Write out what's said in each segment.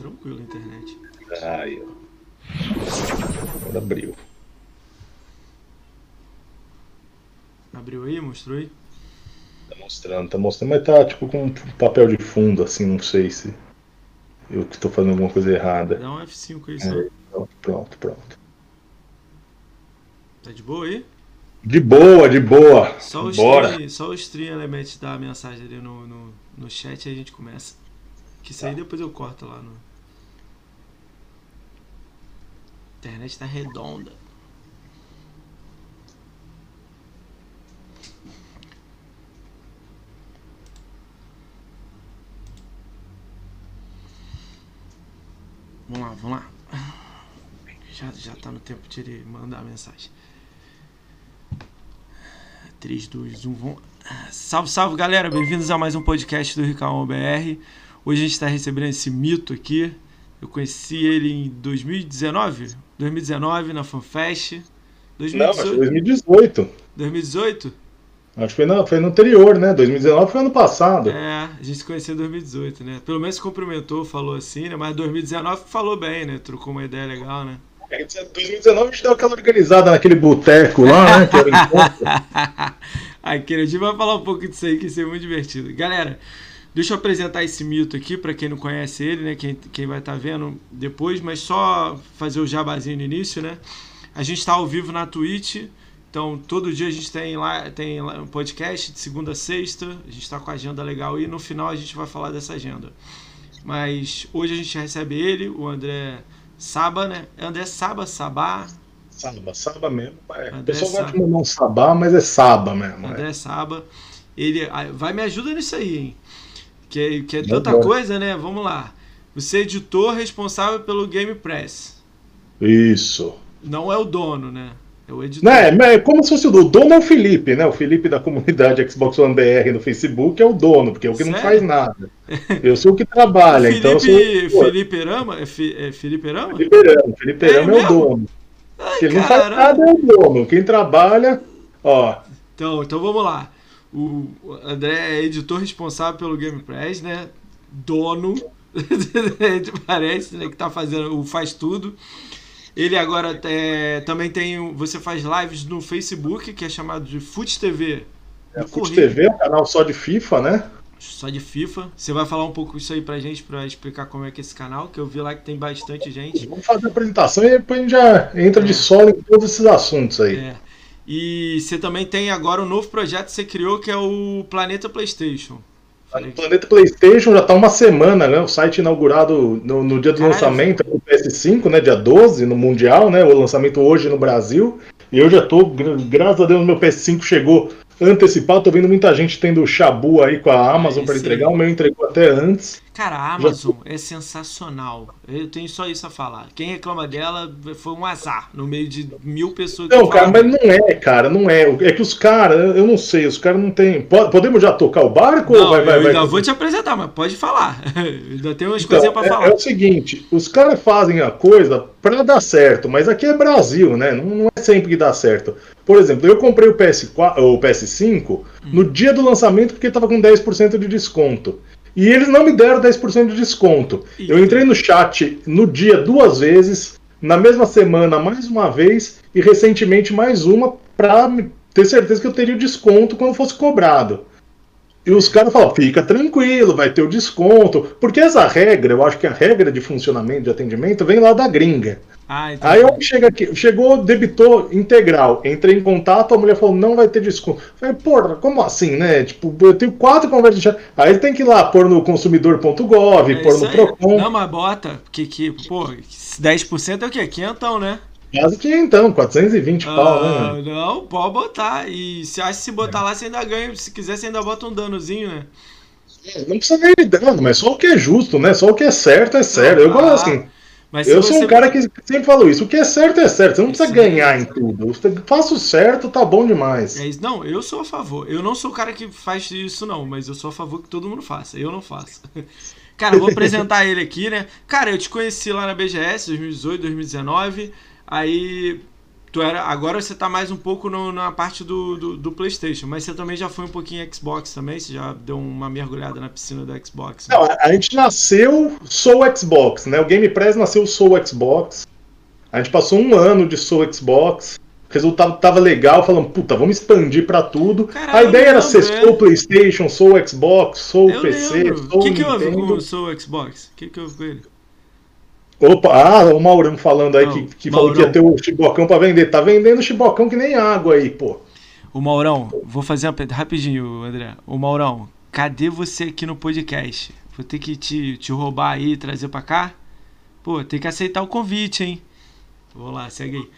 tranquilo a internet. Aí, ó. Agora abriu. Abriu aí, mostrou aí? Tá mostrando, tá mostrando, mas tá tipo com um papel de fundo, assim, não sei se eu que tô fazendo alguma coisa errada. Dá um F5 aí só. É, pronto, pronto, pronto. Tá de boa aí? De boa, de boa. Só o Bora. stream, só o stream Element dá a mensagem ali no, no, no chat e a gente começa. Que isso aí depois eu corto lá no. A internet tá redonda. Vamos lá, vamos lá. Já, já tá no tempo de ele mandar a mensagem. 3, 2, 1, vamos. Salve, salve galera, bem-vindos a mais um podcast do Ricão BR. Hoje a gente está recebendo esse mito aqui. Eu conheci ele em 2019? 2019 na FanFest. Não, acho que 2018? 2018. 2018? Acho que foi no, foi no anterior, né? 2019 foi ano passado. É, a gente se conheceu em 2018, né? Pelo menos se cumprimentou, falou assim, né? Mas 2019 falou bem, né? Trocou uma ideia legal, né? É, 2019 a gente deu aquela organizada naquele boteco lá, né? Que era encontro. Aquele dia vai falar um pouco disso aí, que isso é muito divertido. Galera, deixa eu apresentar esse mito aqui para quem não conhece ele, né? Quem, quem vai estar vendo depois, mas só fazer o jabazinho no início, né? A gente está ao vivo na Twitch, então todo dia a gente tem lá tem um podcast de segunda a sexta. A gente está com a agenda legal e no final a gente vai falar dessa agenda. Mas hoje a gente recebe ele, o André Saba, né? André Saba, Sabá, Saba, Saba mesmo. É, o pessoal vai Saba. te mandar um Sabá, mas é Saba mesmo. é. André Saba. Ele ah, vai me ajuda nisso aí, hein? Que, é- que é Vamos tanta coisa, né? Vamos lá. Você é editor responsável pelo Game Press. Isso. Não é o dono, né? É o editor. Não, é, mas é como se fosse o dono é o Felipe, né? O Felipe da comunidade Xbox One BR no Facebook é o dono, porque é o que não Sério? faz nada. Eu sou o que O trabalha, então eu sou Felipe, Felipe Erama? É, Fi- é Felipe Erama? Felipe Eramo. Felipe É Eramo é, o dono. Ai, Ele não faz nada, é o dono. Quem trabalha, ó, Então, então vamos lá. O André é editor responsável pelo Game Press, né? Dono. Parece, né? Que tá fazendo o faz tudo. Ele agora é, também tem. Você faz lives no Facebook, que é chamado de Fute TV. é Fute. TV, um canal só de FIFA, né? Só de FIFA. Você vai falar um pouco isso aí pra gente, pra explicar como é que é esse canal, que eu vi lá que tem bastante gente. Vamos fazer a apresentação e depois a gente já entra de É. solo em todos esses assuntos aí. É. E você também tem agora um novo projeto que você criou, que é o Planeta PlayStation. O Planeta PlayStation já tá uma semana, né? O site inaugurado no, no dia do Caralho. lançamento do PS5, né? Dia 12, no Mundial, né? O lançamento hoje no Brasil. E eu já tô, gra- graças a Deus, meu PS5 chegou antecipado. Tô vendo muita gente tendo chabu aí com a Amazon para entregar. O meu entregou até antes. Cara, a Amazon é sensacional. Eu tenho só isso a falar. Quem reclama dela foi um azar no meio de mil pessoas que Não, cara, mas não é, cara, não é. É que os caras, eu não sei, os caras não. Po- Podemos já tocar o barco ou Não, vai, vai, eu vai? ainda vou te apresentar, mas pode falar. ainda tem umas Então, coisinhas pra é, falar. é o seguinte, os caras fazem a coisa pra dar certo, mas aqui é Brasil, né? Não, não é sempre que dá certo. Por exemplo, eu comprei o PS4, o PS5 no dia do lançamento porque tava com 10% de desconto. E eles não me deram 10% de desconto. Eu entrei no chat no dia duas vezes, na mesma semana mais uma vez e recentemente mais uma me- ter certeza que eu teria o desconto quando fosse cobrado. E os caras falam, fica tranquilo, vai ter o desconto. Porque essa regra, eu acho que a regra de funcionamento, de atendimento, vem lá da gringa. Ah, então. Aí eu chego aqui, chegou, debitou integral. Entrei em contato, a mulher falou, não vai ter desconto. Falei, porra, como assim, né? Tipo, eu tenho quatro conversas de. Aí tem que ir lá pôr no consumidor.gov, É pôr no aí. Procon. Não, mas bota, porque que, pô, 10% é o quê? Quinhentão, né? Quase que então, 420 pau, né? não, pode botar. E se acha que se botar lá, você ainda ganha. Se quiser, você ainda bota um danozinho, né? Não precisa nem de dano, mas só o que é justo, né? Só o que é certo é certo. Eu Ah, gosto assim. Mas Eu você sou um cara que sempre falo isso. O que é certo é certo. Você não precisa Sim. ganhar em tudo. Você faça o certo, tá bom demais. É isso. Não, eu sou a favor. Eu não sou o cara que faz isso, não, mas eu sou a favor que todo mundo faça. Eu não faço. Cara, vou apresentar ele aqui, né? Cara, eu te conheci lá na BGS 2018, 2019. Aí tu era, agora você tá mais um pouco no, na parte do, do, do, PlayStation, mas você também já foi um pouquinho Xbox também? Você já deu uma mergulhada na piscina do Xbox? Né? Não, a gente nasceu Sou Xbox, né? O Game Press nasceu Sou Xbox. A gente passou um ano de Sou Xbox. O resultado tava legal, falando, puta, vamos expandir para tudo. Caralho, a ideia era ser é. Sou PlayStation, Sou Xbox, Sou eu PC, lembro. Sou O que, que houve com o Sou Xbox? O que, que houve com ele? Opa, ah, o Maurão falando aí Não, que, que falou que ia ter o chibocão para vender. Tá vendendo chibocão que nem água aí, pô. O Maurão, vou fazer uma rapidinho, André. O Maurão, cadê você aqui no podcast? Vou ter que te, te roubar aí e trazer pra cá? Pô, tem que aceitar o convite, hein? Vou lá, segue aí.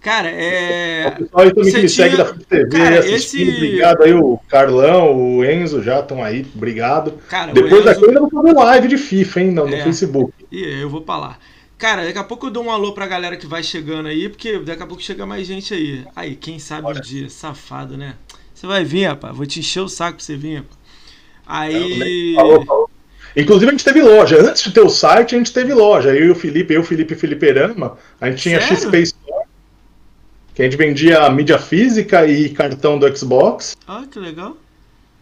Cara, é. O pessoal aí também que me segue da TV cara, assistindo. Esse... Obrigado aí, o Carlão, o Enzo já estão aí. Obrigado. Cara, Depois Enzo... daqui eu ainda vou fazer live de FIFA, hein, no, é. no Facebook. E eu vou pra lá. Cara, daqui a pouco eu dou um alô pra galera que vai chegando aí, porque daqui a pouco chega mais gente aí. Aí, quem sabe Olha. o dia, safado, né? Você vai vir, rapaz. Vou te encher o saco pra você vir, rapaz. Aí. Falou, falou. Inclusive a gente teve loja. Antes de ter o site, a gente teve loja. Eu e o Felipe, eu, Felipe e Felipe Erama, a gente tinha Sério? XP que a gente vendia mídia física e cartão do Xbox. Ah, que legal.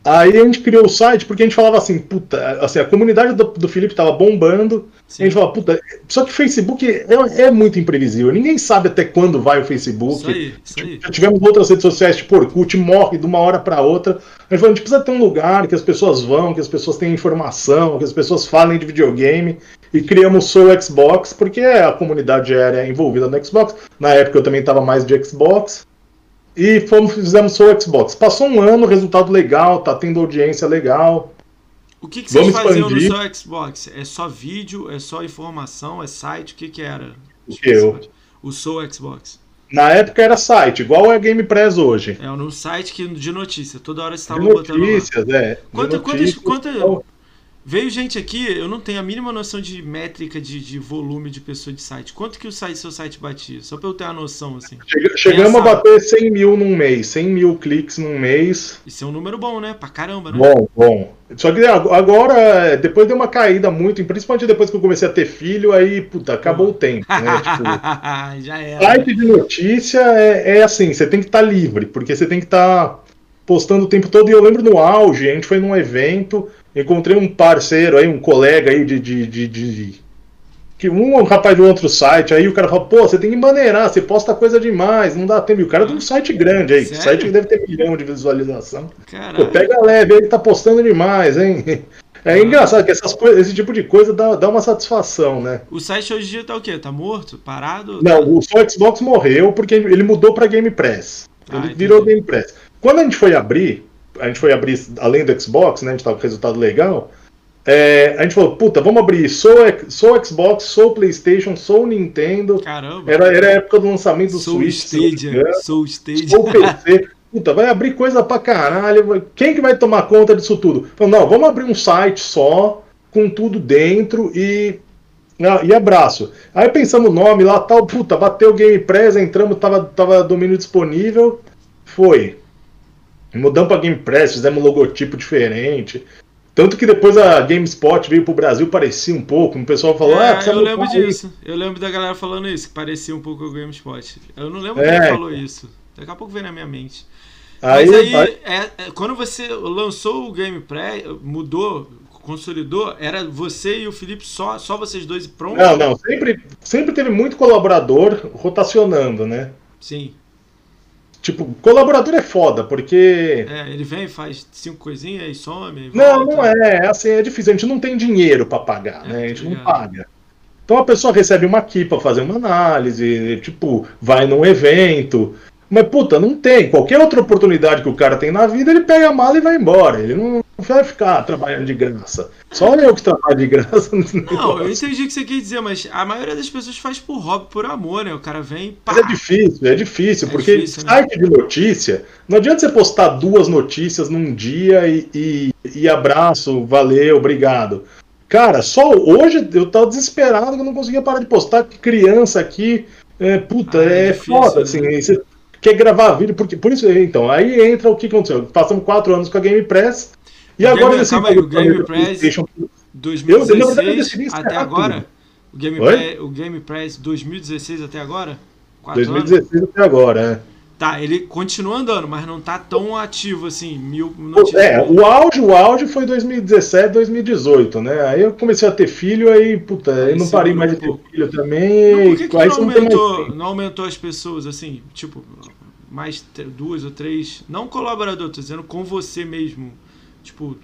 Aí a gente criou o site porque a gente falava assim, puta, assim, a comunidade do, do Felipe tava bombando. Sim. A gente falava, puta, só que o Facebook é, é, muito imprevisível. Ninguém sabe até quando vai o Facebook. Isso aí, isso aí. Já tivemos outras redes sociais, tipo Orkut, morre de uma hora para outra. A gente falou, a gente precisa ter um lugar que as pessoas vão, que as pessoas tenham informação, que as pessoas falem de videogame. E criamos o Xbox, porque a comunidade era envolvida no Xbox. Na época eu também estava mais de Xbox. E fomos, fizemos o Xbox. Passou um ano, resultado legal, tá tendo audiência legal. O que, que vocês Vamos faziam expandir. no seu Xbox? É só vídeo, é só informação, é site? O que, que era? O que eu? O seu Xbox. Na época era site, igual é Game Press hoje. É, no site que, de notícia, toda hora você estava botando. Notícias, é. Quanto, notícias, quanto, Veio gente aqui, eu não tenho a mínima noção de métrica de, de volume de pessoa de site. Quanto que o site, seu site batia? Só pra eu ter uma noção, assim. chegamos a bater 100 mil num mês, 100 mil cliques num mês. Isso é um número bom, né? Pra caramba, né? Bom, bom. Só que agora, depois deu uma caída muito, principalmente depois que eu comecei a ter filho, aí, puta, acabou o tempo, né? tipo, Já era. Site de notícia é, é assim, você tem que estar tá livre, porque você tem que estar tá postando o tempo todo. E eu lembro no auge, a gente foi num evento Encontrei um parceiro aí, um colega aí de, de, de, de que um rapaz de outro site, aí o cara fala, pô, você tem que maneirar, você posta coisa demais, não dá tempo. E o cara tem um site grande aí, Sério? site que deve ter milhão de visualização. Pô, pega leve, ele tá postando demais, hein? É ah. engraçado que essas coisas, esse tipo de coisa dá, dá uma satisfação, né? O site hoje em dia tá o quê? Tá morto? Parado? Não, o seu Xbox morreu porque ele mudou pra Game Press. Ele ah, virou Game Press. Quando a gente foi abrir, a gente foi abrir, além do Xbox, né? A gente tava com resultado legal. É, a gente falou, puta, vamos abrir sou, sou Xbox, sou PlayStation, sou Nintendo. Caramba. Era, era a época do lançamento do sou Switch. Stadia, sou Stadia. Sou PC. Puta, vai abrir coisa pra caralho. Quem que vai tomar conta disso tudo? Falei, não, vamos abrir um site só, com tudo dentro e. Ah, e abraço. Aí pensamos o nome lá, tal, puta, bateu o Game Press, entramos, tava, tava domínio disponível. Foi. Mudamos para Game Press, fizemos um logotipo diferente. Tanto que depois a GameSpot veio pro Brasil, parecia um pouco. O pessoal falou, é, ah, eu lembro disso. Eu lembro da galera falando isso, que parecia um pouco o GameSpot. Eu não lembro é, quem falou isso. Daqui a pouco vem na minha mente. Aí, Mas aí, aí... É, é, quando você lançou o Game Press, mudou, consolidou, era você e o Felipe só, só vocês dois e pronto? Não, não. Sempre, sempre teve muito colaborador rotacionando, né? Sim. Tipo, colaborador é foda, porque. É, ele vem, faz cinco coisinhas e some. E não, não é, é. Assim, é difícil. A gente não tem dinheiro para pagar, é, né? A gente não paga. Então a pessoa recebe uma aqui pra fazer uma análise, tipo, vai num evento. Mas, puta, não tem. Qualquer outra oportunidade que o cara tem na vida, ele pega a mala e vai embora. Ele não vai ficar trabalhando de graça. Só eu que trabalho de graça Não, eu entendi o que você quer dizer, mas a maioria das pessoas faz por hobby, por amor, né? O cara vem. Pá. Mas é difícil, é difícil, é porque difícil, né? site né? de notícia, não adianta você postar duas notícias num dia e, e, e abraço, valeu, obrigado. Cara, só hoje eu tava desesperado que eu não conseguia parar de postar. Criança aqui, é, puta, ah, é, é difícil, foda, né? assim. Você quer gravar vídeo, porque, por isso, então, aí entra o que aconteceu. Passamos quatro anos com a Game Press e o agora Game, calma aí, o Game Press 2016 eu, até agora? O Game, Press, o Game Press 2016 até agora? Quatro 2016 anos? até agora, é. Tá, ele continua andando, mas não tá tão ativo assim. Mil É, o auge, o auge foi 2017, 2018, né? Aí eu comecei a ter filho, aí, puta, aí eu não parei mais de ter filho também. Não, por que, que não, aumentou, não aumentou as pessoas, assim, tipo, mais duas ou três, não colaborador, tô dizendo com você mesmo. Tipo,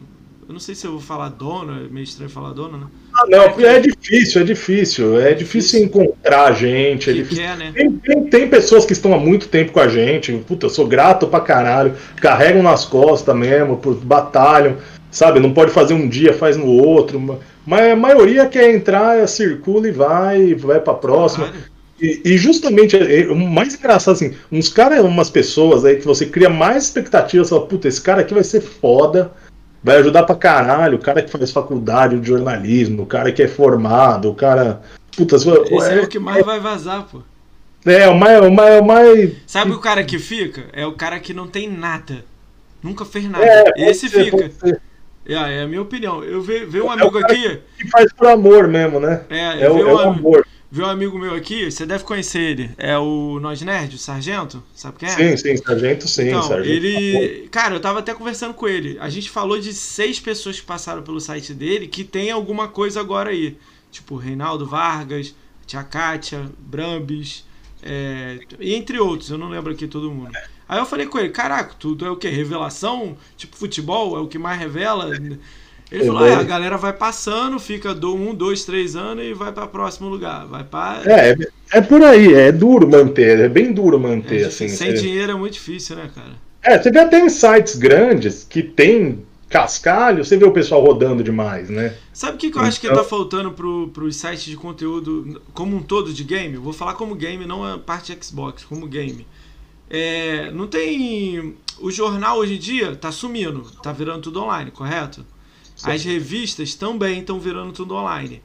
eu não sei se eu vou falar dona, é meio estranho falar dona, né? Ah, não, porque é difícil, é difícil. É difícil encontrar gente. É difícil. Quer, né? tem, tem, tem, pessoas que estão há muito tempo com a gente. Puta, eu sou grato pra caralho. Carregam nas costas mesmo, batalham. Sabe, não pode fazer um dia, faz no outro. Mas a maioria quer entrar, circula e vai, vai pra próxima. E, e, justamente, é, o mais engraçado, assim, uns caras, umas pessoas aí que você cria mais expectativas, fala, puta, esse cara aqui vai ser foda vai ajudar pra caralho. O cara que faz faculdade de jornalismo, o cara que é formado, o cara. Puta, Esse é, é o que mais vai vazar, pô. É, o mais, o mais, o mais. Sabe o cara que fica? É o cara que não tem nada. Nunca fez nada. É, Esse ser, fica. É, é a minha opinião. Eu vejo vi um é amigo aqui. Que faz por amor mesmo, né? É, é, o, é o amor. Vi um amigo meu aqui, você deve conhecer ele. É o Nós Nerd, o Sargento, sabe quem é? Sim, sim, Sargento, sim. Então, Sargento ele. Tá cara, eu tava até conversando com ele. A gente falou de seis pessoas que passaram pelo site dele que tem alguma coisa agora aí. Tipo, Reinaldo Vargas, Tia Kátia, Brambis, é... entre outros, eu não lembro aqui todo mundo. Aí eu falei com ele, caraca, tudo é o que? Revelação? Tipo, futebol é o que mais revela? Ele falou: ah, a galera vai passando, fica do um, dois, três anos e vai para próximo lugar. Vai para. É, é por aí, é duro manter, é bem duro manter, é assim. Sem dinheiro é muito difícil, né, cara? É, você vê até em sites grandes que tem cascalho, você vê o pessoal rodando demais, né? Sabe o que, que eu então... acho que tá faltando pro, pros sites de conteúdo como um todo de game? vou falar como game, não a parte Xbox, como game. É, não tem. O jornal hoje em dia tá sumindo, tá virando tudo online, correto? As revistas também estão virando tudo online.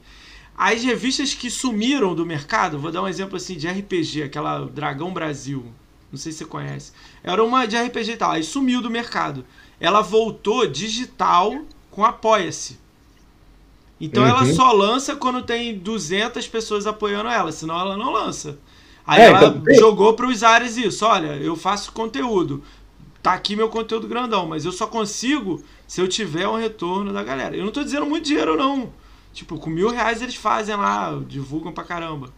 As revistas que sumiram do mercado, vou dar um exemplo assim de RPG, aquela Dragão Brasil, não sei se você conhece. Era uma de RPG e tal, aí sumiu do mercado. Ela voltou digital com Apoia-se. Então uhum. ela só lança quando tem 200 pessoas apoiando ela, senão ela não lança. Aí é, ela então... jogou para os ares isso, olha, eu faço conteúdo. Tá aqui meu conteúdo grandão, mas eu só consigo se eu tiver um retorno da galera. Eu não tô dizendo muito dinheiro, não. Tipo, com mil reais eles fazem lá, divulgam pra caramba.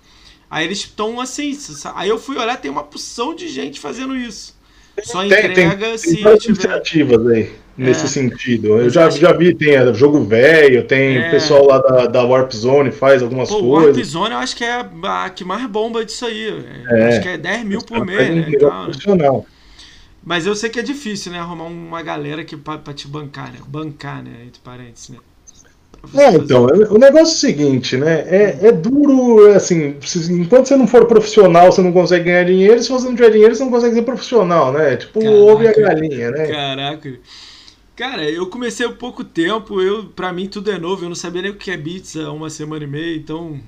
Aí eles estão assim. Aí eu fui olhar, tem uma porção de gente fazendo isso. Só entrega tem, tem, se tem tiver. iniciativas aí, nesse é. sentido. Eu já, já vi, tem é, jogo velho, tem é. pessoal lá da, da Warp Zone faz algumas Pô, coisas. Warp Zone eu acho que é a que mais bomba disso aí. É. Acho que é 10 mil por mês, né? Então, mas eu sei que é difícil, né? Arrumar uma galera que pra, pra te bancar, né? Bancar, né? Entre parênteses, né? É, então, o negócio é o seguinte, né? É, é duro, assim, enquanto você não for profissional, você não consegue ganhar dinheiro, se você não tiver dinheiro, você não consegue ser profissional, né? Tipo, Caraca, ovo e a galinha, né? Caraca. Cara, eu comecei há pouco tempo, eu, pra mim tudo é novo, eu não sabia nem o que é bits há uma semana e meia, então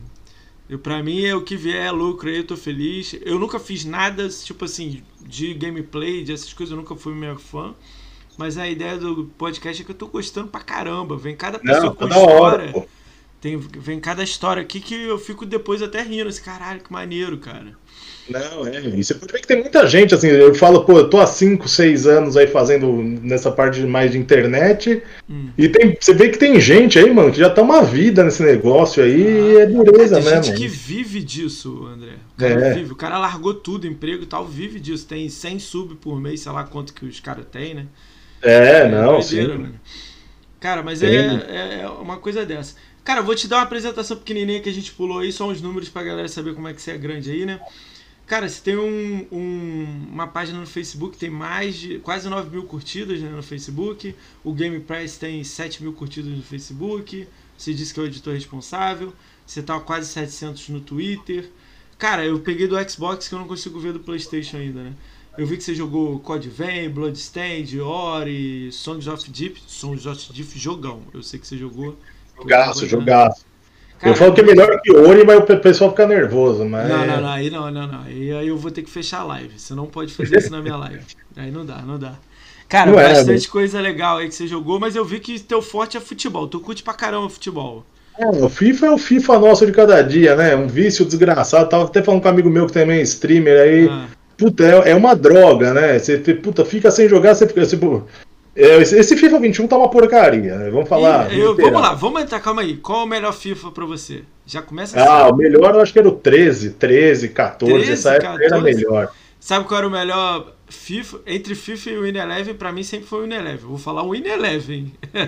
eu, pra mim é o que vier é lucro aí, eu tô feliz. Eu nunca fiz nada, tipo assim, de gameplay, de essas coisas, eu nunca fui meu fã. Mas a ideia do podcast é que eu tô gostando pra caramba. Vem cada pessoa Não, com história. Hora, tem, vem cada história aqui que eu fico depois até rindo. Esse caralho, que maneiro, cara. Não, é. E você pode ver que tem muita gente, assim, eu falo, pô, eu tô há 5, 6 anos aí fazendo nessa parte mais de internet. Hum. E tem, você vê que tem gente aí, mano, que já tá uma vida nesse negócio aí ah, e é dureza tem mesmo. gente que vive disso, André. O cara, é. vive, o cara largou tudo, emprego e tal, vive disso. Tem 100 sub por mês, sei lá quanto que os caras têm, né? É, é não, doideira, sim. Cara, mas é, é, é uma coisa dessa. Cara, vou te dar uma apresentação pequenininha que a gente pulou aí, só uns números pra galera saber como é que você é grande aí, né? Cara, você tem um, um, uma página no Facebook, tem mais de quase 9 mil curtidas né, no Facebook. O Game Press tem 7 mil curtidas no Facebook. Você disse que é o editor responsável. Você tá quase 700 no Twitter. Cara, eu peguei do Xbox que eu não consigo ver do PlayStation ainda, né? Eu vi que você jogou Code Vein, Bloodstained, Ori, Songs of Deep. Songs of Deep, jogão. Eu sei que você jogou. Jogaço, jogaço. Cara, eu falo que é melhor que Ori, mas o pessoal fica nervoso. Mas... Não, não, não, aí não, não, não. E aí eu vou ter que fechar a live. Você não pode fazer isso na minha live. Aí não dá, não dá. Cara, não é, bastante é, coisa legal aí que você jogou, mas eu vi que teu forte é futebol. Tu curte pra caramba futebol. É, o FIFA é o FIFA nosso de cada dia, né? Um vício desgraçado. Tava até falando com um amigo meu que também é streamer aí. Ah. Puta, é, é, uma droga, né? Você puta, fica sem jogar, você fica. Tipo, é, esse FIFA 21 tá uma porcaria, né? Vamos falar. E, eu, vamos lá, vamos entrar, calma aí. Qual é o melhor FIFA pra você? Já começa assim. Ah, o melhor eu acho que era o 13, 13, 14. 13, essa época 14. era melhor. Sabe qual era o melhor FIFA? Entre FIFA e o Win Eleven, pra mim sempre foi o Win Eleven. Vou falar o Win Eleven. É,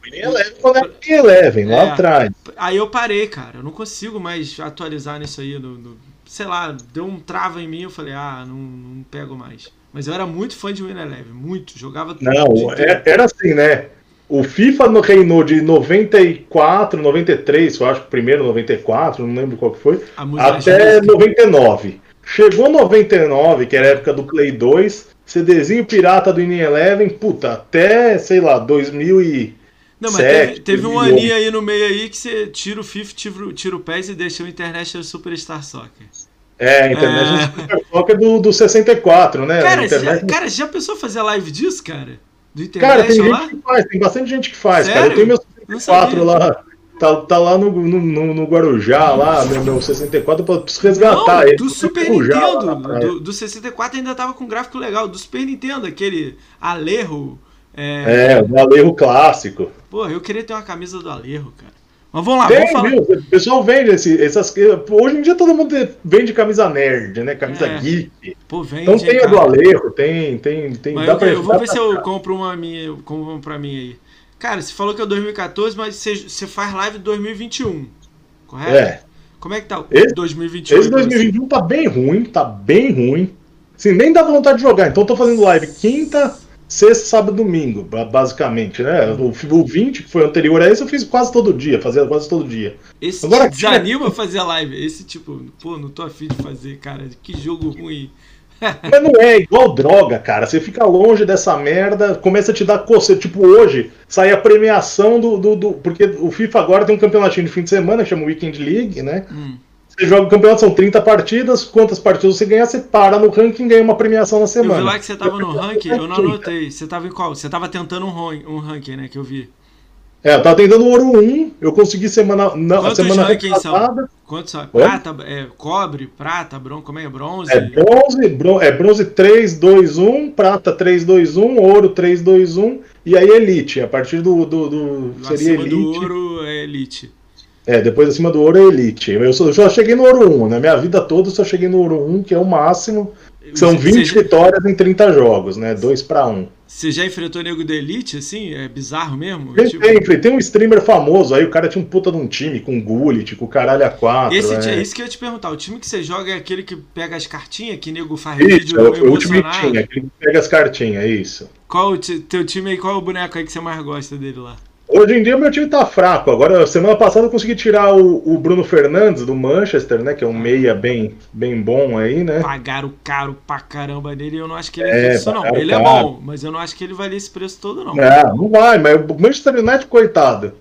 o Win Eleven quando era o Win Eleven, lá é, atrás. Aí eu parei, cara. Eu não consigo mais atualizar nisso aí. No, no, sei lá, deu um trava em mim. Eu falei, ah, não, não pego mais. Mas eu era muito fã de Win Eleven, muito. Jogava tudo. Não, é, era assim, né? O FIFA no reinou de 94, 93, eu acho que primeiro 94, não lembro qual que foi, até 99. Chegou 99, que era a época do Play 2, CDzinho pirata do Win Eleven, puta, até, sei lá, 2000 e... Não, mas teve, teve um aninho aí no meio aí que você tira o FIFA, tira, tira o PES e deixa o International Superstar Soccer. É, a internet é... é do, do 64, né? Cara, internet... já, cara, já pensou fazer live disso, cara? Do internet cara, tem lá? gente que faz, tem bastante gente que faz, Sério? cara. Eu tenho meu 64 lá. Tá, tá lá no, no, no Guarujá, lá, meu, meu 64, eu preciso resgatar Não, ele. Do Super Nintendo, lá, do, do 64 ainda tava com um gráfico legal. Do Super Nintendo, aquele Alerro. É, é o Alerro clássico. Porra, eu queria ter uma camisa do Alerro, cara. Mas vamos lá, Tem, vamos falar. Viu? O pessoal vende esse, essas. Hoje em dia todo mundo vende camisa nerd, né? Camisa é. geek. Pô, vende, então tem a do Alejo, tem, tem, tem. Mas eu, eu vou ver se eu compro uma minha, compro pra mim aí. Cara, você falou que é 2014, mas você, você faz live 2021, correto? É. Como é que tá o esse, 2021? Esse 2021 tá bem ruim, tá bem ruim. Assim, nem dá vontade de jogar. Então eu tô fazendo live quinta, sexta, sábado domingo, basicamente, né? O, o 20, que foi anterior a esse, eu fiz quase todo dia, fazia quase todo dia. Esse Agora, desanima fazer a live. Esse tipo, pô, não tô afim de fazer, cara. Que jogo ruim. Mas não é igual droga, cara. Você fica longe dessa merda, começa a te dar coceira. Tipo, hoje sai a premiação do, do, do, Porque o FIFA agora tem um campeonatinho de fim de semana que chama Weekend League, né? Hum. Você joga o campeonato, são 30 partidas, quantas partidas você ganhar, você para no ranking e ganha uma premiação na semana. Eu vi lá que você tava no ranking, eu não anotei. Você tava em qual? Você tava tentando um, um ranking, né, que eu vi. É, eu tava tentando ouro 1, eu consegui semana. Não, Quantos semana rankings são? Quantos são? Prata, é, cobre, prata, bronze, como é? Bronze? É bronze, bron é bronze 3, 2, 1, prata 3, 2, 1, ouro 3, 2, 1, e aí elite. A partir do. do, do seria elite. do ouro é elite. É, depois acima do ouro é Elite. Eu, só, só cheguei no ouro 1, na né? minha vida toda eu só cheguei no ouro 1, que é o máximo. São 20 já... vitórias em 30 jogos, né? 2 para 1. Você já enfrentou nego da Elite, assim? É bizarro mesmo? Tem, tipo... tem, tem um streamer famoso aí, o cara tinha um puta de um time com Gullit, com o caralho a 4. Esse é. isso que eu ia te perguntar. O time que você joga é aquele que pega as cartinhas, que nego faz isso, vídeo é o, emocionado? O time aquele que pega as cartinhas, é isso. Qual o teu time aí, qual é o boneco aí que você mais gosta dele lá? Hoje em dia meu time tá fraco. Agora, semana passada eu consegui tirar o, o, Bruno Fernandes do Manchester, né? Que é um meia bem, bem bom aí, né? Pagaram caro pra caramba nele e eu não acho que ele é, isso, não. Ele é caro. é bom, mas eu não acho que ele valia esse preço todo, não. Não, não vai, mas o Manchester United, coitado.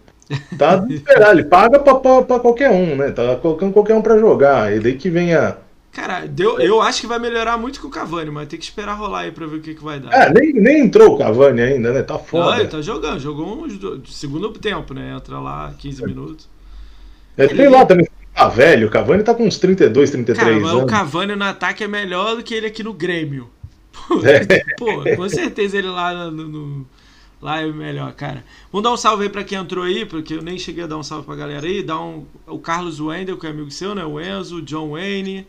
Tá esperar, ele paga pra, pra, pra, qualquer um, né? Tá colocando qualquer um pra jogar. E daí que vem a Cara, deu, eu acho que vai melhorar muito com o Cavani, mas tem que esperar rolar aí pra ver o que, que vai dar. É, nem, nem entrou o Cavani ainda, né? Tá foda. Não, tá jogando, jogou um segundo tempo, né? Entra lá 15 é. minutos. É, ele... lá também tá velho, o Cavani tá com uns 32, 33 Cara, mas anos. o Cavani no ataque é melhor do que ele aqui no Grêmio. Pô, é. pô com certeza ele lá no, no, lá é melhor, cara. Vamos dar um salve aí pra quem entrou aí, porque eu nem cheguei a dar um salve pra galera aí. Dá um, o Carlos Wendel, que é amigo seu, né? O Enzo, o John Wayne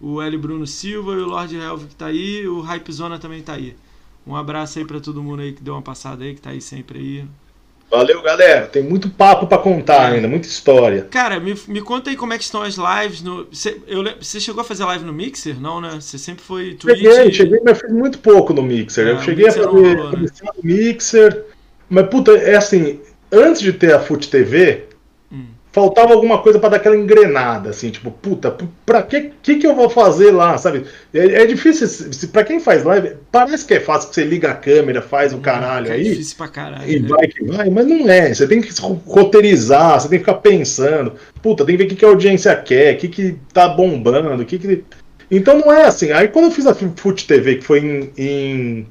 o L. Bruno Silva e o Lord Helv que tá aí, o Hype Zona também tá aí. Um abraço aí para todo mundo aí que deu uma passada aí, que tá aí sempre aí. Valeu, galera. Tem muito papo para contar é. ainda, muita história. Cara, me, me conta aí como é que estão as lives. No, você, eu, você chegou a fazer live no Mixer? Não, né? Você sempre foi Twitch? Cheguei, cheguei mas fiz muito pouco no Mixer. É, eu cheguei Mixer a fazer rolou, né? no Mixer. Mas, puta, é assim, antes de ter a FUT TV, faltava alguma coisa para dar aquela engrenada, assim, tipo, puta, pra que, que, que eu vou fazer lá, sabe? É, é difícil, para quem faz live, parece que é fácil que você liga a câmera, faz o caralho é aí. É difícil pra caralho. E né? vai que vai, mas não é. Você tem que roteirizar, você tem que ficar pensando, puta, tem que ver o que, que a audiência quer, o que, que tá bombando, o que, que. Então não é assim. Aí quando eu fiz a Fute TV, que foi em, em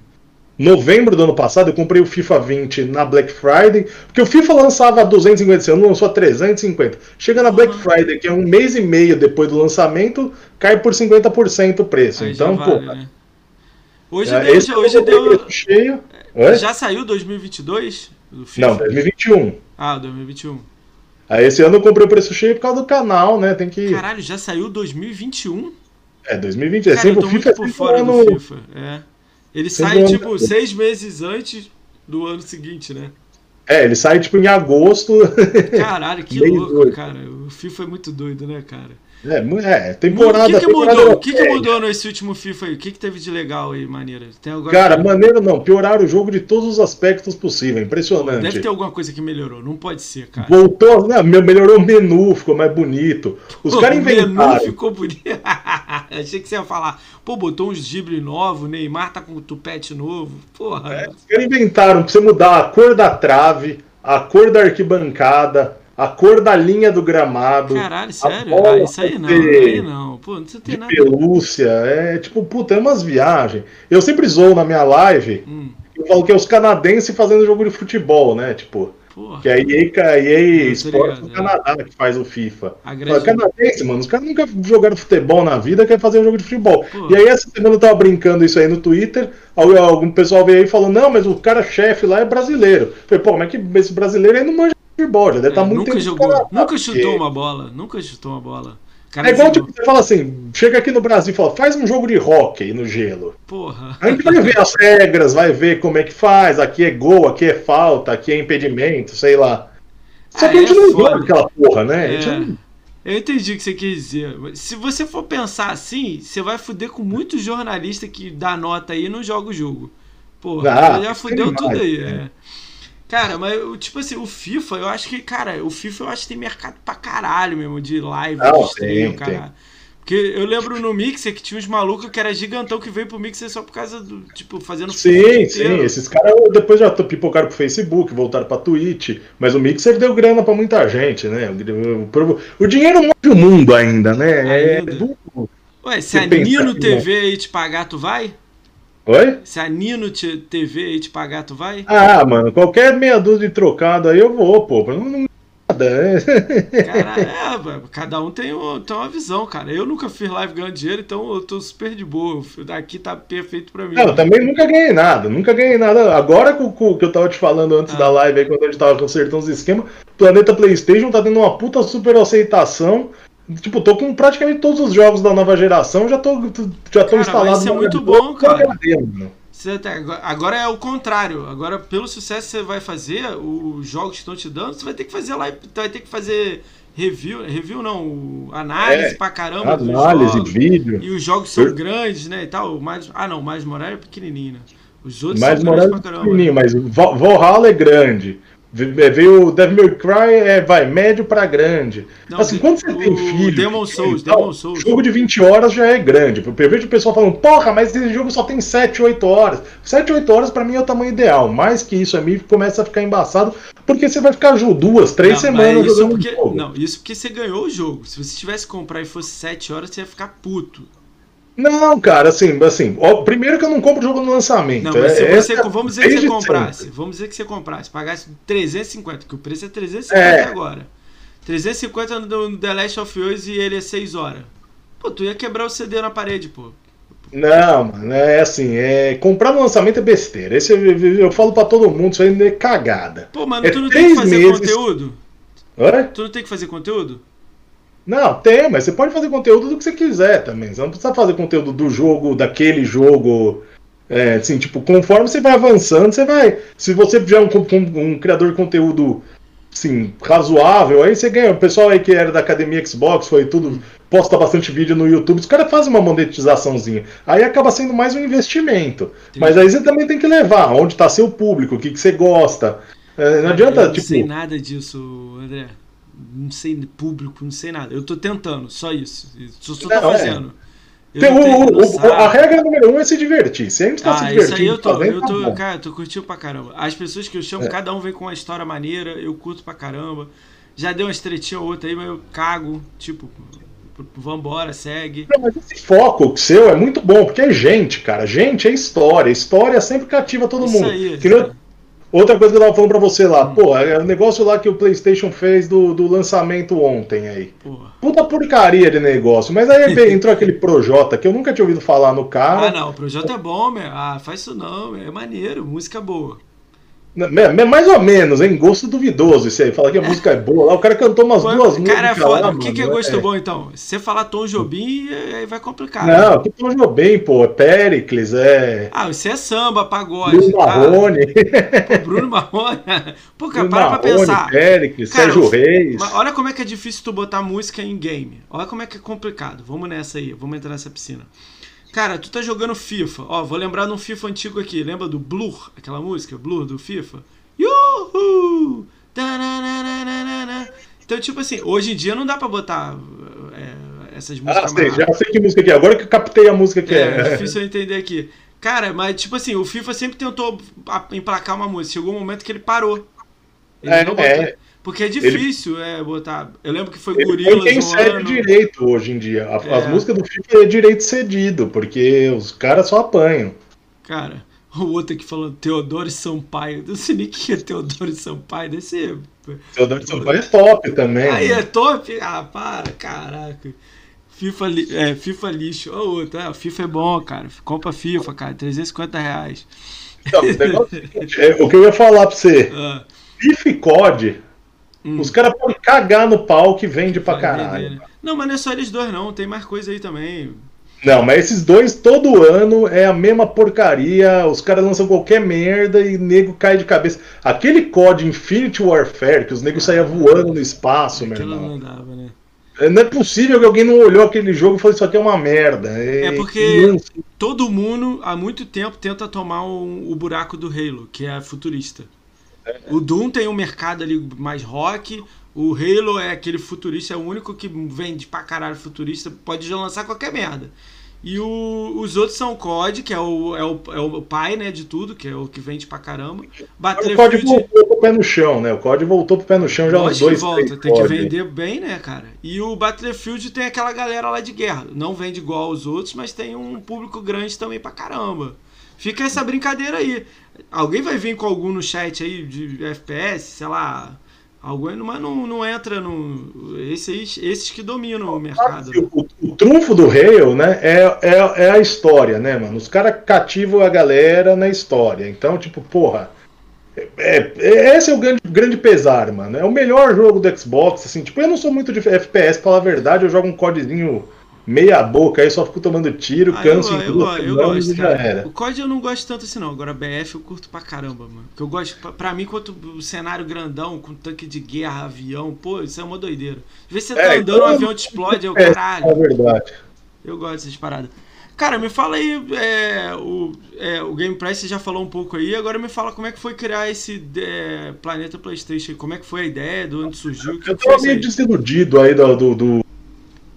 novembro do ano passado, eu comprei o FIFA 20 na Black Friday, porque o FIFA lançava a 250, não lançou a 350. Chega na Black Friday, que é um mês e meio depois do lançamento, cai por 50% o preço. Aí então, vale, pô. Né? Hoje, é, deu, hoje, hoje deu. Cheio. Já saiu 2022? Não, 2021. Ah, 2021. Aí esse ano eu comprei o preço cheio por causa do canal, né? Tem que. Caralho, já saiu 2021? É, 2020. É Cara, é sempre, eu tô muito por fora do FIFA. É. Ele sai, tipo, seis meses antes do ano seguinte, né? É, ele sai, tipo, em agosto. Caralho, que louco, doido. cara. O FIFA é muito doido, né, cara? É, é temporada. O que, que mudou? O que, que mudou nesse último FIFA aí? O que, que teve de legal aí, maneira? Tem agora Cara, maneiro não. Pioraram o jogo de todos os aspectos possíveis. Impressionante. Deve ter alguma coisa que melhorou. Não pode ser, cara. Voltou, né? Melhorou o menu, ficou mais bonito. Os caras inventaram. O menu ficou bonito. Achei que você ia falar. Pô, botou uns gibre novo, Neymar tá com o tupete novo. Porra. É, os caras inventaram pra você mudar a cor da trave, a cor da arquibancada a cor da linha do gramado. Caralho, sério? Ah, isso aí não, aí não. Pô, não precisa ter nada. Pelúcia, é tipo, puta, é umas viagens. Eu sempre zoo na minha live, hum. eu falo que é os canadenses fazendo jogo de futebol, né? Tipo. Porra. Que a EA, a EA Sports do é. Canadá que faz o FIFA. Grande... Canadense, mano, os caras nunca jogaram futebol na vida, quer fazer um jogo de futebol. Porra. E aí essa semana eu tava brincando isso aí no Twitter, algum pessoal veio aí e falou, não, mas o cara chefe lá é brasileiro. Eu falei, pô, mas é que esse brasileiro aí não manja futebol, já deve estar é, tá muito Nunca jogou, cara, nunca chutou porque... uma bola, nunca chutou uma bola. Cara é igual tipo, você fala assim, chega aqui no Brasil e fala, faz um jogo de hockey no gelo. Porra. A gente vai ver as regras, vai ver como é que faz, aqui é gol, aqui é falta, aqui é impedimento, sei lá. Só ah, que a gente é não joga aquela porra, né? É. Não... Eu entendi o que você quis dizer. Se você for pensar assim, você vai fuder com muitos jornalistas que dá nota aí e não joga o jogo. Porra, ah, já fudeu tudo aí. É. Cara, mas tipo assim, o FIFA, eu acho que, cara, o FIFA eu acho que tem mercado pra caralho mesmo, de live, Não, de stream, cara. Porque eu lembro no Mixer que tinha uns malucos que era gigantão que veio pro Mixer só por causa do, tipo, fazendo Sim, sim, esses caras depois já pipocaram pro Facebook, voltaram pra Twitch, mas o Mixer deu grana pra muita gente, né? O, o dinheiro move o mundo ainda, né? Ainda. É, Ué, se a Nino TV aí te pagar, tu vai? Oi? Se a Nino TV aí te pagar, tu vai? Ah, mano, qualquer meia dúzia de trocado aí eu vou, pô. Não, não nada, né? Cara, é, cada um tem, tem uma visão, cara. Eu nunca fiz live ganhando dinheiro, então eu tô super de boa. Daqui tá perfeito pra mim. Não, eu também nunca ganhei nada, nunca ganhei nada. Agora com o que eu tava te falando antes ah. da live aí, quando a gente tava consertando os esquemas, Planeta Playstation tá tendo uma puta super aceitação. Tipo, tô com praticamente todos os jogos da nova geração, já tô, já tô cara, instalado. Isso é muito bom, cara. agora é o contrário. Agora, pelo sucesso que você vai fazer, os jogos que estão te dando, você vai ter que fazer lá, vai ter que fazer review, review não, análise é, pra caramba análise, jogos, vídeo. E os jogos são Eu... grandes, né, e tal. Mais, ah, não, mais Morales é pequenininho, né? Os outros mais são grandes pra caramba. Pequenininho, mas Valhalla é grande. É, veio o Devil May Cry, é, vai, médio para grande. Não, assim, quando você o, tem filho. Demon Souls, tal, Demon Souls. jogo de 20 horas já é grande. Eu vejo o pessoal falando, porra, mas esse jogo só tem 7, 8 horas. 7, 8 horas para mim é o tamanho ideal. Mais que isso, a mim começa a ficar embaçado, porque você vai ficar duas, três não, semanas jogando porque, jogo. Não, isso porque você ganhou o jogo. Se você tivesse que comprar e fosse 7 horas, você ia ficar puto. Não, cara, assim, assim, ó, primeiro que eu não compro jogo no lançamento. Não, mas é, você, vamos dizer que você comprasse, sempre. vamos dizer que você comprasse, pagasse 350, que o preço é 350 é. agora. 350 no The Last of Us e ele é 6 horas. Pô, tu ia quebrar o CD na parede, pô. Não, mano, é assim, é, comprar no lançamento é besteira. Esse eu, eu falo para todo mundo, isso aí é cagada. Pô, mano, é tu não tem que fazer meses... conteúdo? Oi? Tu não tem que fazer conteúdo? Não, tem, mas você pode fazer conteúdo do que você quiser também. Você não precisa fazer conteúdo do jogo, daquele jogo. É, assim, tipo, conforme você vai avançando, você vai. Se você tiver um, um, um criador de conteúdo assim, razoável, aí você ganha. O pessoal aí que era da academia Xbox, foi tudo, posta bastante vídeo no YouTube, os caras fazem uma monetizaçãozinha. Aí acaba sendo mais um investimento. Sim. Mas aí você também tem que levar onde está seu público, o que, que você gosta. É, não adianta, eu não tipo. sei nada disso, André não sei público, não sei nada. Eu tô tentando, só isso. Só, só tô é. fazendo. É. O, o, a regra número um é se divertir. Se a gente tá ah, se divertindo, isso aí eu tô, eu tô, tá cara, tô curtindo pra caramba. As pessoas que eu chamo, é. cada um vem com uma história maneira, eu curto pra caramba. Já deu uma estretinha ou outra aí, mas eu cago. Tipo, vambora, segue. Não, mas esse foco seu é muito bom, porque é gente, cara. Gente é história. História sempre cativa todo Isso mundo. aí, Que nem- isso aí. Outra coisa que eu tava falando pra você lá, pô, é o negócio lá que o PlayStation fez do, do lançamento ontem aí. Porra. Puta porcaria de negócio. Mas aí entrou aquele Projota que eu nunca tinha ouvido falar no cara. Ah, não, o projeto é bom, meu. Ah, faz isso não, meu. É maneiro, música boa. Mais ou menos, hein? Gosto duvidoso isso aí. Falar que a música é boa lá. O cara cantou umas Pô, duas cara, é músicas. foda. o que, que é gosto é. bom, então? Se você falar Tom Jobim, aí vai complicar. Não, que Tom Jobim, pô. É Pericles, é. Ah, você é samba, pagode. Bruno tá? Marrone. Pô, Bruno Marrone. Pô, cara, Bruno para pra pensar. Pericles, Cara, Sérgio Reis. Olha como é que é difícil tu botar música em game. Olha como é que é complicado. Vamos nessa aí, vamos entrar nessa piscina. Cara, tu tá jogando FIFA. Ó, vou lembrar de um FIFA antigo aqui. Lembra do Blur? Aquela música, Blur do FIFA? Yuhu! Então, tipo assim, hoje em dia não dá pra botar é, essas Ah, músicas sei, mais já sei que música que é. Agora que eu captei a música que é, é. difícil eu entender aqui. Cara, mas tipo assim, o FIFA sempre tentou emplacar uma música. Chegou um momento que ele parou. Ele É, não é. Porque é difícil é, botar. Eu lembro que foi Ele quem um cede ano. direito hoje em dia. A- É. As músicas do FIFA é direito cedido, porque os caras só apanham. Cara, o outro aqui falando Teodoro Sampaio. Eu não sei nem quem é Teodoro Sampaio. Deve ser. Teodoro Sampaio é top também. Aí né? é top? Ah, para, caraca. FIFA, li- é, FIFA lixo. O outro, é, FIFA é bom, cara. Compra FIFA, cara. 350 reais. Então, o, negócio é é, o que eu ia falar pra você, Ah, FIFA e COD, hum. os caras podem cagar no pau que vende pra caralho. Não, mas não é só eles dois, não. Tem mais coisa aí também. Não, mas esses dois, todo ano, é a mesma porcaria. Os caras lançam qualquer merda e nego cai de cabeça. Aquele COD Infinity Warfare, que os negros saíam voando no espaço, meu irmão. não dava, né? É, Não é possível que alguém não olhou aquele jogo e falou: Isso aqui é uma merda. É porque todo mundo, há muito tempo, tenta tomar o buraco do Halo, que é futurista. O Doom tem um mercado ali mais rock. O Halo é aquele futurista, é o único que vende pra caralho futurista. Pode já lançar qualquer merda. E o- os outros são o COD, que é o, é, o, é o pai né, de tudo, que é o que vende pra caramba. O COD Battlefield. voltou pro pé no chão, né? O COD voltou pro pé no chão já uns que dois, volta, três tem que COD. vender bem, né, cara? E o Battlefield tem aquela galera lá de guerra. Não vende igual aos outros, mas tem um público grande também pra caramba. Fica essa brincadeira aí. Alguém vai vir com algum no chat aí de FPS, sei lá. Alguém, mas não, não entra no. Esses, esses que dominam o mercado. né? O, o trunfo do Halo, né, é, é, é a história, né, mano? Os caras cativam a galera na história. Então, tipo, porra. É, é- esse é o grande, grande pesar, mano. É o melhor jogo do Xbox, assim. Tipo, eu não sou muito de FPS, pra falar a verdade. Eu jogo um codezinho meia boca, aí só fico tomando tiro, Ah, eu, canso em eu, duas go- eu semanas gosto, já cara. era. O COD eu não gosto tanto assim, não. Agora, BF eu curto pra caramba, mano. Porque eu gosto, pra, pra mim, quanto o cenário grandão, com tanque de guerra, avião, pô, isso é uma doideira. Às vezes você tá É, andando, então- o avião te explode, eu, É, é caralho. verdade. Eu gosto dessas paradas. Cara, me fala aí, é, o, é, o Game Press você já falou um pouco aí, agora me fala como é que foi criar esse é, Planeta Playstation, como é que foi a ideia, de onde surgiu, o Eu tava meio desiludido aí do, do, do-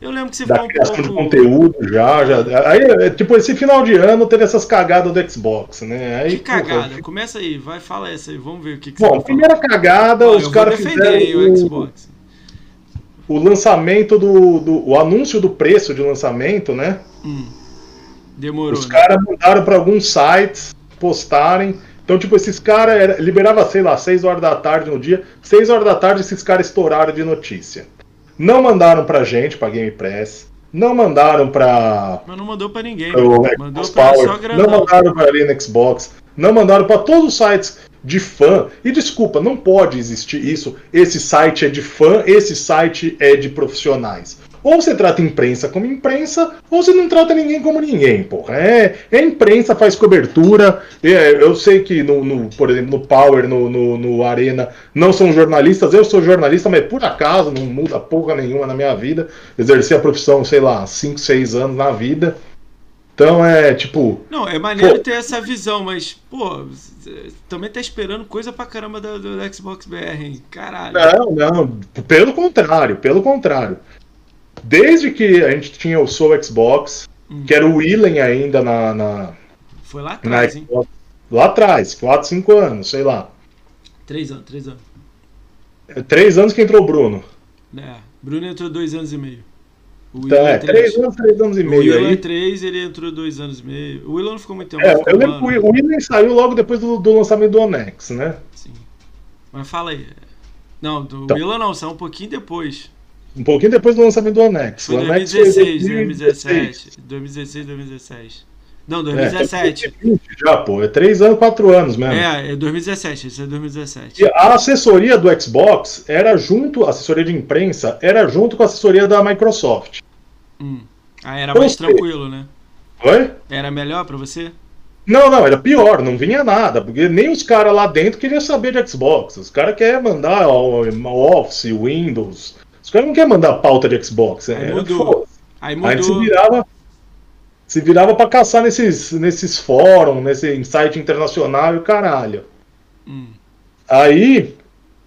Eu lembro que você da ficou um criação de pouco... conteúdo já, já. Aí, é, tipo, esse final de ano teve essas cagadas do Xbox, né? Aí, Que porra, cagada, começa aí, vai, fala essa aí, vamos ver o que, que Bom, você falar. primeira cagada, Ó, os caras fizeram o o, Xbox. o lançamento do, do. o anúncio do preço de lançamento, né? Hum, demorou, Os né? caras mandaram para alguns sites postarem. Então, tipo, esses caras liberava, sei lá, 6 horas da tarde no dia. 6 horas da tarde esses caras estouraram de notícia. Não mandaram pra gente, pra Game Press. Não mandaram pra Mas não mandou pra ninguém, o né? mandou pra Power, só não mandaram para ali no Xbox, não mandaram para todos os sites de fã. E desculpa, não pode existir isso. Esse site é de fã, esse site é de profissionais. Ou você trata imprensa como imprensa, ou você não trata ninguém como ninguém, porra. É, é imprensa, faz cobertura. É, eu sei que, no, no- por exemplo, no Power, no, no, no Arena, não são jornalistas. Eu sou jornalista, mas por acaso não muda porra nenhuma na minha vida. Exerci a profissão, sei lá, 5, 6 anos na vida. Então é tipo. Não, é maneiro Pô. ter essa visão, mas, pô, você também tá esperando coisa pra caramba do, do Xbox BR, hein? Caralho. Não, não. Pelo contrário, pelo contrário. Desde que a gente tinha o Soul Xbox, Hum. que era o Willen ainda na, na, Foi lá na atrás, hein? Xbox, lá atrás, 4, 5 anos, sei lá. Três anos, três anos. É, Três anos que entrou o Bruno. É, Bruno entrou dois anos e meio. O Então, Willan é, três anos, três anos e O meio Willan aí. 3, ele entrou dois anos e meio. O Willan não ficou muito tempo. É, eu lembro que o William saiu logo depois do, do lançamento do Onex, né? Sim. Mas fala aí. Não, do Então. Willan não, saiu um pouquinho depois. Um pouquinho depois do lançamento do Onex. Foi o Onex 2016, foi em 2017. 2016, 2017. Não, É, 2017. 2020 já, pô. É três anos, quatro anos mesmo. É, é 2017, esse é 2017. E a assessoria do Xbox era junto, a assessoria de imprensa era junto com a assessoria da Microsoft. Hum. Ah, era mais tranquilo, né? Oi? Era melhor pra você? Não, não, era pior, não vinha nada, porque nem os caras lá dentro queriam saber de Xbox. Os caras querem mandar ó, Office, Windows. Os caras não querem mandar pauta de Xbox. Aí Era mudou. foda. Aí A gente se mudou. virava, se virava pra caçar nesses, nesses fóruns, nesse site internacional e o caralho. Hum. Aí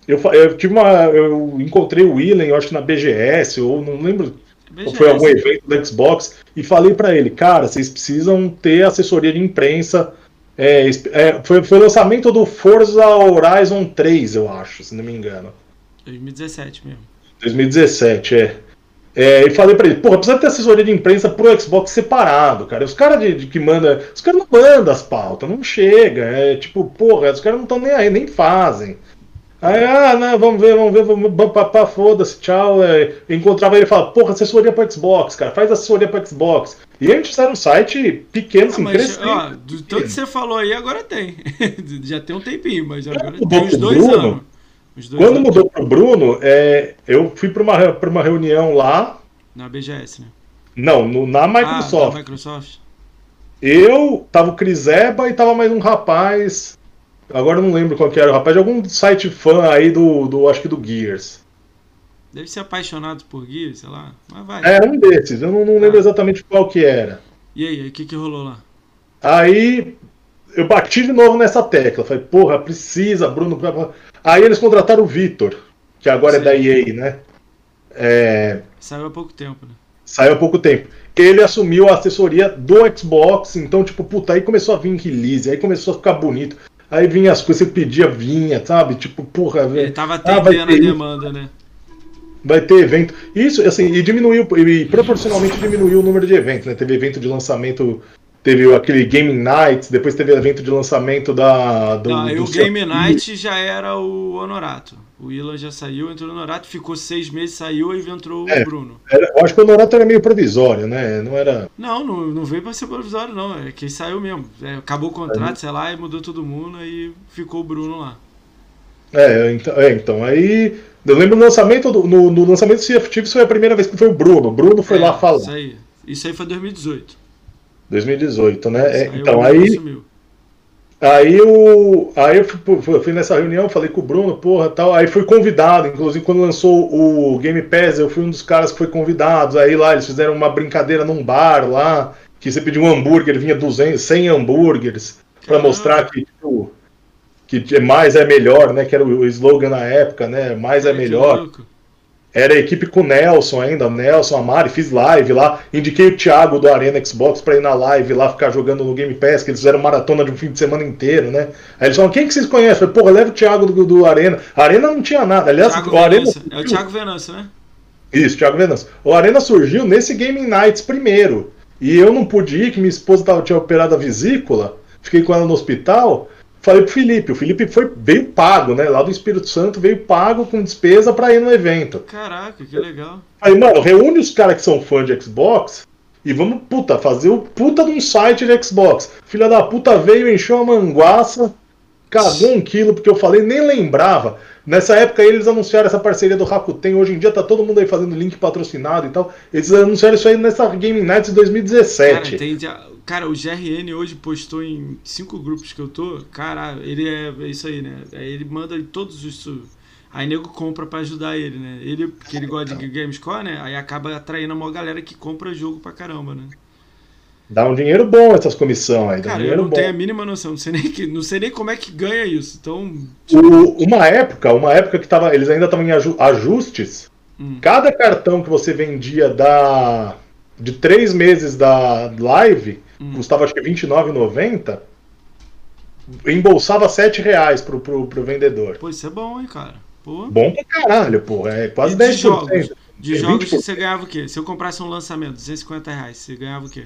eu, eu tive uma. Eu encontrei o Willen, eu acho que na BGS, ou não lembro ou foi algum evento do Xbox, e falei pra ele, cara, vocês precisam ter assessoria de imprensa. É, é, foi, foi o lançamento do Forza Horizon 3, eu acho, se não me engano. 2017 mesmo. 2017, é. É, e falei pra ele, porra, precisa ter assessoria de imprensa pro Xbox separado, cara. Os caras de, de que manda. Os caras não mandam as pautas, não chega. É tipo, porra, os caras não estão nem aí, nem fazem. Aí, ah, não, vamos ver, vamos ver, vamos papá, foda-se, tchau. É, encontrava ele e falava, porra, assessoria pro Xbox, cara, faz assessoria pro Xbox. E a gente fizeram um site pequeno, Ah, assim, mas, crescente. ó, do tanto que você falou aí, agora tem. Já tem um tempinho, mas agora mudou tem uns dois Bruno? anos. Dois Quando anos mudou pro Bruno, é, eu fui pra uma, pra uma reunião lá, Na BGS, né? não, no- na Ah, Microsoft. da Microsoft. Eu, tava o Cris Eba e tava mais um rapaz. Agora eu não lembro qual que era, o rapaz de algum site fã aí do, do acho que do Gears. Deve ser apaixonado por Gears, sei lá. Mas vai. É, um desses, eu não, não lembro Ah. exatamente qual que era. E aí, o que, que rolou lá? Aí eu bati de novo nessa tecla. Falei, porra, precisa, Bruno. Aí eles contrataram o Vitor, que agora é Sim. da EA, né? É, Saiu há pouco tempo, né? saiu há pouco tempo. Ele assumiu a assessoria do Xbox, então, tipo, puta, aí começou a vir release, aí começou a ficar bonito. Aí vinha as coisas você pedia, vinha, sabe? Tipo, porra, Ele velho. tava Ah, atendendo ter a demanda, né? Vai ter evento. Isso, assim, e diminuiu, e proporcionalmente diminuiu o número de eventos, né? Teve evento de lançamento, teve aquele Game Nights, depois teve evento de lançamento da. Do, Não, aí do o seu- Game Night já era o Honorato. O Ilan já saiu, entrou no Honorato, ficou seis meses, saiu e entrou É. o Bruno. Era- eu acho que o Honorato era meio provisório, né? Não era. Não, não, não veio pra ser provisório, não. É que saiu mesmo. É, acabou o contrato, sei lá, e mudou todo mundo, aí ficou o Bruno lá. É, então, é, então aí. Eu lembro no lançamento do, no, no lançamento do Sea of Thieves foi a primeira vez que foi o Bruno. O Bruno foi É, lá falar. Isso aí. Isso aí foi 2018. 2018, né? É, o então Bruno aí. assumiu. Aí eu, aí eu fui, fui- nessa reunião, falei com o Bruno, porra, tal. Aí fui convidado, inclusive quando lançou o Game Pass, eu fui um dos caras que foi convidado. Aí lá eles fizeram uma brincadeira num bar lá, que você pediu um hambúrguer, vinha 200, 100 hambúrgueres, pra Caramba. mostrar que, tipo, que mais é melhor, né? Que era o slogan na época, né? Mais é Que melhor. louco. Era a equipe com o Nelson ainda, o Nelson, a Mari, fiz live lá, indiquei o Thiago do Arena Xbox pra ir na live lá ficar jogando no Game Pass, que eles fizeram maratona de um fim de semana inteiro, né? Aí eles falaram, quem que vocês conhecem? Eu falei, porra, leva o Thiago do, do Arena. A Arena não tinha nada, aliás, Thiago o Arena... É o Thiago Venâncio, né? Isso, Thiago Venâncio. O Arena surgiu nesse Gaming Nights primeiro, e eu não pude ir, que minha esposa tava, tinha operado a vesícula, fiquei com ela no hospital, falei pro Felipe, o Felipe foi, veio pago, né? Lá do Espírito Santo, veio pago com despesa pra ir no evento. Caraca, que legal. Aí, mano, reúne os caras que são fãs de Xbox e vamos, puta, fazer o puta de um site de Xbox. Filha da puta veio, encheu a manguaça, cagou um quilo, porque eu falei, nem lembrava. Nessa época eles anunciaram essa parceria do Rakuten, hoje em dia tá todo mundo aí fazendo link patrocinado e tal. Eles anunciaram isso aí nessa Game Nights de Cara, 2017. tem, cara, o GRN hoje postou em cinco grupos que eu tô. Cara, ele é, é isso aí, né? Aí ele manda em todos os. Aí nego compra pra ajudar ele, né? Ele, porque ele gosta de Gamescore, né? Aí acaba atraindo a maior galera que compra jogo pra caramba, né? Dá um dinheiro bom essas comissões aí, dá um Cara, eu não bom. tenho a mínima noção, não sei nem, que, não sei nem como é que ganha isso. Então, O- uma época, uma época que tava, eles ainda estavam em aju- ajustes. Hum. Cada cartão que você vendia da de três meses da live Hum. custava acho que R$29,90. Embolsava 7 reais pro, pro, pro vendedor. pô, isso é bom, hein, cara. Pô. Bom pra caralho, pô. É quase E de 10%. jogos? De É jogos 20%. você ganhava o quê? Se eu comprasse um lançamento, 250 reais, você ganhava o quê?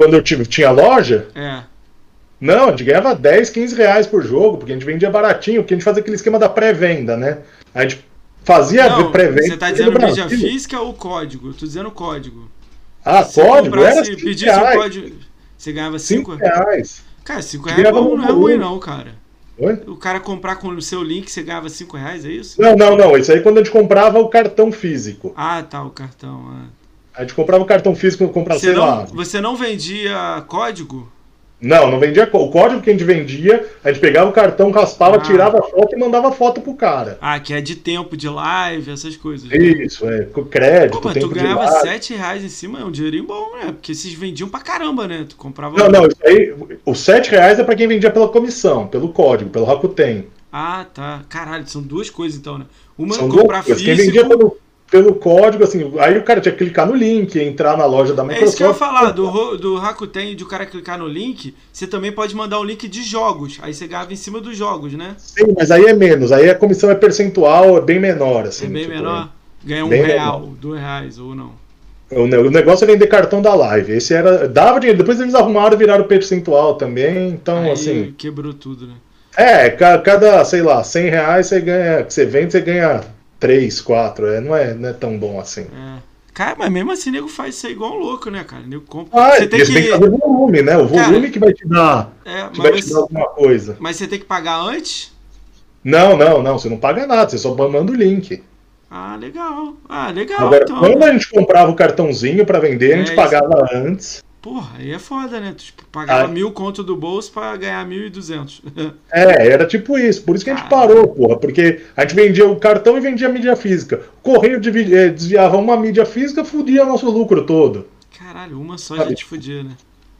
Quando eu tive, tinha loja, É. não, a gente ganhava 10, 15 reais por jogo, porque a gente vendia baratinho, porque a gente fazia aquele esquema da pré-venda, né? A gente fazia pré-venda. você tá dizendo mídia física ou código? Eu tô dizendo código. Ah, Se código? Era comprasse, 5 pedisse reais. código, você ganhava 5? 5 reais. Cara, 5 reais é bom, não é ruim não, cara. Oi? O cara comprar com o seu link, você ganhava 5 reais, é isso? Não, não, não. Isso aí quando a gente comprava o cartão físico. Ah, tá, o cartão. ah. A gente comprava o cartão físico, comprava, Você, sei não, lá. você não vendia código? Não, não vendia. O código que a gente vendia, a gente pegava o cartão, raspava, Ah. tirava a foto e mandava foto pro cara. Ah, que é de tempo de live, essas coisas. Isso, é. Com crédito, Pô, mas tu tempo de ganhava live. 7 reais em cima, é um dinheirinho bom, né? Porque vocês vendiam pra caramba, né? Tu comprava. Não, não, isso aí, os 7 reais é pra quem vendia pela comissão, pelo código, pelo Rakuten. Ah, tá. Caralho, são duas coisas então, né? Uma São duas comprar. Quem físico. vendia pelo, pelo código, assim, aí o cara tinha que clicar no link, entrar na loja da É Microsoft. isso que eu ia falar, do, do Rakuten, de o cara clicar no link, você também pode mandar um link de jogos. Aí você ganhava em cima dos jogos, né? Sim, mas aí é menos, aí a comissão é percentual, é bem menor, assim. é bem tipo, menor. Ganha um real, dois reais ou não. O ne- o negócio é vender cartão da live. Esse era. Dava dinheiro. Depois eles arrumaram e viraram percentual também. Então, Aí assim. quebrou tudo, né? É, ca- cada, sei lá, 100 reais você ganha. Que você vende, você ganha 3, 4. É, não, é, não é tão bom assim. É. Cara, mas mesmo assim, nego faz isso aí igual um louco, né, cara? Nego compra. Ah, você tem e você tem que que. fazer volume, né? O volume Cara, que vai te dar. É, Que vai te dar alguma coisa. mas você tem que pagar antes? Não, não, não. Você não paga nada, você só manda o link. Ah, legal. Ah, legal. Agora, então, quando a gente comprava o cartãozinho pra vender, a gente É, pagava antes. Porra, aí é foda, né? Tu tipo, pagava Ah. mil conto do bolso pra ganhar mil e duzentos. É, era tipo isso. Por isso que a gente Caralho. parou, porra. Porque a gente vendia o cartão e vendia a mídia física. Correio eh, desviava uma mídia física, fudia nosso lucro todo. Caralho, uma só Sabe, já te fudia, né?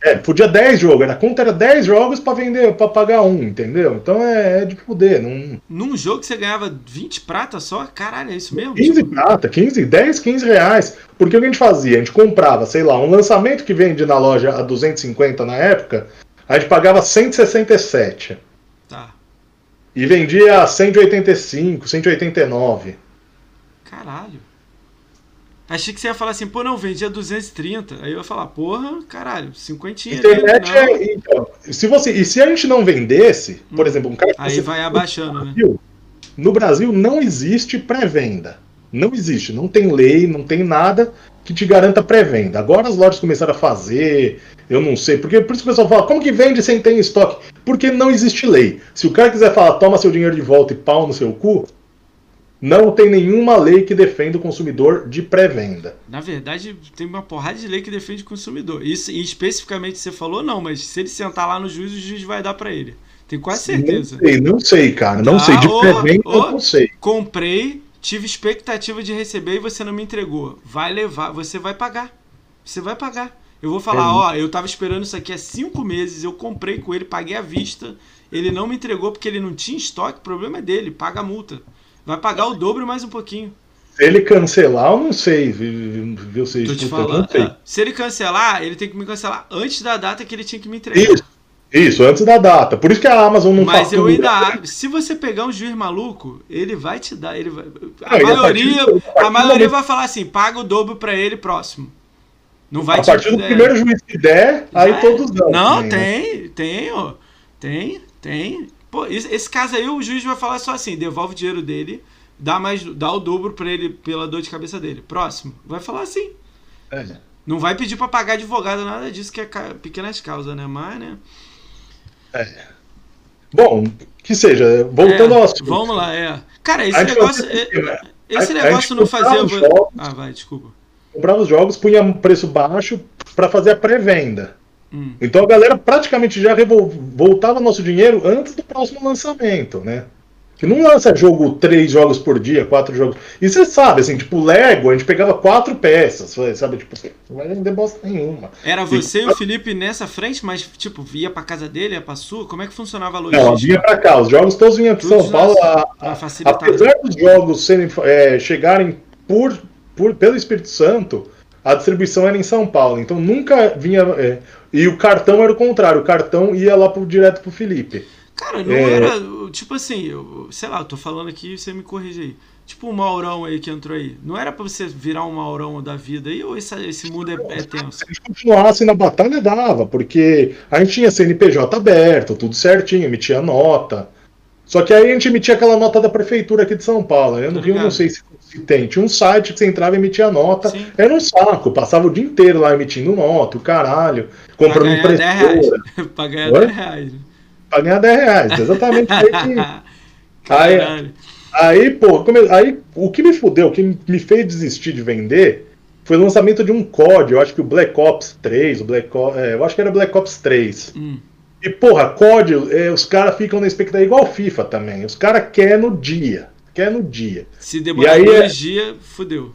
É, podia 10 jogos. A conta era 10 jogos pra vender, para pagar um, entendeu? Então é, é de fuder. Não... Num jogo que você ganhava 20 prata só? Caralho, é isso mesmo? 15 Tipo, prata, 15, 10, 15 reais. Porque o que a gente fazia? A gente comprava, sei lá, um lançamento que vende na loja a 250 na época, a gente pagava 167. Tá. E vendia a 185, 189. Caralho. Achei que você ia falar assim, pô, não, vendia 230. Aí eu ia falar, porra, caralho, cinquentinha. ali, Internet não. é. Então, se você, e se a gente não vendesse, por exemplo, um cara que Aí vai abaixando, né? Brasil, No Brasil não existe pré-venda. Não existe, não tem lei, não tem nada que te garanta pré-venda. Agora as lojas começaram a fazer, eu não sei, porque por isso que o pessoal fala, como que vende sem ter estoque? Porque não existe lei. Se o cara quiser falar, toma seu dinheiro de volta e pau no seu cu, não tem nenhuma lei que defenda o consumidor de pré-venda. Na verdade, tem uma porrada de lei que defende o consumidor. Isso, e especificamente você falou, não, mas se ele sentar lá no juiz, o juiz vai dar pra ele. Tenho quase certeza. Não sei, não sei, cara. Não Ah, sei. De ô, pré-venda não sei. Comprei, tive expectativa de receber e você não me entregou. Vai levar, você vai pagar. Você vai pagar. Eu vou falar, É. ó, eu tava esperando isso aqui há cinco meses, eu comprei com ele, paguei à vista, ele não me entregou porque ele não tinha estoque, o problema é dele, paga a multa. Vai pagar o dobro mais um pouquinho. Se ele cancelar, eu não sei. Viu, vocês Tô te falando. é. Se ele cancelar, ele tem que me cancelar antes da data que ele tinha que me entregar. Isso, isso, antes da data. Por isso que a Amazon não Mas eu ainda. Se você pegar um juiz maluco, ele vai te dar. Ele vai, a Não, a maioria, partir a partir a maioria vai falar assim: paga o dobro pra ele próximo. Não vai A partir do é, primeiro juiz que der, aí é. todos dão. Não, né? tem, tem, ó. Tem, tem. Pô, esse, caso aí, o juiz vai falar só assim: devolve o dinheiro dele, dá, mais, dá o dobro pra ele pela dor de cabeça dele. Próximo. Vai falar assim. É. Não vai pedir pra pagar advogado, nada disso, que é pequenas causas, né? Mas, né? Bom, que seja, voltando É, ao assunto. Vamos lá, é. Cara, esse negócio. né? é- esse negócio não fazia. jogos. Ah, vai, desculpa. Comprava os jogos, punha um preço baixo para fazer a pré-venda. Hum. Então a galera praticamente já voltava nosso dinheiro antes do próximo lançamento, né? Que não lança jogo, três jogos por dia, quatro jogos. E você sabe, assim, tipo, Lego, a gente pegava quatro peças, sabe? Tipo, não vai vender bosta nenhuma. Era você e o Felipe nessa frente, mas, tipo, ia pra casa dele, ia pra sua? Como é que funcionava a Não, logística? vinha pra cá. Os jogos todos vinham em São Paulo. a- pra a- apesar dos jogos serem, é, chegarem por, por, pelo Espírito Santo, a distribuição era em São Paulo. Então nunca vinha. é, e o cartão era o contrário. O cartão ia lá pro, direto pro Felipe. Cara, não É. era. Tipo assim, eu, sei lá, eu tô falando aqui você me corrige aí. Tipo o Maurão aí que entrou aí. Não era pra você virar um Maurão da vida aí ou esse, esse mundo é, é tenso? Se a gente continuasse na batalha, dava, porque a gente tinha CNPJ aberto, tudo certinho, emitia nota. Só que aí a gente emitia aquela nota da prefeitura aqui de São Paulo. Eu no Tá Rio não sei se, se tem. Tinha um site que você entrava e emitia nota. Sim. Era um saco, passava o dia inteiro lá emitindo nota, o caralho, Pra comprando ganhar 10 reais. impressora. pra ganhar Oi? 10 reais. Pra ganhar 10 reais. Exatamente aí que. Caralho. Aí, pô, come- aí o que me fudeu, o que me fez desistir de vender foi o lançamento de um COD, eu acho que o Black Ops 3, o Black Ops, é, eu acho que era Black Ops 3. Hum. E porra, COD, é, os caras ficam na expectativa, igual FIFA também, os caras querem no dia, quer no dia. Se demorar aí dois é- dias, fudeu.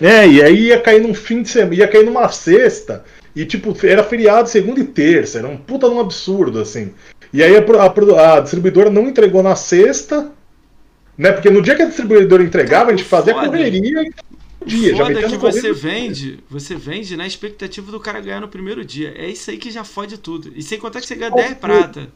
É, e aí ia cair num fim de semana, ia cair numa sexta, e tipo, era feriado segunda e terça, era um puta de um absurdo, assim. E aí a, a a distribuidora não entregou na sexta, né? Porque no dia que a distribuidora entregava, a gente fazia Foda. correria e dia, já Foda metia que você vende, você vende na expectativa do cara ganhar no primeiro dia. É isso aí que já fode tudo. E sem contar que você ganha 10 prata.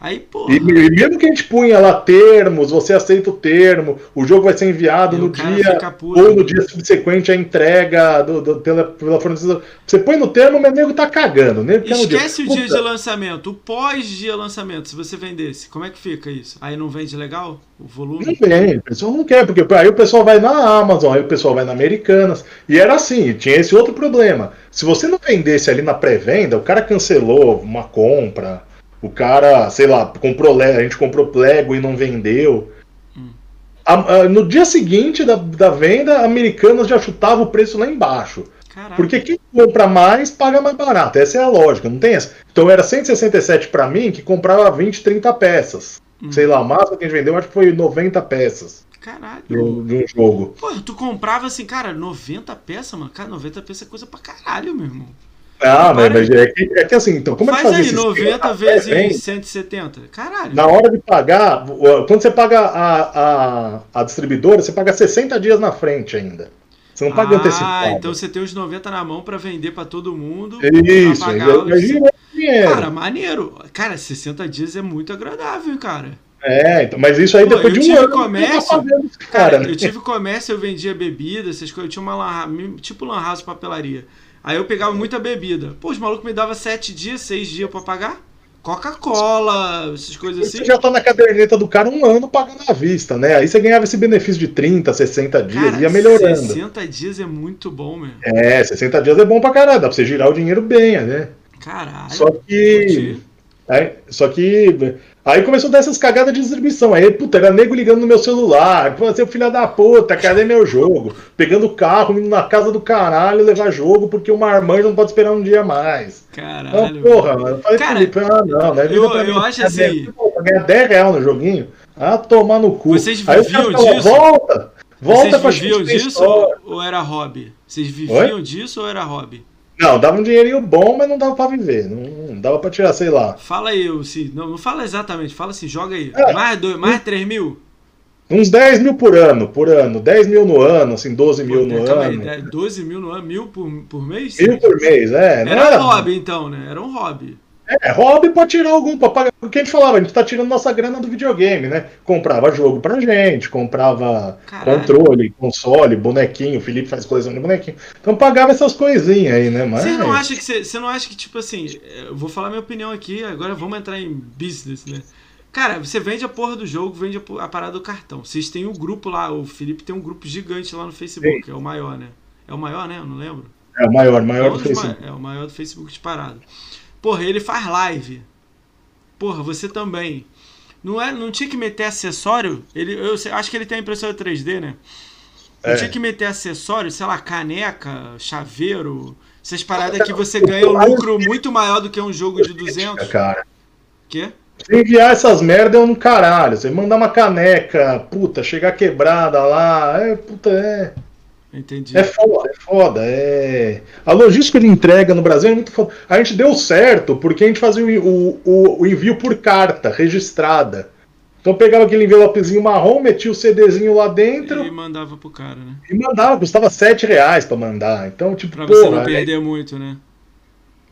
Aí, porra. E, e mesmo que a gente punha lá termos, você aceita o termo, o jogo vai ser enviado no dia puto. ou no dia subsequente a entrega do, do- pela, pela fornecedora. Você põe no termo, mas o nego tá cagando. No Esquece o dia Puta, de lançamento, o pós-dia lançamento, se você vendesse. Como é que fica isso? Aí não vende legal? O Não volume? vem, o pessoal não quer, porque aí o pessoal vai na Amazon, aí o pessoal vai na Americanas. E era assim, tinha esse outro problema. Se você não vendesse ali na pré-venda, o cara cancelou uma compra, o cara, sei lá, comprou Lego, a gente comprou Lego e não vendeu. Hum. A- a- no dia seguinte da, da venda, a Americanas já chutava o preço lá embaixo. Caralho. Porque quem compra mais, paga mais barato. Essa é a lógica, não tem essa. Então era 167 para mim, que comprava 20, 30 peças. Hum. Sei lá, o máximo que a gente vendeu, acho que foi 90 peças Caralho. de um jogo. Pô, tu comprava assim, cara, 90 peças, mano. Cara, 90 peças é coisa pra caralho, meu irmão. Ah, Agora- mas, é, que, é que assim, então, como Faz é que fazia aí, esse 90 esquema? vezes É, vem, 170. Caralho. Na hora de pagar, quando você paga a, a, a distribuidora, você paga 60 dias na frente ainda. Você não paga ah, antecipado. então você tem os 90 na mão pra vender pra todo mundo. Isso, gira dinheiro. Cara, maneiro. Cara, 60 dias é muito agradável, cara. É, então, mas isso aí Pô, depois de um ano. comércio, fazendo isso, Cara, cara, né? eu tive comércio, eu vendia bebida, essas coisas. Eu tinha uma lan, tipo lan house papelaria. Aí eu pegava muita bebida. Pô, os malucos me davam 7 dias, 6 dias pra pagar. Coca-Cola, essas coisas assim. Você já tá na caderneta do cara um ano pagando à vista, né? Aí você ganhava esse benefício de 30, 60 dias, Cara, ia melhorando. 60 dias é muito bom, meu. É, 60 dias é bom pra caralho, dá pra você girar o dinheiro bem, né? Caralho. Só que. Aí, só que. Aí começou a dar essas cagadas de distribuição. Aí, puta, era nego ligando no meu celular. Pô, seu filho da puta, cadê meu jogo? Pegando o carro, indo na casa do caralho levar jogo, porque o marmanjo não pode esperar um dia mais. Caralho. Então, porra, mano. Eu falei, Cara, Felipe, ah, não, né? eu- eu acho assim- ganhar 10 reais no joguinho. Ah, tomar no cu. Vocês Aí viviam fala, disso? Volta! Volta pra Vocês viviam disso ou, ou era hobby? Vocês viviam disso ou era hobby? Não, dava um dinheirinho bom, mas não dava pra viver. Não, não dava pra tirar, sei lá. Fala aí, se não, não fala exatamente, fala assim, joga aí. É. Mais, dois, mais 3 mil? Uns 10 mil por ano, por ano. 10 mil no ano, assim, 12 mil no Calma aí, ano. é 12 mil no ano, mil por, por mês? Mil por mês, é. Não Era era, hobby então, né? Era um hobby. É, hobby pode tirar algum, pra pagar. O que a gente falava, a gente tá tirando nossa grana do videogame, né? Comprava jogo pra gente, comprava Caralho. controle, console, bonequinho, o Felipe faz coleção de bonequinho. Então pagava essas coisinhas aí, né? Mas. Você não acha que você, você não acha que tipo assim, eu vou falar minha opinião aqui, agora vamos entrar em business, né? Cara, você vende a porra do jogo, vende a, parada do cartão. Vocês têm um grupo lá, o Felipe tem um grupo gigante lá no Facebook, é o maior, né? É o maior, né? Eu não lembro. É o maior, maior É do Facebook. ma- É o maior do Facebook disparado. Porra, ele faz live. Porra, você também. Não, é, não tinha que meter acessório? Ele, eu acho que ele tem a impressora 3D, né? Não É. tinha que meter acessório, sei lá, caneca, chaveiro. Essas paradas que você ganha um lucro muito maior do que um jogo de 200. Cara. Quê? Se enviar essas merda é um caralho. Você mandar uma caneca, puta, chegar quebrada lá, é, puta, é. Entendi. É foda, é foda. É... A logística de entrega no Brasil é muito foda. A gente deu certo porque a gente fazia o, o, o- envio por carta, registrada. Então pegava aquele envelopezinho marrom, metia o CDzinho lá dentro E mandava pro cara, né? e mandava. Custava 7 reais pra mandar. Então, tipo, Pra você não porra. perder muito, né?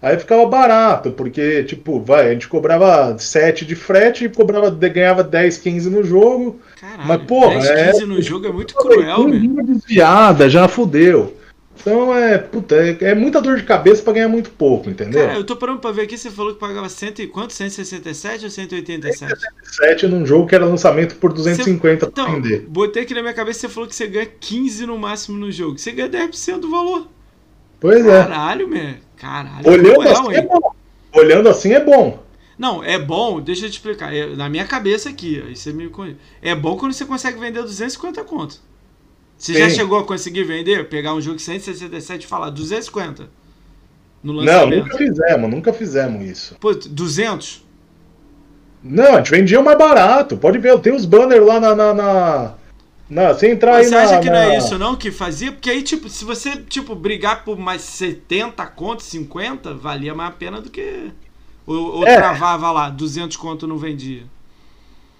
Aí ficava barato, porque, tipo, vai, a gente cobrava 7 de frete e cobrava, ganhava 10, 15 no jogo. Caralho, mas, porra, 10, 15 é... no jogo é muito cruel, velho. desviada, já fudeu. Então é, puta, é, é, muita dor de cabeça pra ganhar muito pouco, entendeu? Cara, eu tô parando pra ver aqui, você falou que pagava cento e quanto? 167 ou 187? 167 num jogo que era lançamento por 250 você, pra então, vender. Botei aqui na minha cabeça, você falou que você ganha 15 no máximo no jogo. Você ganha 10% do valor. Pois Caralho, é. Caralho, man. Caralho. Olhando assim hein? é bom. Olhando assim é bom. Não, é bom, deixa eu te explicar. É, na minha cabeça aqui, aí você me É bom quando você consegue vender 250 conto. Você Sim. já chegou a conseguir vender? Pegar um jogo de 167 e falar 250 no lançamento? Não, nunca fizemos, nunca fizemos isso. Pô, 200? Não, a gente vendia o mais barato. Pode ver, eu tenho os banners lá na, na, na... Não, você entrar você aí Você acha que na... não é isso não que fazia? Porque aí, tipo, se você, tipo, brigar por mais 70 contos, 50, valia mais a pena do que... Ou, ou é. travava lá, 200 conto não vendia.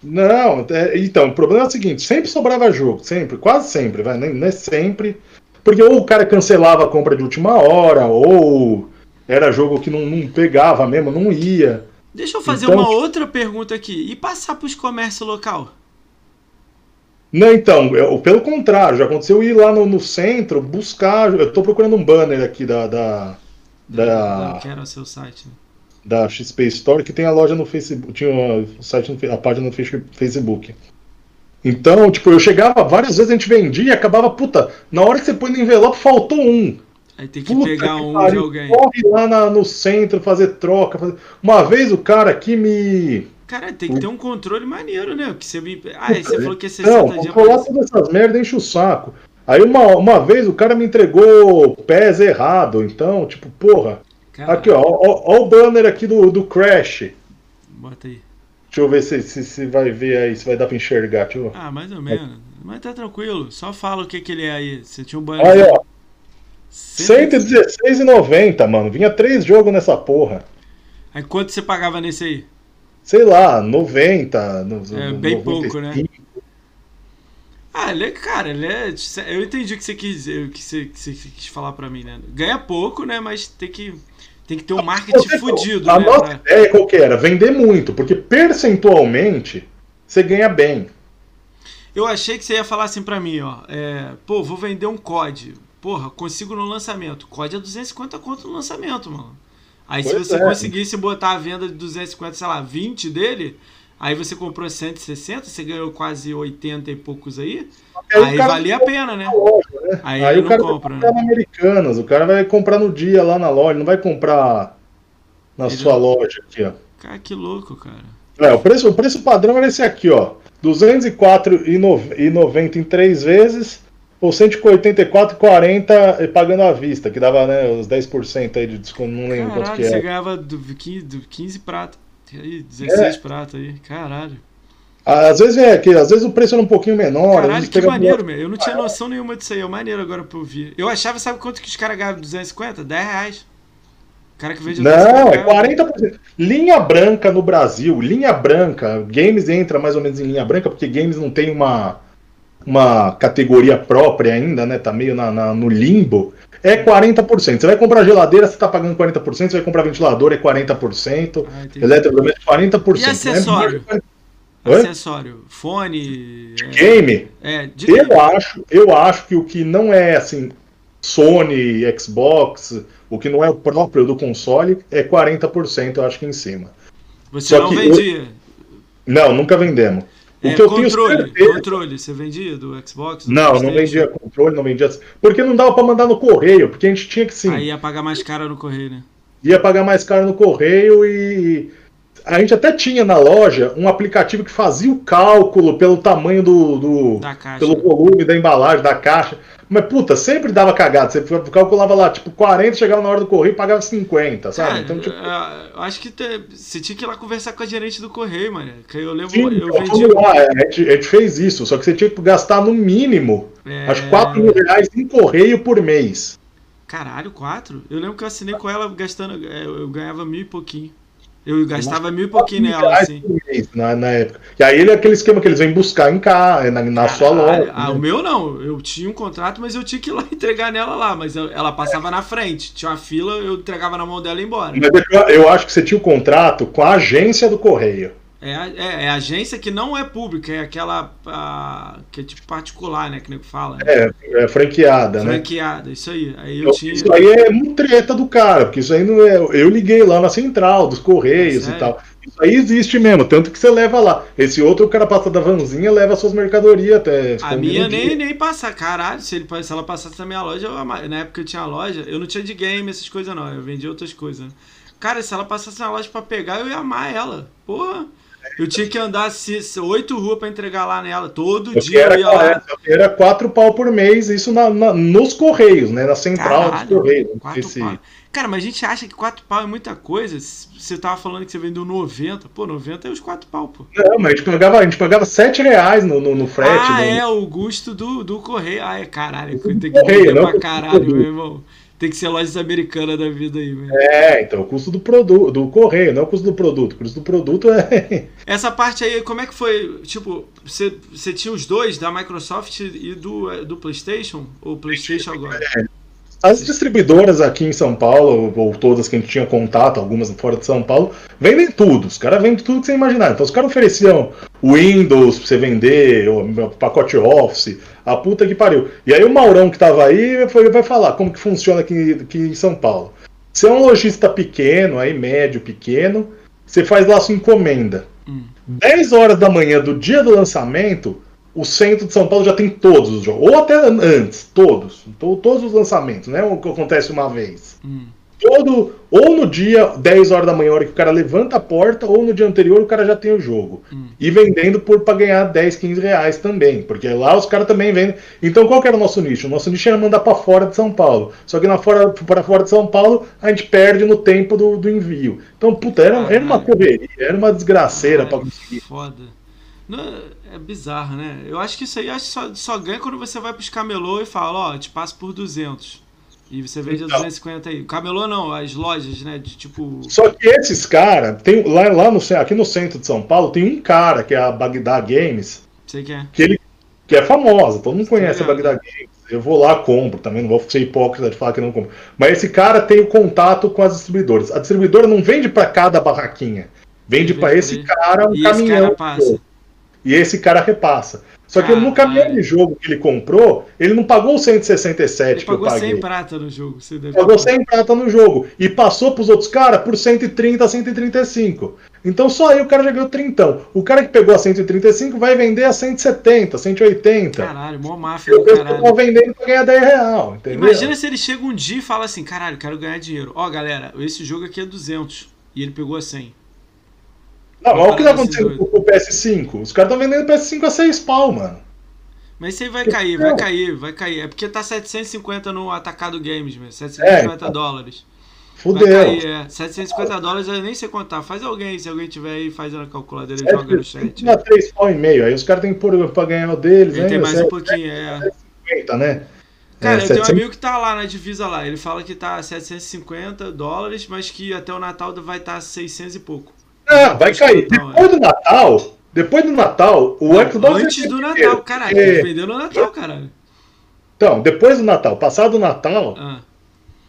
Não, é, então, o problema é o seguinte, sempre sobrava jogo, sempre, quase sempre, vai, não é sempre. Porque ou o cara cancelava a compra de última hora, ou era jogo que não, não pegava mesmo, não ia. Deixa eu fazer então, uma outra pergunta aqui. E passar para os comércios local? Não, então, eu, pelo contrário, já aconteceu ir lá no, no, centro, buscar. Eu estou procurando um banner aqui da. da, da eu quero o seu site. Né? da XP Store que tem a loja no Facebook, tinha o site, no, a página no Facebook. Então, tipo, eu chegava, várias vezes a gente vendia e acabava, puta, na hora que você põe no envelope faltou um. Aí tem que puta pegar que um pariu, de alguém. Corre lá na, no centro fazer troca. Fazer... Uma vez o cara aqui me. Cara, tem que ter um controle maneiro, né? Que você me... Ah, aí você falou que é 60 não, dias. Não, todas essas merdas enche o saco. Aí uma, uma vez o cara me entregou pés errado, então, tipo, porra. Caralho. Aqui, ó, ó, ó, o banner aqui do, do Crash. Bota aí. Deixa eu ver se, se, se vai ver aí, se vai dar pra enxergar. Deixa eu... Ah, mais ou menos. Mas tá tranquilo. Só fala o que, que ele é aí. Você tinha um banner. Aí, ó. 116,90, mano. Vinha três jogos nessa porra. Aí quanto você pagava nesse aí? Sei lá, 90. No, é, bem 95. pouco, né? Ah, ele é, cara, ele é. Eu entendi o que você quis, que você, que você quis falar pra mim, né? Ganha pouco, né? Mas tem que tem que ter um marketing você, fudido. A né, nossa pra... ideia qual que era? Vender muito, porque percentualmente você ganha bem. Eu achei que você ia falar assim pra mim, ó. É, pô, vou vender um COD. Porra, consigo no lançamento. COD é 250 conto no lançamento, mano. Aí pois se você é. conseguisse botar a venda de 250, sei lá, 20 dele, aí você comprou 160, você ganhou quase 80 e poucos aí. Aí, aí valia a pena, né? Loja, né? Aí, aí o cara compra, vai comprar né? Americanas, o cara vai comprar no dia lá na loja, não vai comprar na Ele... sua loja aqui, ó. Cara, que louco, cara. É, o preço, o preço padrão era esse aqui, ó. R$ 204,90 em três vezes, ou 184,40 pagando à vista, que dava né, os 10% aí de desconto, não lembro Caralho, quanto que é. você ganhava do 15, do 15 prata, aí, 16 é. prata aí, caralho. Às vezes é que às vezes o preço era um pouquinho menor. Caralho, que maneiro, meu. Eu não tinha noção nenhuma disso aí. É maneiro agora pra ouvir. Eu achava, sabe quanto que os caras ganhavam 250? 10 reais. O cara que vende Não, é 40%. Linha branca no Brasil, linha branca. Games entra mais ou menos em linha branca, porque games não tem uma, uma categoria própria ainda, né? Tá meio na, na no limbo. É 40%. Você vai comprar geladeira, você tá pagando 40%. Você vai comprar ventilador, é 40%. Ah, Eletrodoméstico, 40%. E acessório? É acessório, fone. De game? É, de eu acho, eu acho que o que não é assim Sony, Xbox, o que não é o próprio do console é 40%, eu acho que em cima. Você Só não vendia? Eu... Não, nunca vendemos. O é, que eu controle, tenho certeza... controle, você vendia do Xbox? Do não, não vendia controle, não vendia. Porque não dava para mandar no correio, porque a gente tinha que sim. Aí ia pagar mais caro no correio, né? Ia pagar mais caro no correio e a gente até tinha na loja um aplicativo que fazia o cálculo pelo tamanho do. do pelo volume da embalagem, da caixa. Mas, puta, sempre dava cagada. Você calculava lá, tipo, 40, chegava na hora do correio e pagava 50, sabe? É, então, tipo... Eu acho que te... você tinha que ir lá conversar com a gerente do correio, mano. Que eu lembro. Sim, eu vendi... lá, a, gente, a gente fez isso, só que você tinha que gastar no mínimo, é... acho 4 mil reais em correio por mês. Caralho, 4? Eu lembro que eu assinei com ela gastando. É, eu ganhava mil e pouquinho. Eu gastava mil e pouquinho nela, assim. Na, na, época. E aí ele é aquele esquema que eles vêm buscar em cá, na, na sua loja. Ah, né? o meu não. Eu tinha um contrato, mas eu tinha que ir lá entregar nela lá. Mas eu, ela passava é. na frente. Tinha uma fila, eu entregava na mão dela e ia embora. Mas eu, eu acho que você tinha o um contrato com a agência do correio. É, é, é, agência que não é pública, é aquela a, que é tipo particular, né? Que nem fala. Né? É, é franqueada, né? Franqueada, isso aí. aí eu então, tinha... Isso aí é muito treta do cara, porque isso aí não é. Eu liguei lá na central dos Correios é e tal. Isso aí existe mesmo, tanto que você leva lá. Esse outro, o cara passa da vanzinha, leva suas mercadorias até. A minha nem, nem passa, caralho. Se, ele, se ela passasse na minha loja, eu, na época eu tinha loja, eu não tinha de game, essas coisas não. Eu vendia outras coisas. Né? Cara, se ela passasse na loja pra pegar, eu ia amar ela. Porra. Eu tinha que andar oito ruas para entregar lá nela. Todo eu dia era, eu ia lá. Era quatro pau por mês, isso na, na, nos Correios, né? Na central Caralho, dos Correios. Esse... Pau. Cara, mas a gente acha que quatro pau é muita coisa. Você tava falando que você vendeu 90. Pô, 90 é os quatro pau, pô. Não, mas a gente pagava, a gente pagava 7 reais no, no, no frete. Ah, no... é, o custo do, do correio. Ah, é caralho. Tem que correio, pra caralho, meu irmão. Tem que ser lojas americanas da vida aí, velho. É, então, o custo do produto, do correio, não o custo do produto. O custo do produto é. Essa parte aí, como é que foi? Tipo, você, você tinha os dois, da Microsoft e do, do PlayStation? Ou PlayStation agora? É. As distribuidoras aqui em São Paulo, ou todas que a gente tinha contato, algumas fora de São Paulo, vendem tudo. Os caras vendem tudo que você imaginar. Então os caras ofereciam Windows pra você vender, o pacote Office, a puta que pariu. E aí o Maurão que tava aí foi, vai falar como que funciona aqui, aqui em São Paulo. Você é um lojista pequeno, aí médio, pequeno, você faz lá sua encomenda. Hum. 10 horas da manhã do dia do lançamento, o centro de São Paulo já tem todos os jogos. Ou até antes, todos. Todos os lançamentos, né? O que acontece uma vez. Hum. Todo, ou no dia 10 horas da manhã, hora que o cara levanta a porta, ou no dia anterior o cara já tem o jogo. Hum. E vendendo por para ganhar 10, 15 reais também. Porque lá os caras também vendem. Então qual que era o nosso nicho? O nosso nicho era mandar para fora de São Paulo. Só que na fora, para fora de São Paulo, a gente perde no tempo do, do envio. Então, puta, era, era uma correria, era uma desgraceira para conseguir. Foda. Não, é bizarro, né? Eu acho que isso aí acho só, só ganha quando você vai pros camelô e fala, ó, oh, te passo por 200. E você vende então, a 250 aí. Camelô não, as lojas, né? De tipo. Só que esses caras, tem lá, lá no, aqui no centro de São Paulo, tem um cara que é a Bagdá Games. Sei que é. Que, ele, que é famosa, todo mundo conhece a Bagdá Games. Eu vou lá, compro também, não vou ser hipócrita de falar que não compro. Mas esse cara tem o contato com as distribuidoras. A distribuidora não vende para cada barraquinha. Vende para esse cara um e caminhão. Esse cara. E esse cara repassa. Só que ah, no caminhão de jogo que ele comprou, ele não pagou 167 ele que eu paguei. Pagou 100 prata no jogo. Você deve pagou 100 prata no jogo. E passou pros outros caras por 130, 135. Então só aí o cara já ganhou 30. O cara que pegou a 135 vai vender a 170, 180. Caralho, mó máfia do caralho. Eu vendendo pra ganhar 10 real, entendeu? Imagina se ele chega um dia e fala assim, caralho, quero ganhar dinheiro. Ó, galera, esse jogo aqui é 200. E ele pegou a 100. Não, mas o que tá acontecendo com o PS5? Os caras estão vendendo PS5 a 6 pau, mano. Mas isso aí vai cair, vai cair, vai cair. É porque tá 750 no Atacado Games, mesmo. 750 é, dólares. Fudeu. Vai cair, é. 750 dólares eu nem sei contar. Faz alguém, se alguém tiver aí, faz na calculadora e joga no chat. Dá 3 pau e meio. Aí os caras têm que pôr pra ganhar o deles, né? Tem mais um pouquinho, é. 50, né? Cara, é, eu 700... tenho um amigo que tá lá na divisa lá. Ele fala que tá 750 dólares, mas que até o Natal vai estar tá 600 e pouco. Ah, vai cair. Depois do Natal, depois do Natal, o não, Xbox. Antes do Natal, caralho. É... Vendeu no Natal, caralho. Então, depois do Natal, passado o Natal, ah.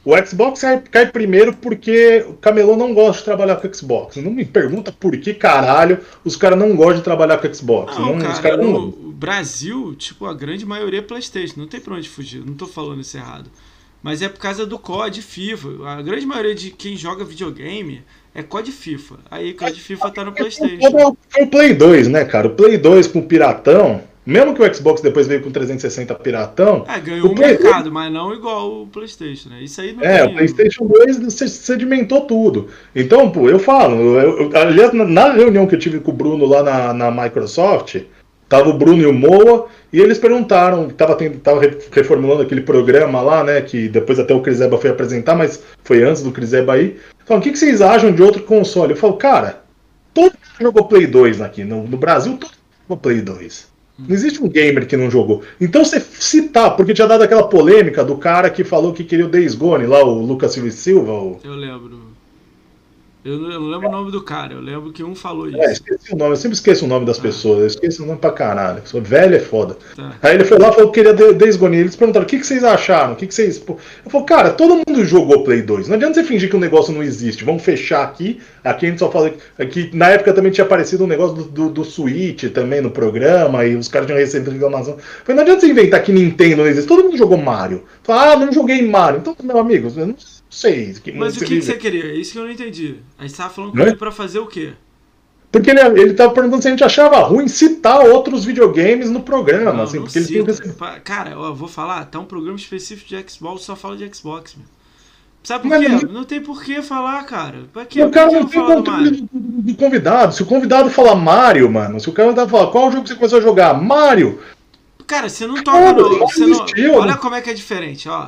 o Xbox cai, cai, primeiro porque o Camelô não gosta de trabalhar com o Xbox. Não me pergunta por que caralho os caras não gostam de trabalhar com o Xbox. Não, não, cara, no Brasil, tipo, a grande maioria é Playstation. Não tem pra onde fugir. Não tô falando isso errado. Mas é por causa do COD FIFA. A grande maioria de quem joga videogame é COD FIFA. Aí COD FIFA tá no PlayStation. É o Play 2, né, cara? O Play 2 com o Piratão. Mesmo que o Xbox depois veio com 360 Piratão. É, ganhou o, mercado, 2... mas não igual o PlayStation, né? Isso aí não É, tem... o PlayStation 2 sedimentou tudo. Então, pô, eu falo. Eu, eu, aliás, na reunião que eu tive com o Bruno lá na, na Microsoft, tava o Bruno e o Moa, e eles perguntaram, tava, tendo, tava reformulando aquele programa lá, né? Que depois até o Criseba foi apresentar, mas foi antes do Criseba aí. Então, o que, que vocês acham de outro console? Eu falo, cara, todo mundo jogou Play 2 aqui. No, no Brasil, todo mundo jogou Play 2. Não existe um gamer que não jogou. Então você citar, porque tinha dado aquela polêmica do cara que falou que queria o Days Gone, lá o Lucas Silva Silva. O... Eu lembro. Eu não, eu não lembro o nome do cara, eu lembro que um falou isso. É, esqueci o nome, eu sempre esqueço o nome das pessoas, eu esqueço o nome pra caralho. Sou velho é foda. Tá. Aí ele foi lá e falou que queria Gone. E eles perguntaram: o que, que vocês acharam? O que, que vocês. Eu falei, cara, todo mundo jogou Play 2. Não adianta você fingir que o negócio não existe. Vamos fechar aqui. Aqui a gente só fala que na época também tinha aparecido um negócio do, do, do Switch também no programa, e os caras tinham recebido reclamação. Eu falei, não adianta você inventar que Nintendo não existe. Todo mundo jogou Mario. Fala, ah, não joguei Mario. Então, meu amigo, eu não sei. Mas o que, que você queria? Isso que eu não entendi. A gente tava falando Não é? comigo pra fazer o quê? Porque ele, ele tava perguntando se a gente achava ruim citar outros videogames no programa, Não, assim, não porque cita. recebido. Pa- Cara, ó, eu vou falar, tá um programa específico de Xbox, só fala de Xbox, meu. Sabe por quê? não- Não tem por que falar, cara. Pra quê? O cara não tem falar controle do convidado. Se o convidado falar Mario, mano, se o cara tá falando qual jogo você começou a jogar? Mario! Cara, você não toca Cara, no. não Você não, olha como é que é diferente, ó.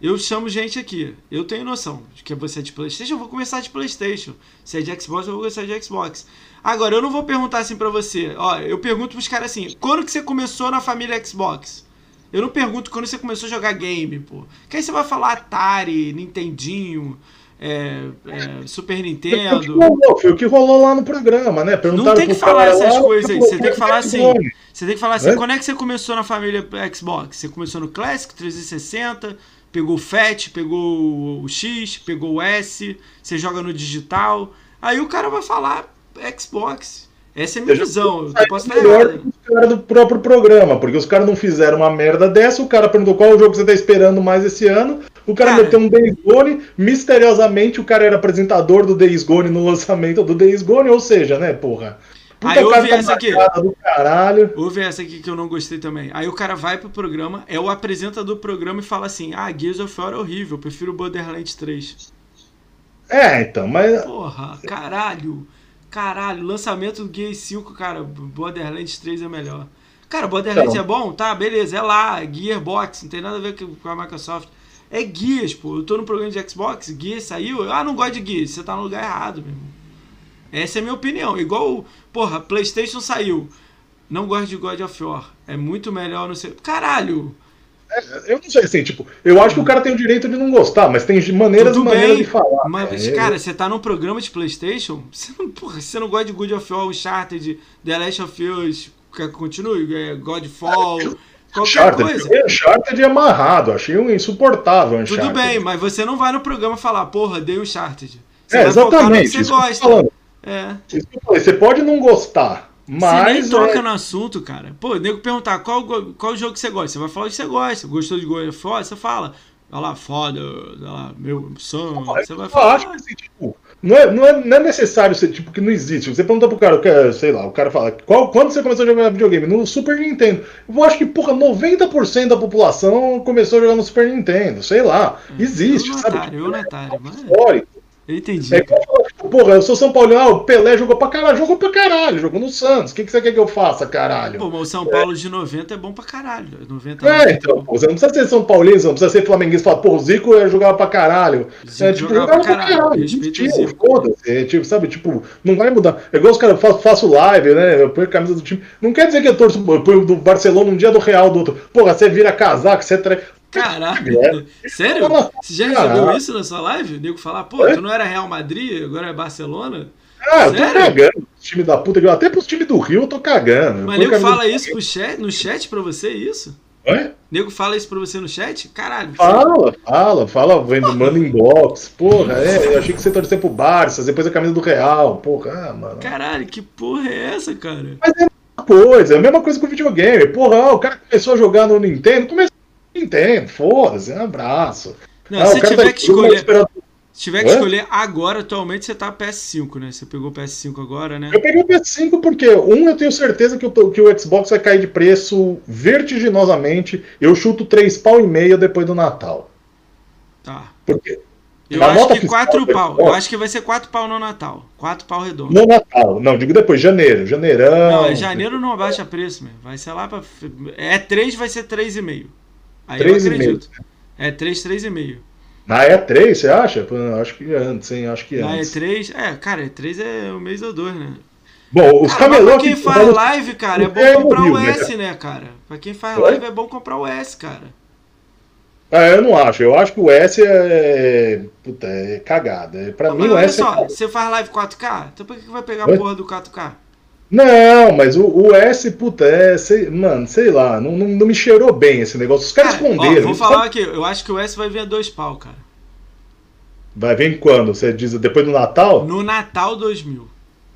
Eu chamo gente aqui. Eu tenho noção de que você é de Playstation, eu vou começar de Playstation. Se é de Xbox, eu vou começar de Xbox. Agora, eu não vou perguntar assim pra você. Ó, eu pergunto pros caras assim, quando que você começou na família Xbox? Eu não pergunto quando você começou a jogar game, pô. Que aí você vai falar Atari, Nintendinho, é, é, Super Foi o Nintendo. rolou, foi o que rolou lá no programa, né? Perguntaram Não tem que falar essas lá, coisas aí. falou, Você tem que falar assim. Você tem que falar assim, É? quando é que você começou na família Xbox? Você começou no Classic 360, pegou o Fat, pegou o X, pegou o S, você joga no digital. Aí o cara vai falar Xbox. Essa é a minha Eu visão. Eu posso estar errado. que os caras do próprio programa, porque os caras não fizeram uma merda dessa, o cara perguntou qual o jogo você tá esperando mais esse ano, o cara, Cara. meteu um Days Gone, misteriosamente o cara era apresentador do Days Gone no lançamento do Days Gone, ou seja, né, porra. Aí eu cara vi essa aqui. do caralho. Essa aqui que eu não gostei também. Aí o cara vai pro programa, é o apresentador do programa e fala assim: Ah, Gears of War é horrível, eu prefiro Borderlands 3. É, então, mas Porra, caralho. Caralho, lançamento do Gears 5, cara, Borderlands 3 é melhor. Cara, Borderlands Então. é bom? Tá, beleza, é lá, Gearbox, não tem nada a ver com com a Microsoft. É Gears, pô. Eu tô no programa de Xbox, Gears saiu. Ah, não gosto de Gears, você tá no lugar errado, meu irmão. Essa é a minha opinião. Igual, porra, PlayStation saiu. Não gosto de God of War. É muito melhor no seu. Caralho! eu não sei assim, tipo, eu acho que o cara tem o direito de não gostar, mas tem maneiras Tudo e maneiras bem, de falar. Mas, É, cara, você tá num programa de Playstation, você não, porra, você não gosta de God of War, Uncharted, The Last of Us, quer que continue? É, Godfall, qualquer Uncharted, coisa. Uncharted é amarrado, achei um insuportável Tudo Uncharted. bem, mas você não vai no programa falar, porra, dei Uncharted. Você É, vai focar no que exatamente, você isso que eu tô gosta. É. Você pode não gostar, Você mas nem toca é, no assunto, cara. Pô, o nego perguntar qual, qual jogo que você gosta. Você vai falar o que você gosta. Gostou de of War? Você fala. Olha lá, foda, olha lá, meu som. Você vai eu falar. acho que assim, tipo, não é, não, é, não é necessário ser tipo que não existe. Você pergunta pro cara, quer, sei lá, o cara fala, qual, quando você começou a jogar videogame? No Super Nintendo. Eu acho que, porra, 90% da população começou a jogar no Super Nintendo, sei lá. Existe, eu sabe? Atari, eu no Atari, mas. Eu entendi. É tipo, porra, eu sou São Paulino, ah, o Pelé jogou pra caralho, jogou pra caralho, jogou no Santos. O que, que você quer que eu faça, caralho? Pô, mas o São Paulo de 90 é bom pra caralho. 90 É, então, pô, você não precisa ser São Paulino, você não precisa ser flamenguista e falar, pô, o Zico jogava pra caralho. Zico é, tipo, jogava jogava pra caralho, caralho, respeita o existiu, Zico. foda-se. É, tipo, sabe, tipo, não vai mudar. É igual os caras, faço, faço live, né? Eu ponho a camisa do time. Não quer dizer que eu torço eu ponho do Barcelona um dia do Real do outro. Porra, você vira casaco, você trai. Caralho. Sério? Fala, Você já recebeu isso na sua live? O nego falar, pô, É? tu não era Real Madrid, agora é Barcelona? Ah, eu tô Sério? cagando. Os time da puta, até pros times do Rio eu tô cagando. Mas nego fala isso pro chat, no chat pra você, isso? Hã? Nego fala isso pra você no chat? Caralho. você- Fala, fala, fala, vendo, manda inbox. Porra, é, eu achei que você torcia pro Barça, depois a camisa do Real. Porra, ah, mano. Caralho, que porra é essa, cara? coisa, é a mesma coisa com o videogame. Porra, ah, o cara começou a jogar no Nintendo, começou no Nintendo, foda-se, um abraço. Não, Ah, se cara tiver tá que escolher, esperando- se tiver que Hã? escolher agora, atualmente você tá PS5, né? Você pegou o PS5 agora, né? Eu peguei o PS5 porque, um, eu tenho certeza que o, que o Xbox vai cair de preço vertiginosamente. Eu chuto três pau e meio depois do Natal. Tá. Porque Eu Na acho que fiscal 4 do pau. Eu acho que vai ser 4 pau no Natal. 4 pau redondo. no Natal, não, digo depois, janeiro, janeirão. Não, em janeiro não abaixa preço, meu. Vai ser lá pra. É 3, vai ser 3,5. Aí eu 3,5. acredito. É 3, 3,5. Na E3, você acha? Eu acho que antes, hein? Acho que Na antes. E3, é, cara, E3 é um mês ou dois, né? Bom, os Cara, mas camelô pra quem que- faz live, cara, é bom comprar o né, S, né, cara? Pra quem faz live é bom comprar o S, cara. É, eu não acho. Eu acho que o S é. Puta, é cagada. É, pra Não, mim, o olha S é. só, você faz live 4K? Então por que vai pegar a porra do 4K? Não, mas o, o S, puta, é. Sei, mano, sei lá. Não, não, não me cheirou bem esse negócio. Os caras Cara, ó, esconderam. vou Eles falar aqui, eu acho que o S vai vir a dois pau, cara. Vai vir quando? Você diz depois do Natal? No Natal 2000.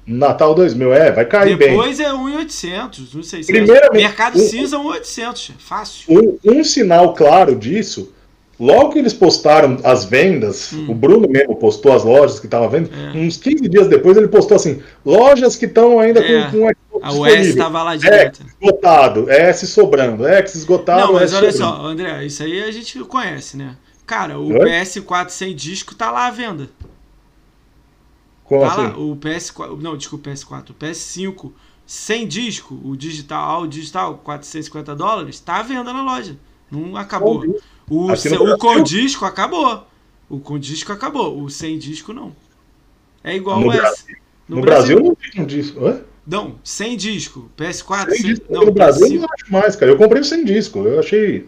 Natal 2000, é, vai cair bem. Depois é 1.800, não sei se Primeiramente, Mercado um- Cinza 1.800, fácil. Um, um sinal claro disso, logo que eles postaram as vendas, Hum. o Bruno mesmo postou as lojas que estavam vendo, É. uns 15 dias depois ele postou assim, lojas que estão ainda É. com, com Xbox A US disponível. tava lá X direto. esgotado, S sobrando, X esgotado, Não, mas olha sobrando. só, André, isso aí a gente conhece, né? Cara, o Oi? PS4 sem disco tá lá à venda. Como Tá assim? lá, o PS4, não, desculpa, o PS4, o PS5 sem disco, o digital, o digital, 450 dólares, tá à venda na loja. Não acabou. O, no se- o com Brasil? disco acabou. O com disco acabou. O sem disco não. É igual No o S. Brasil- No, Brasil, não tem um disco. Hã? Não, sem disco. PS4, Sem sem, disco não, no Brasil eu PS5. não acho mais, cara. Eu comprei sem disco. Eu achei.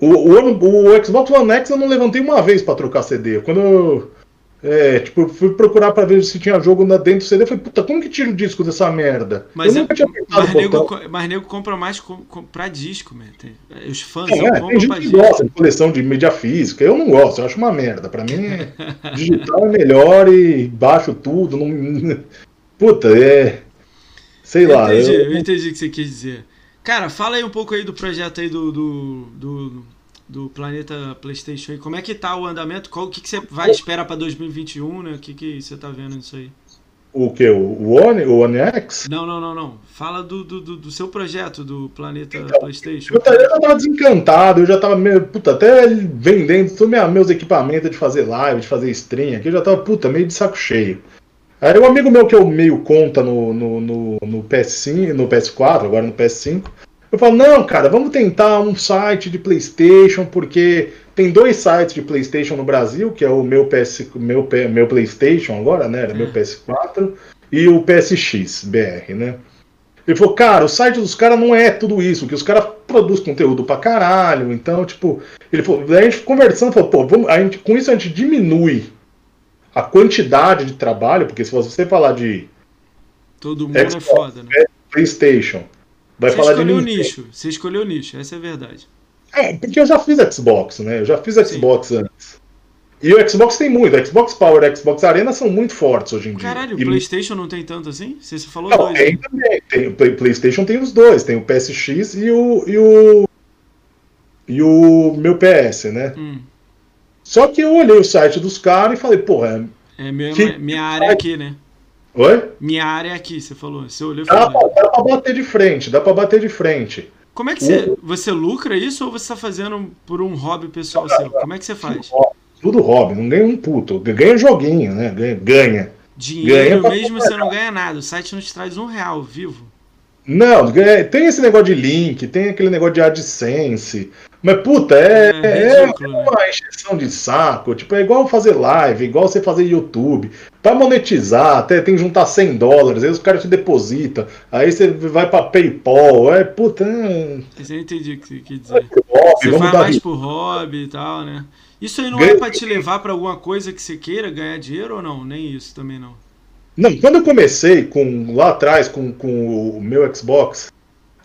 O, o, o Xbox One X eu não levantei uma vez pra trocar CD. Quando eu. É, tipo, fui procurar pra ver se tinha jogo na- dentro do CD. Falei, puta, como que tira o disco dessa merda? Mas, eu é, nunca tinha mas, nego, mas nego compra mais com, com, pra disco, man. Tem- os fãs Não, é, compram tem gente pra que disco. gosta de coleção de mídia física. Eu não gosto, eu acho uma merda. Pra mim, digital é melhor e baixo tudo. Não... Puta, é. Sei Eu lá. entendi, eu- eu entendi o que você quis dizer. Cara, fala aí um pouco aí do projeto aí do, do, do, do Planeta Playstation aí. Como é que tá o andamento? Qual, o que, que você vai esperar pra 2021, né? O que, que você tá vendo nisso aí? O que? O One, o One X? Não, não, não, não. Fala do, do, do, seu projeto do Planeta Então, Playstation. Eu, eu já tava desencantado, eu já tava meio, puta, até vendendo todos meus equipamentos de fazer live, de fazer stream aqui, eu já tava, puta, meio de saco cheio. Aí um amigo meu que eu meio conta no, no, no, no PS5, no PS4, agora no PS5, eu falo, não, cara, vamos tentar um site de Playstation, porque tem dois sites de Playstation no Brasil, que é o meu PS, meu, meu Playstation agora, né? Era meu É. PS4, e o PSX BR, né? Ele falou, cara, o site dos caras não é tudo isso, que os caras produzem conteúdo pra caralho, então, tipo, ele falou, a gente conversando, falou, pô, vamos, a gente, com isso a gente diminui a quantidade de trabalho, porque se você falar de Todo mundo é Xbox, foda, né? PlayStation, vai Você falar de escolheu o Nintendo. nicho. Você escolheu o nicho, essa é a verdade. É, porque eu já fiz Xbox, né? Eu já fiz Sim. Xbox antes. E o Xbox tem muito, Xbox Power e Xbox Arena são muito fortes hoje em dia. Caralho, o E- Playstation não tem tanto assim? Você falou Não, dois. tem né? também. Tem, o Play- PlayStation tem os dois, tem o PSX e o e o e o meu PS, né? Hum. Só que eu olhei o site dos caras e falei, porra, É minha, Que- minha área é aqui, né? Oi? Minha área é aqui, você falou. Você olhou e Dá falou. dá pra bater de frente, dá pra bater de frente. Como é que você. Você lucra isso ou você tá fazendo por um hobby pessoal seu? Como é que você faz? Tudo hobby, não ganha um puto. Ganha joguinho, né? Ganha. ganha. Dinheiro Ganha mesmo você não ganha nada. O site não te traz um real vivo. Não, tem esse negócio de link, tem aquele negócio de AdSense. Mas, puta, é, É é, ridículo, né? uma encheção de saco. Tipo, é igual fazer live, igual você fazer YouTube. Pra monetizar, até tem que juntar 100 dólares, aí os caras te depositam. Aí você vai pra PayPal. É, puta, é, Mas eu entendi o que você quer dizer. hobby, Você faz mais por hobby e tal, né? Isso aí não é Ganha- pra te levar pra alguma coisa que você queira ganhar dinheiro ou não? Nem isso também não. Não, quando eu comecei com lá atrás com, com o meu Xbox,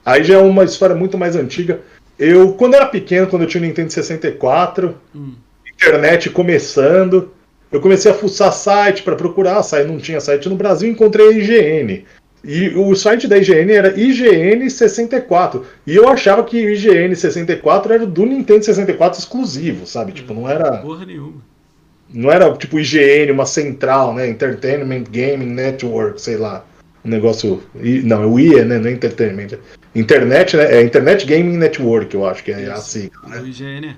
aí já é uma história muito mais antiga. Eu, quando era pequeno, quando eu tinha o Nintendo 64, Hum. internet começando, eu comecei a fuçar site para procurar, site não tinha site no Brasil, encontrei a IGN. E o site da IGN era IGN 64. E eu achava que o IGN 64 era do Nintendo 64 exclusivo, sabe? Tipo, não era Porra nenhuma. não era tipo IGN, uma central, né? Entertainment Gaming Network, sei lá. Um negócio. Não, o I é, né? Não é Entertainment. Internet, né? É Internet Gaming Network, eu acho que é a Isso. sigla, né? O IGN.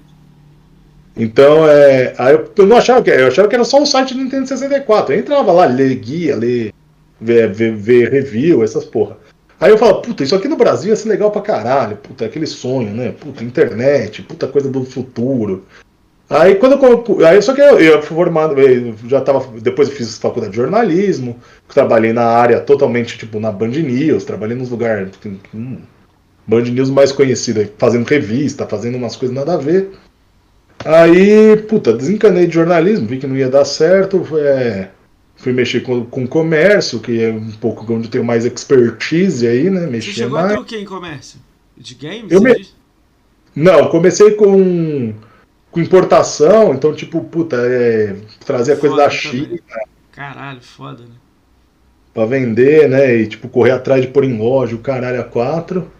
Então, é. Aí eu, eu não achava que eu achava que era só um site do Nintendo 64. Eu entrava lá, ler guia, ler, ver, ver, ver review, essas porra. Aí eu falo, puta, isso aqui no Brasil ia ser legal pra caralho, puta, aquele sonho, né? Puta, internet, puta coisa do futuro. Aí quando eu. Aí, só que eu, eu formado, eu já tava. Depois eu fiz faculdade de jornalismo, trabalhei na área totalmente, tipo, na Band News, trabalhei nos lugares. Hum, Band News mais conhecida, fazendo revista, fazendo umas coisas nada a ver. Aí, puta, desencanei de jornalismo, vi que não ia dar certo. É, fui mexer com, com comércio, que é um pouco onde eu tenho mais expertise aí, né? Mexer Você chegou mais. a ter o que em comércio? De games? Eu me-? Não, comecei com, com importação, então, tipo, puta, é, trazer a coisa da China também. Caralho, foda, né? pra vender, né? E, tipo, correr atrás de pôr em loja, o caralho a quatro.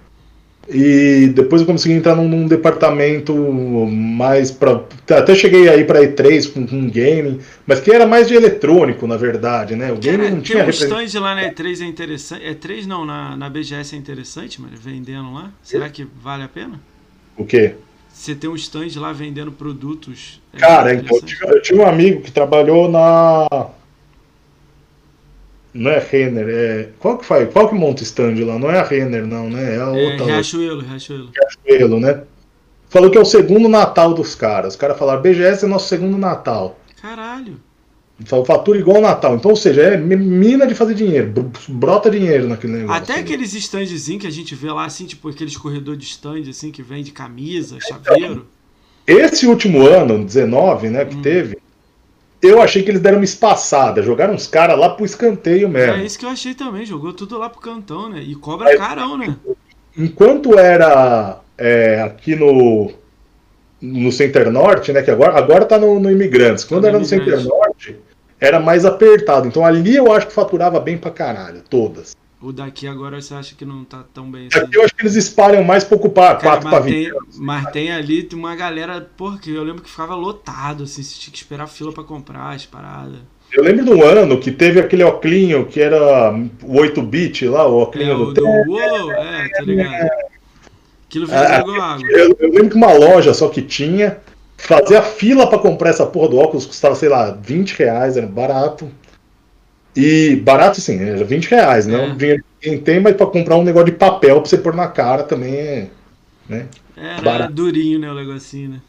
E depois eu consegui entrar num, num departamento mais pra. Até cheguei aí pra E3 com, com gaming, mas que era mais de eletrônico, na verdade, né? O game Cara, não tem tinha um representação. stand lá na E3 é interessante. E3 não, na, na BGS é interessante, mano, vendendo lá. Será que vale a pena? O quê? Você tem um stand lá vendendo produtos. é Cara, então, eu tive, eu tive um amigo que trabalhou na. Não é Renner, é. Qual que faz? Qual que monta stand lá? Não é a Renner, não, né? É a É, outra. Riachuelo, Riachuelo. Riachuelo, né? Falou que é o segundo Natal dos caras. Os caras falaram, BGS é nosso segundo Natal. Caralho. Fatura igual o Natal. Então, ou seja, é mi- mina de fazer dinheiro. br- Brota dinheiro naquele negócio. Até aqueles standzinhos que a gente vê lá, assim, tipo aqueles corredores de stand, assim, que vende camisa, chaveiro. Esse último ano, 19, né, Hum. que teve, eu achei que eles deram uma espaçada. Jogaram uns caras lá pro escanteio mesmo. É isso que eu achei também, jogou tudo lá pro cantão, né? E cobra carão, né? Enquanto era é, aqui no, no Center Norte, né? Que agora, agora tá no, no Imigrantes. Quando Tá no era no Center. Norte, era mais apertado. Então ali eu acho que faturava bem pra caralho, todas. O daqui agora você acha que não tá tão bem assim. Aqui eu acho que eles espalham mais pra ocupar Cara, 4 pra mas, 20. tem, mas tem ali tem uma galera, porra, que eu lembro que ficava lotado, assim, você tinha que esperar fila pra comprar as paradas. Eu lembro de um ano que teve aquele oclinho que era o 8-bit lá, o É, oclinho o do do Uou, é, tá ligado? Aquilo Ah, água. Eu, eu lembro que uma loja só que tinha, fazia fila pra comprar essa porra do óculos, custava, sei lá, 20 reais, era barato. E barato sim, era 20 reais, né? É. Um dinheiro que quem tem, mas pra comprar um negócio de papel pra você pôr na cara também é. Né? Era barato. durinho, né, o negocinho, né?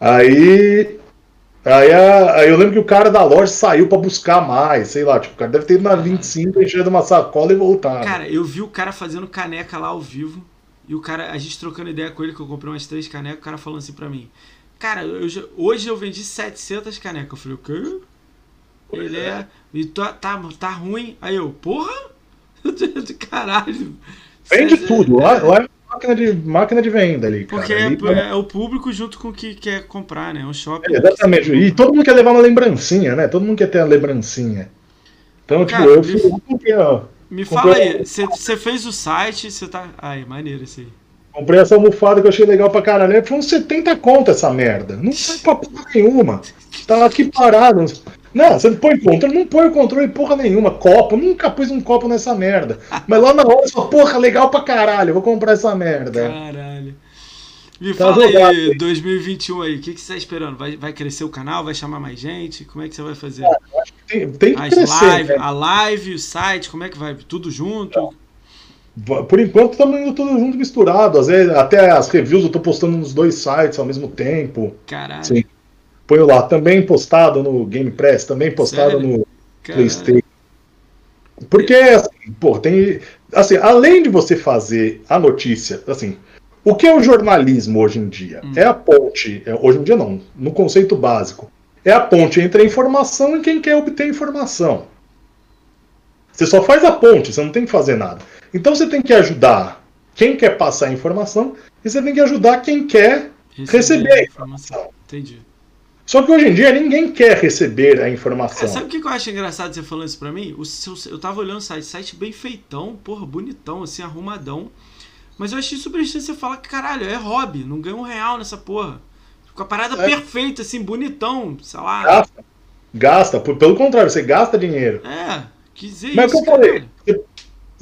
Aí. Aí, a- aí eu lembro que o cara da loja saiu pra buscar mais, sei lá, tipo, o cara deve ter ido na 25, enchendo uma sacola e voltado. Cara, eu vi o cara fazendo caneca lá ao vivo. E o cara, a gente trocando ideia com ele, que eu comprei umas três canecas, o cara falando assim pra mim. Cara, eu hoje eu vendi 700 canecas. Eu falei, o quê? Ele é. E tá, tá, tá ruim. Aí eu, porra? Caralho. Vende Cê- tudo, lá, lá é máquina de, máquina de venda ali, cara. Porque Ali- é, é o público junto com o que quer comprar, né? É um shopping. Exatamente. E todo mundo quer levar uma lembrancinha, né? Todo mundo quer ter a lembrancinha. Então, tipo, Cara, eu me- fui. eu comprei, ó, Me fala aí, você fez o site, você tá. Ai, maneiro esse aí. comprei essa almofada que eu achei legal pra caralho. Foi uns 70 conto essa merda. Não sai pra porra nenhuma. Tá aqui parado. Não, você não põe controle, não põe o controle porra nenhuma. Copo, nunca pus um copo nessa merda. Mas lá na hora você fala, porra, legal pra caralho, eu vou comprar essa merda. Caralho. Me Tá fala jogado, aí, hein? 2021 aí, o que, que você tá esperando? Vai, vai crescer o canal? Vai chamar mais gente? Como é que você vai fazer? Tem, tem que As crescer. live, né? a live, o site, como é que vai? Tudo junto? Por enquanto estamos indo tudo junto misturado. Às vezes, até as reviews eu tô postando nos dois sites ao mesmo tempo. Caralho. Sim. Ponho lá, também postado no Game Press, também postado Sério? no. PlayStation. Porque, assim, pô, tem. Assim, além de você fazer a notícia, assim, o que é o jornalismo hoje em dia? Hum. É a ponte, é, hoje em dia não, no conceito básico. É a ponte entre a informação e quem quer obter informação. Você só faz a ponte, você não tem que fazer nada. Então você tem que ajudar quem quer passar a informação e você tem que ajudar quem quer Receber a informação. Entendi. Só que hoje em dia ninguém quer receber a informação. Cara, sabe o que que eu acho engraçado você falando isso pra mim? O seu, eu tava olhando o site, site bem feitão, porra, bonitão, assim, arrumadão. Mas eu achei super estranho você falar que, caralho, é hobby, não ganha um real nessa porra. Com a parada É. perfeita, assim, bonitão, sei lá. Gasta. Gasta. Por- Pelo contrário, você gasta dinheiro. É, quis dizer Mas isso, o que eu falei, você-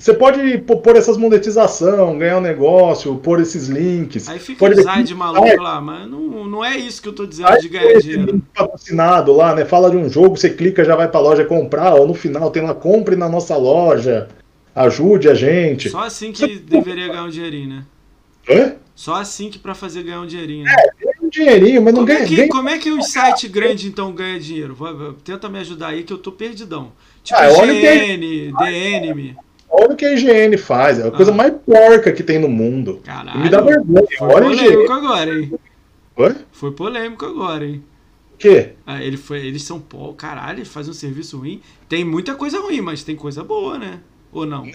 você pode pô- pôr essas monetização, ganhar um negócio, pôr esses links. Aí fica pode um site maluco Aí- lá, mas não, não é isso que eu tô dizendo Aí de ganhar dinheiro. patrocinado lá, né? Fala de um jogo, você clica, já vai pra loja comprar, ou no final tem lá, compre na nossa loja, ajude a gente. Só assim que deveria ganhar um dinheirinho, né? Hã? Só assim que pra fazer ganhar um dinheirinho, né? Ganha um dinheirinho, mas não Como é, ganha, que, ganha- como é que os sites grandes então ganham dinheiro? Tenta me ajudar aí que eu tô perdidão. Tipo Ah, o GN, DN. Olha o que a IGN faz, é a coisa Ah. mais porca que tem no mundo. Caralho. Me dá vergonha. Foi Olha a polêmico IGN. agora, hein? Oi? Foi polêmico agora, hein? O quê? Ah, ele foi, eles são pô, caralho, eles fazem um serviço ruim. Tem muita coisa ruim, mas tem coisa boa, né? Ou não?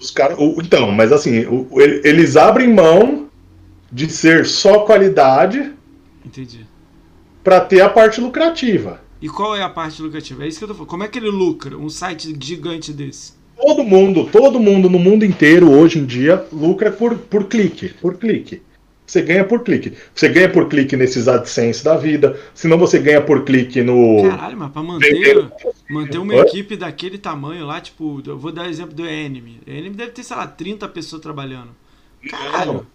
Os cara, o- então, mas assim, o- o- ele- eles abrem mão de ser só qualidade Entendi. pra ter a parte lucrativa. E qual é a parte lucrativa? É isso que eu tô falando. Como é que ele lucra um site gigante desse? Todo mundo, todo mundo no mundo inteiro hoje em dia lucra por, por clique, por clique. Você ganha por clique. Você ganha por clique nesses AdSense da vida, senão você ganha por clique no. Caralho, mas pra manter, manter uma Oi? equipe daquele tamanho lá, tipo, eu vou dar o exemplo do Enemy. O Enemy deve ter, sei lá, 30 pessoas trabalhando. Caralho.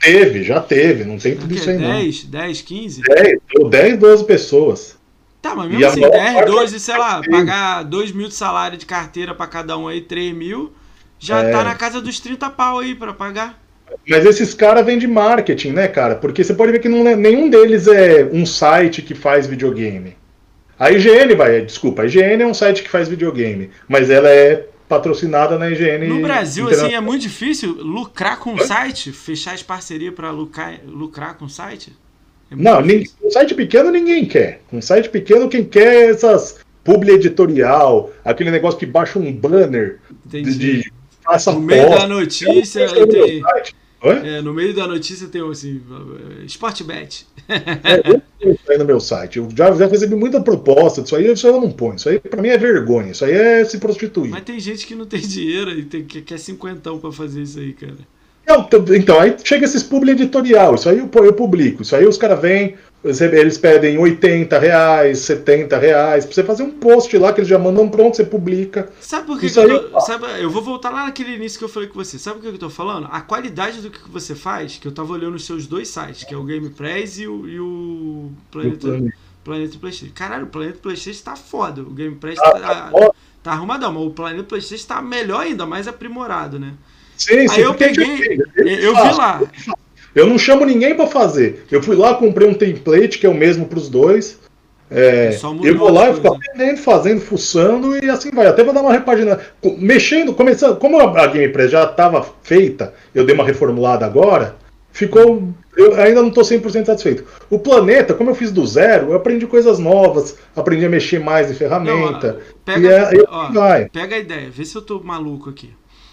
Teve, já teve, não tem tudo isso aí não. 10, 10, 15? 10, 10, 12 pessoas. Tá, mas E mesmo a assim, maior 10, parte 12, sei lá, Sim. pagar 2 mil de salário de carteira pra cada um aí, 3 mil, já É. tá na casa dos 30 pau aí pra pagar. Mas esses caras vêm de marketing, né, cara? Porque você pode ver que não é- nenhum deles é um site que faz videogame. A IGN vai, desculpa, a IGN é um site que faz videogame, mas ela é patrocinada na IGN. No Brasil, assim, é muito difícil lucrar com o site, fechar as parcerias pra lucrar, lucrar com o site. É Não, difícil. um site pequeno ninguém quer. Um site pequeno quem quer é essas publi editorial, aquele negócio que baixa um banner de, Entendi. de faça No meio da notícia, não tem, é, no meio da notícia tem assim, Sportbet. É, eu aí no meu site. Eu já, já recebi muita proposta disso aí, isso aí eu não ponho. Isso aí pra mim é vergonha. Isso aí é se prostituir. Mas tem gente que não tem dinheiro e tem, que quer cinquentão pra fazer isso aí, cara. Não, então, aí chega esses publi editorial, isso aí eu, eu publico. Isso aí os caras vêm, eles- pedem 80 reais, 70 reais, pra você fazer um post lá que eles já mandam pronto, você publica. Sabe por que, que eu tô, sabe, eu vou voltar lá naquele início que eu falei com você. Sabe o que eu tô falando? A qualidade do que você faz, que eu tava olhando os seus dois sites, que é o Game Press e o, e o Planeta, Planeta PlayStation. Caralho, o Planeta PlayStation tá foda. O Game Press Ah, tá, tá tá arrumadão, mas o Planeta PlayStation tá melhor ainda, mais aprimorado, né? Sim, sim, Aí eu peguei, eu, eu vi lá. eu não chamo ninguém pra fazer. Eu fui lá, comprei um template que é o mesmo pros dois. É, eu vou lá e fico aprendendo, fazendo, fuçando e assim vai. Até vou dar uma repaginada. Mexendo, começando. Como a Game Press já estava feita, eu dei uma reformulada agora, ficou. Eu ainda não estou 100% satisfeito. O planeta, como eu fiz do zero, eu aprendi coisas novas, aprendi a mexer mais em ferramenta. Não, e pega, é, e ó, vai. pega a ideia, vê se eu tô maluco aqui.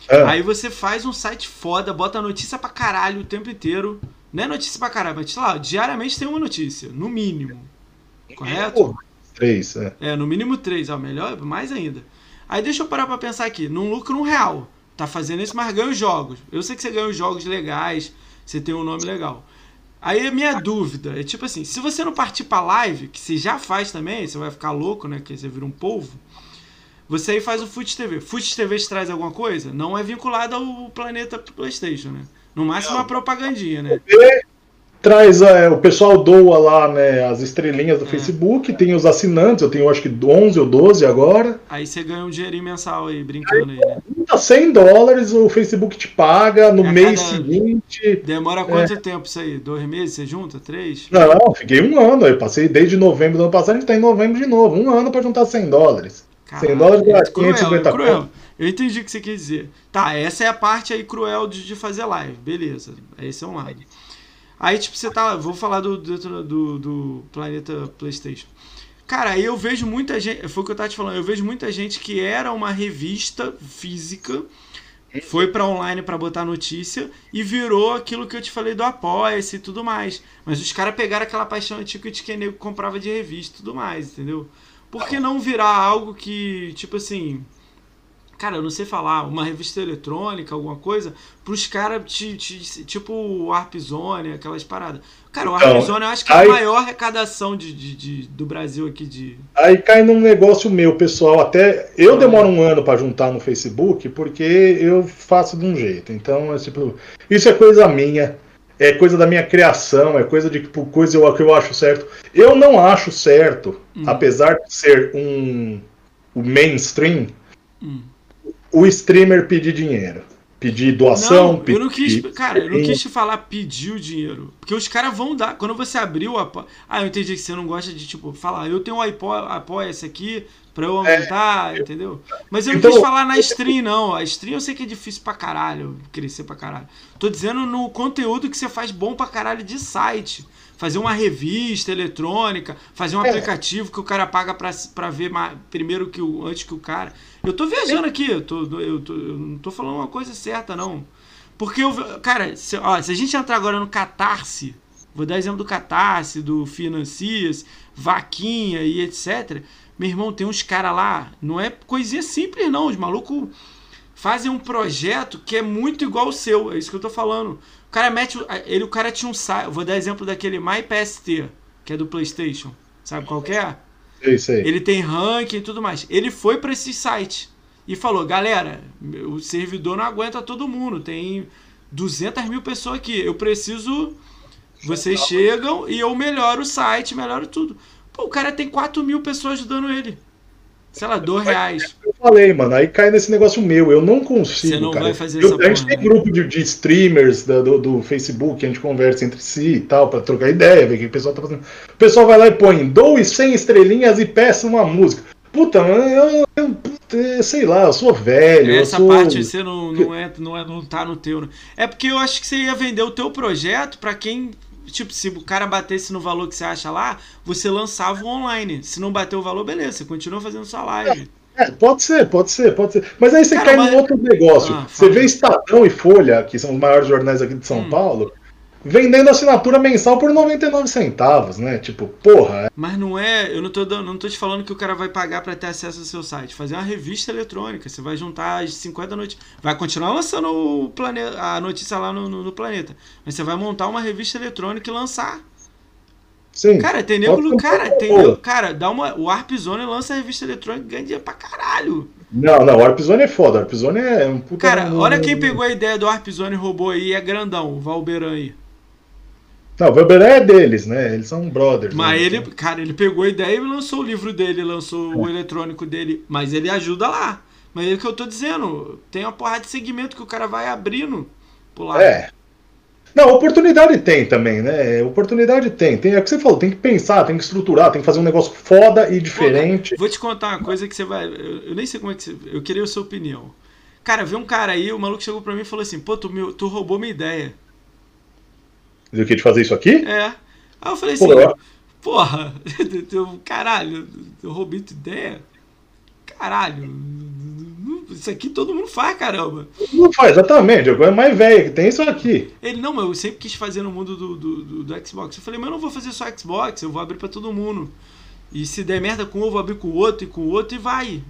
É. Aí você faz um site foda, bota notícia pra caralho o tempo inteiro. Não é notícia pra caralho, mas sei lá, diariamente tem uma notícia, no mínimo. Correto? Três, é. É, no mínimo três, ó, melhor, mais ainda. Aí deixa eu parar pra pensar aqui, num lucro um real. Tá fazendo isso, mas ganha os jogos. Eu sei que você ganha os jogos legais, você tem um nome legal. Aí a minha dúvida é tipo assim, se você não partir pra live, que você já faz também, você vai ficar louco, né? Que você vira um polvo. Você aí faz o Fute TV. Fute TV te traz alguma coisa? Não é vinculado ao planeta PlayStation, né? No máximo uma propagandinha, né? Traz é, o pessoal doa lá né, as estrelinhas do É. Facebook, tem os assinantes, eu tenho acho que 11 ou 12 agora. Aí você ganha um dinheirinho mensal aí, brincando aí, né? Tá 100 dólares, o Facebook te paga no É mês cada- seguinte. Demora quanto tempo isso aí? Dois meses? Você junta? Três? Não, fiquei um ano, eu passei desde novembro do ano passado, a gente tá em novembro de novo, um ano pra juntar 100 dólares. 100 dólares é cruel, 550 é cruel. Eu entendi o que você quer dizer. Tá, essa é a parte aí cruel de, de fazer live. Beleza. Esse é um lado. Aí, tipo, você tá. Vou falar do, do, do, do planeta PlayStation. Cara, aí eu vejo muita gente. Foi o que eu tava te falando. Eu vejo muita gente que era uma revista física, foi pra online pra botar notícia e virou aquilo que eu te falei do Apoia-se e tudo mais. Mas os caras pegaram aquela paixão antiga de que nego comprava de revista e tudo mais, entendeu? Por que não virar algo que, tipo assim. Cara, eu não sei falar, uma revista eletrônica, alguma coisa, pros caras, ti- ti- tipo o Warp Zone, aquelas paradas. Cara, o Warp Então, Zone eu acho que é aí- a maior arrecadação de, de- de- do Brasil aqui de. Aí cai num negócio meu, pessoal. Até eu demoro um ano pra juntar no Facebook, porque eu faço de um jeito. Então, é tipo, isso é coisa minha, é coisa da minha criação, é coisa de tipo, coisa eu- que eu acho certo. Eu não acho certo, Hum. apesar de ser um o mainstream, Hum. o streamer pedir dinheiro. Pedir doação, não, pedir. eu não quis. Cara, eu não quis te falar pedir o dinheiro. Porque os caras vão dar. Quando você abriu a. Ah, eu entendi que você não gosta de, tipo, falar, eu tenho um apo- apoia-se aqui pra eu aumentar, entendeu? Mas eu não Então- quis falar na stream, não. A stream eu sei que é difícil pra caralho, crescer pra caralho. Tô dizendo no conteúdo que você faz bom pra caralho de site. fazer uma revista eletrônica, fazer um é. aplicativo que o cara paga para ver mais, primeiro que o antes que o cara. Eu tô viajando aqui, eu, tô, eu, tô, eu não tô falando uma coisa certa não. Porque eu, cara, se, ó, se a gente entrar agora no Catarse, vou dar exemplo do Catarse, do Financias, Vaquinha e etc. Meu irmão, tem uns caras lá, não é coisinha simples não, os malucos fazem um projeto que é muito igual ao seu, é isso que eu tô falando. O cara mete. Ele, o cara tinha um site. Vou dar exemplo daquele MyPST, que é do PlayStation. Sabe qual que é? Sei, sei. Ele tem ranking e tudo mais. Ele foi para esse site e falou: galera, o servidor não aguenta todo mundo. Tem 200 mil pessoas aqui. Eu preciso. Vocês chegam e eu melhoro o site, melhoro tudo. O cara tem 4 mil pessoas ajudando ele sei lá, dois reais. Eu falei, mano, aí cai nesse negócio meu. Eu não consigo. Você não cara. vai fazer eu, A gente tem grupo de, de streamers da, do, do, Facebook, a gente conversa entre si e tal, pra trocar ideia, ver o que o pessoal tá fazendo. O pessoal vai lá e põe, doe 100 estrelinhas e peça uma música. Puta, mano, eu, eu, eu, sei lá, eu sou velho. Essa sou... parte você não, não, é, não, é, não tá no teu. Né? É porque eu acho que você ia vender o teu projeto para quem tipo, se o cara batesse no valor que você acha lá, você lançava o online. Se não bater o valor, beleza, você continua fazendo sua live. É, é, pode ser, pode ser, pode ser. Mas aí você cara, cai mas... num outro negócio. Ah, você vê Estadão e Folha, que são os maiores jornais aqui de São hum. Paulo, vendendo assinatura mensal por 99 centavos, né? Tipo, porra. É... Mas não é, eu não tô, dando, não tô te falando que o cara vai pagar para ter acesso ao seu site. Fazer uma revista eletrônica, você vai juntar as 50 notícias. Vai continuar lançando o planeta, a notícia lá no, no, no, planeta. Mas você vai montar uma revista eletrônica e lançar. Sim. Cara, tem nego, cara, tem cara, dá uma, o Warp Zone lança a revista eletrônica e ganha dinheiro pra caralho. Não, não, o Warp Zone é foda, o Warp Zone é um puta Cara, olha quem pegou a ideia do Warp Zone e roubou aí, é grandão, o Valberan aí. Não, o Weber é deles, né? Eles são brothers. Mas né? ele, cara, ele pegou a ideia e lançou o livro dele, lançou é. o eletrônico dele. Mas ele ajuda lá. Mas é o que eu tô dizendo. Tem uma porrada de segmento que o cara vai abrindo por lá. É. Não, oportunidade tem também, né? Oportunidade tem. tem. É o que você falou, tem que pensar, tem que estruturar, tem que fazer um negócio foda e diferente. Pô, vou te contar uma coisa que você vai. Eu, eu nem sei como é que você. Eu queria a sua opinião. Cara, vi um cara aí, o maluco chegou pra mim e falou assim: pô, tu, meu, tu roubou minha ideia. Dizer o que de fazer isso aqui? É. Aí eu falei assim, porra, caralho, eu roubei tua ideia. Caralho, isso aqui todo mundo faz, caramba. Não faz, exatamente. É mais velho que tem isso aqui. Ele, não, mas eu sempre quis fazer no mundo do, do, do, do Xbox. Eu falei, mas eu não vou fazer só Xbox, eu vou abrir para todo mundo. E se der merda com um, eu vou abrir com o outro e com o outro e vai.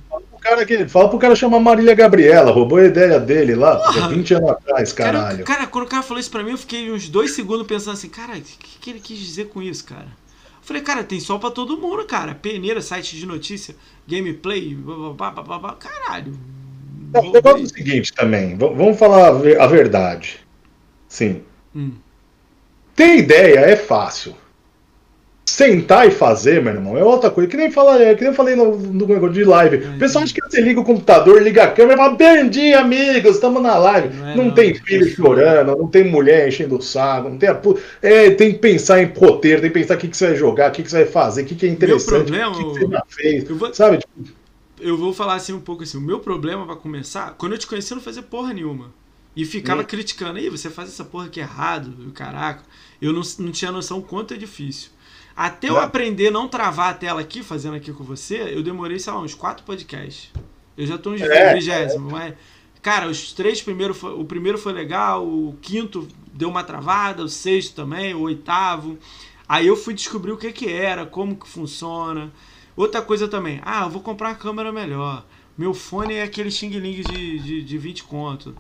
Cara que, fala pro cara chamar Marília Gabriela, roubou a ideia dele lá, Porra, 20 anos atrás, caralho. Cara, cara, quando o cara falou isso pra mim, eu fiquei uns dois segundos pensando assim, cara, o que, que ele quis dizer com isso, cara? Eu falei, cara, tem sol pra todo mundo, cara. Peneira, site de notícia, gameplay, blá, blá, blá, blá, caralho. Não, o negócio é o seguinte também, vamos falar a verdade. Sim. Hum. Ter ideia é fácil sentar e fazer, meu irmão, é outra coisa. Que nem, fala, é, que nem eu falei no, no negócio de live. O pessoal acha que você liga o computador, liga a câmera e fala: Bom dia, amigos, estamos na live. Não, é não, não tem filho é chorando, não tem mulher enchendo o saco, não tem a, é, Tem que pensar em roteiro, tem que pensar o que, que você vai jogar, o que, que você vai fazer, o que, que é interessante, problema, o que, que você já fez. Vou, sabe? Tipo, eu vou falar assim um pouco assim: o meu problema para começar, quando eu te conheci, eu não fazia porra nenhuma. E ficava hum. criticando, aí você faz essa porra que é errado, caraca. Eu não, não tinha noção quanto é difícil. Até eu é. aprender não travar a tela aqui, fazendo aqui com você, eu demorei, sei lá, uns quatro podcasts. Eu já tô nos é, vigésimo, é. mas. Cara, os três primeiros. O primeiro foi legal, o quinto deu uma travada, o sexto também, o oitavo. Aí eu fui descobrir o que que era, como que funciona. Outra coisa também, ah, eu vou comprar uma câmera melhor. Meu fone é aquele Xing Ling de, de, de 20 conto.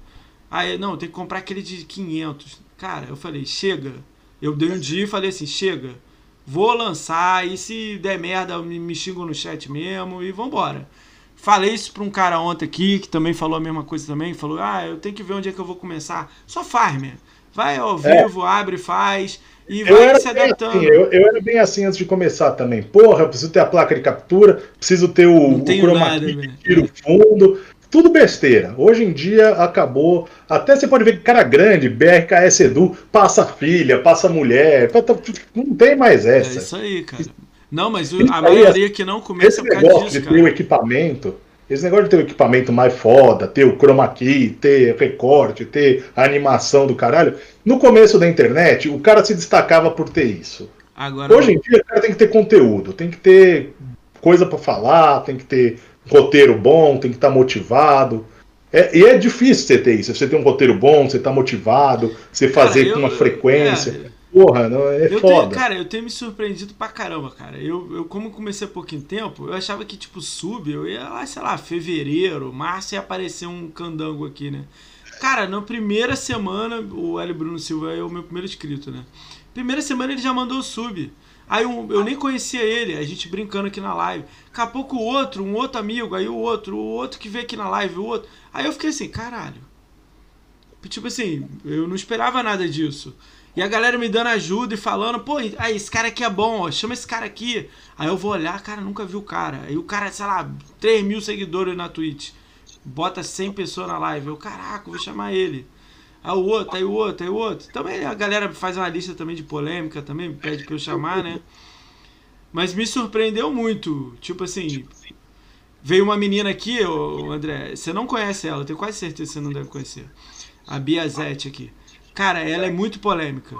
Aí, não, tem que comprar aquele de 500. Cara, eu falei, chega. Eu dei um dia e falei assim, chega vou lançar, e se der merda, me, me xingam no chat mesmo, e vambora. Falei isso pra um cara ontem aqui, que também falou a mesma coisa também, falou, ah, eu tenho que ver onde é que eu vou começar. Só faz, man. Vai ao é. vivo, é. abre, faz, e eu vai se adaptando. Assim, eu, eu, era bem assim antes de começar também. Porra, eu preciso ter a placa de captura, preciso ter o, o chroma key que tira o fundo, tudo besteira. Hoje em dia acabou. Até você pode ver que cara grande, BRKS Edu, passa filha, passa mulher. Tá, tá, não tem mais é essa. É isso aí, cara. Não, mas a maioria que não começa esse negócio disso, de ter o equipamento, esse negócio de ter o equipamento mais foda, ter o chroma key, ter recorte, ter animação do caralho, no começo da internet, o cara se destacava por ter isso. Agora, Hoje em dia, o cara tem que ter conteúdo, tem que ter coisa para falar, tem que ter roteiro bom, tem que estar tá motivado. É, e é difícil você ter isso. Você ter um roteiro bom, você tá motivado, você fazer cara, eu, com uma frequência. É, Porra, não, é eu foda. Tenho, cara, eu tenho me surpreendido pra caramba, cara. Eu, eu, como comecei há pouquinho tempo, eu achava que, tipo, sub, eu ia lá, sei lá, fevereiro, março ia aparecer um candango aqui, né? Cara, na primeira semana, o L. Bruno Silva é o meu primeiro inscrito, né? Primeira semana ele já mandou o sub. Aí um, eu nem conhecia ele, a gente brincando aqui na live. Daqui a pouco o outro, um outro amigo, aí o outro, o outro que veio aqui na live, o outro. Aí eu fiquei assim, caralho. Tipo assim, eu não esperava nada disso. E a galera me dando ajuda e falando, pô, aí, esse cara aqui é bom, ó, chama esse cara aqui. Aí eu vou olhar, cara, nunca vi o cara. Aí o cara, sei lá, 3 mil seguidores na Twitch. Bota 100 pessoas na live. Eu, caraca, vou chamar ele. Aí o outro, aí o outro, aí o outro. Também a galera faz uma lista também de polêmica, também pede pra eu chamar, né? Mas me surpreendeu muito. Tipo assim, veio uma menina aqui, ô, André, você não conhece ela, tenho quase certeza que você não deve conhecer. A Bia Zete aqui. Cara, ela é muito polêmica.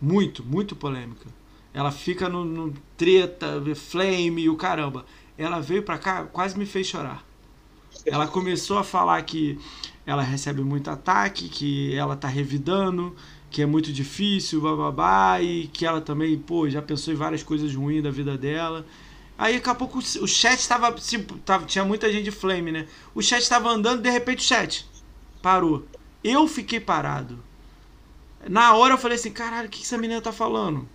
Muito, muito polêmica. Ela fica no, no treta, flame e o caramba. Ela veio pra cá, quase me fez chorar. Ela começou a falar que ela recebe muito ataque, que ela tá revidando, que é muito difícil, bababá, e que ela também, pô, já pensou em várias coisas ruins da vida dela. Aí daqui a pouco o chat tava, tipo, tava, tinha muita gente de flame, né? O chat tava andando, de repente o chat parou. Eu fiquei parado. Na hora eu falei assim, caralho, o que essa menina tá falando?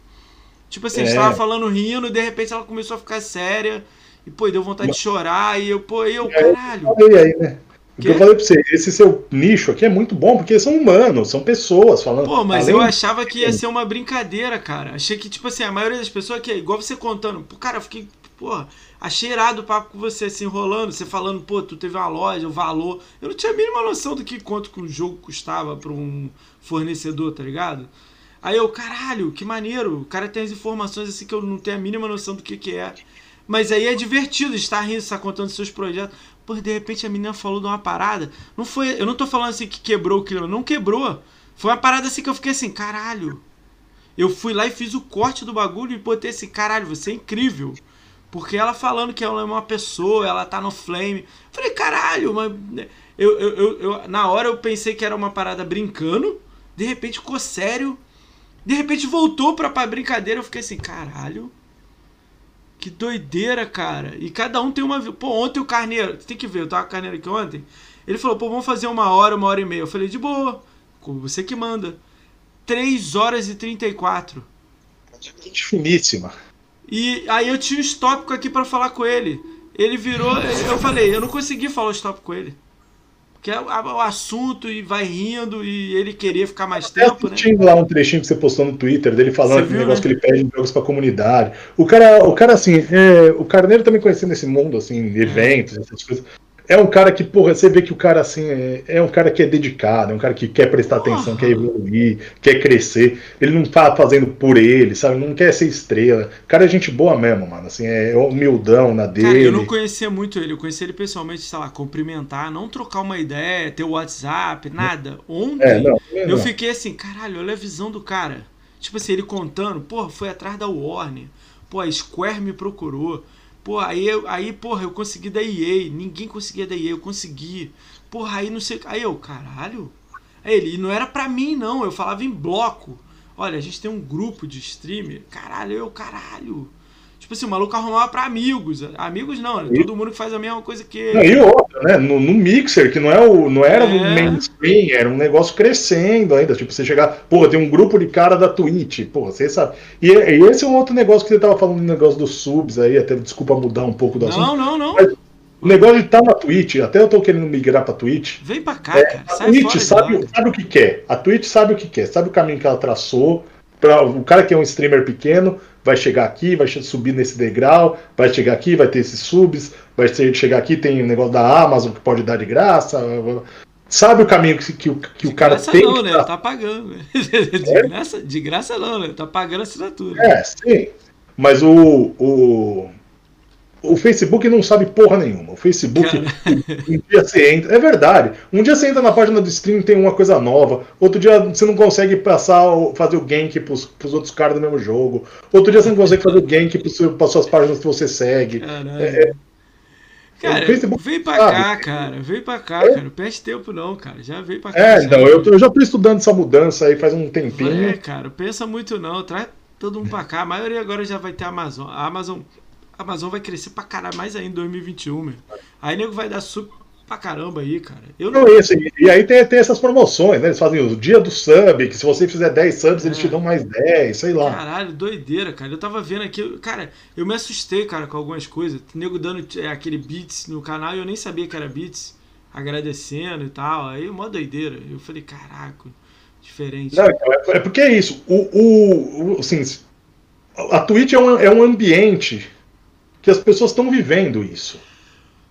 Tipo assim, é. a gente tava falando rindo, e de repente ela começou a ficar séria. E, pô, deu vontade Mas... de chorar. E eu, pô, eu, caralho. Eu falei aí, né? O que eu falei pra você, esse seu nicho aqui é muito bom, porque são humanos, são pessoas falando. Pô, mas eu achava que ia ser uma brincadeira, cara. Achei que, tipo assim, a maioria das pessoas aqui é igual você contando. Pô, cara, eu fiquei, pô, achei irado o papo com você, se enrolando, você falando, pô, tu teve uma loja, o valor. Eu não tinha a mínima noção do que quanto que um jogo custava pra um fornecedor, tá ligado? Aí eu, caralho, que maneiro. O cara tem as informações assim que eu não tenho a mínima noção do que, que é. Mas aí é divertido estar rindo, estar contando seus projetos. Pô, de repente a menina falou de uma parada. Não foi. Eu não tô falando assim que quebrou o clima. Não quebrou. Foi uma parada assim que eu fiquei assim, caralho. Eu fui lá e fiz o corte do bagulho e botei esse caralho, você é incrível. Porque ela falando que ela é uma pessoa, ela tá no flame. Falei, caralho, mas. Eu, eu, eu, eu, na hora eu pensei que era uma parada brincando, de repente ficou sério, de repente voltou pra, pra brincadeira, eu fiquei assim, caralho. Que doideira, cara. E cada um tem uma. Pô, ontem o Carneiro. Tem que ver, eu tava com o Carneiro aqui ontem. Ele falou, pô, vamos fazer uma hora, uma hora e meia. Eu falei, de boa. Você que manda. 3 horas e 34. Finíssima. E aí eu tinha um tópico aqui para falar com ele. Ele virou. Eu falei, eu não consegui falar o tópico com ele que é o assunto e vai rindo e ele queria ficar mais tempo, né? Tinha lá um trechinho que você postou no Twitter dele falando aquele negócio né? que ele pede jogos pra comunidade. O cara, o cara assim, é, o Carneiro também conhecendo esse mundo, assim, eventos, essas coisas. É um cara que, porra, você vê que o cara, assim, é, é um cara que é dedicado, é um cara que quer prestar atenção, quer evoluir, quer crescer. Ele não tá fazendo por ele, sabe? Não quer ser estrela. O cara é gente boa mesmo, mano. Assim, é humildão na dele. Cara, eu não conhecia muito ele. Eu conheci ele pessoalmente, sei lá, cumprimentar, não trocar uma ideia, ter o WhatsApp, nada. Ontem, é, não, é, eu fiquei assim, caralho, olha a visão do cara. Tipo assim, ele contando, porra, foi atrás da Warner. Pô, a Square me procurou. Pô, aí, aí, porra, eu consegui da EA. Ninguém conseguia da EA, eu consegui. Porra, aí não sei. Aí eu, caralho. Aí ele, não era pra mim, não. Eu falava em bloco. Olha, a gente tem um grupo de streamer. Caralho, eu, caralho. Tipo assim, o maluco arrumava pra amigos. Amigos não, né? Todo mundo que faz a mesma coisa que ele. E outra, né? No, no, Mixer, que não, é o, não era é. o mainstream, era um negócio crescendo ainda. Tipo, você chegar, pô, tem um grupo de cara da Twitch, pô, você sabe. E, e esse é um outro negócio que você tava falando, um negócio dos subs aí, até desculpa mudar um pouco do assunto. Não, não, não. Mas, o negócio de estar tá na Twitch, até eu tô querendo migrar pra Twitch. Vem pra cá, é, cara. A Twitch sabe, sabe o que quer. A Twitch sabe o que quer, sabe o caminho que ela traçou. Pra, o cara que é um streamer pequeno vai chegar aqui, vai subir nesse degrau, vai chegar aqui, vai ter esses subs, vai chegar aqui, tem o negócio da Amazon que pode dar de graça. Sabe o caminho que, que, que o cara tem? Não, né? Tá pagando. De, é? graça, de graça não, né? Tá pagando a assinatura. É, sim. Mas o, o, o Facebook não sabe porra nenhuma. O Facebook, um dia você entra. É verdade. Um dia você entra na página do stream tem uma coisa nova. Outro dia você não consegue passar, fazer o gank pros, pros outros caras do mesmo jogo. Outro dia você não consegue fazer o gank para suas páginas que você segue. É, é, Cara, vem pra sabe? cá, cara. Vem pra cá, é? cara. Não perde tempo, não, cara. Já vem pra cá. É, já, então, eu, eu, já tô estudando essa mudança aí faz um tempinho. É, cara, pensa muito não. Traz todo mundo pra cá. A maioria agora já vai ter Amazon. A Amazon a Amazon vai crescer pra caralho mais ainda em 2021, meu. Aí nego vai dar sub pra caramba aí, cara. Eu não... não isso, e aí tem, tem essas promoções, né? Eles fazem o dia do sub, que se você fizer 10 subs, é. eles te dão mais 10, sei lá. Caralho, doideira, cara. Eu tava vendo aqui, cara, eu me assustei, cara, com algumas coisas. Nego dando é, aquele beats no canal e eu nem sabia que era beats, agradecendo e tal. Aí, mó doideira. Eu falei, caraca, diferente. Não, então, é, é porque é isso. O, o, o assim, a Twitch é um, é um ambiente que as pessoas estão vivendo isso.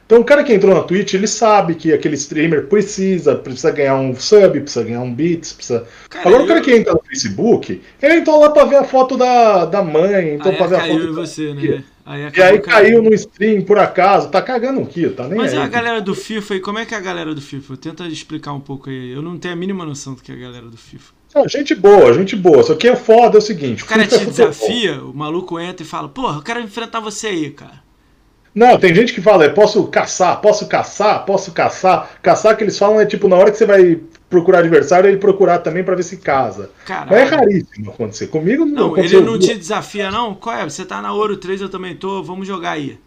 Então o cara que entrou na Twitch, ele sabe que aquele streamer precisa, precisa ganhar um sub, precisa ganhar um bits, precisa. Cara, Agora eu... o cara que entra no Facebook, ele entrou lá pra ver a foto da, da mãe, então pra ver a foto. Você, né? Aí e aí caiu no stream por acaso, tá cagando aqui, tá nem Mas aí. a galera do FIFA, e como é que é a galera do FIFA? Tenta explicar um pouco aí. Eu não tenho a mínima noção do que é a galera do FIFA. Não, gente boa, gente boa. Só que é foda é o seguinte. O cara te desafia, o maluco entra e fala, porra, eu quero enfrentar você aí, cara. Não, tem gente que fala, é, posso caçar, posso caçar, posso caçar. Caçar que eles falam é tipo, na hora que você vai procurar adversário, ele procurar também para ver se casa. Caralho. Mas é raríssimo acontecer. Comigo não Não, ele não te desafia, não? Qual é? Você tá na Ouro 3, eu também tô, vamos jogar aí.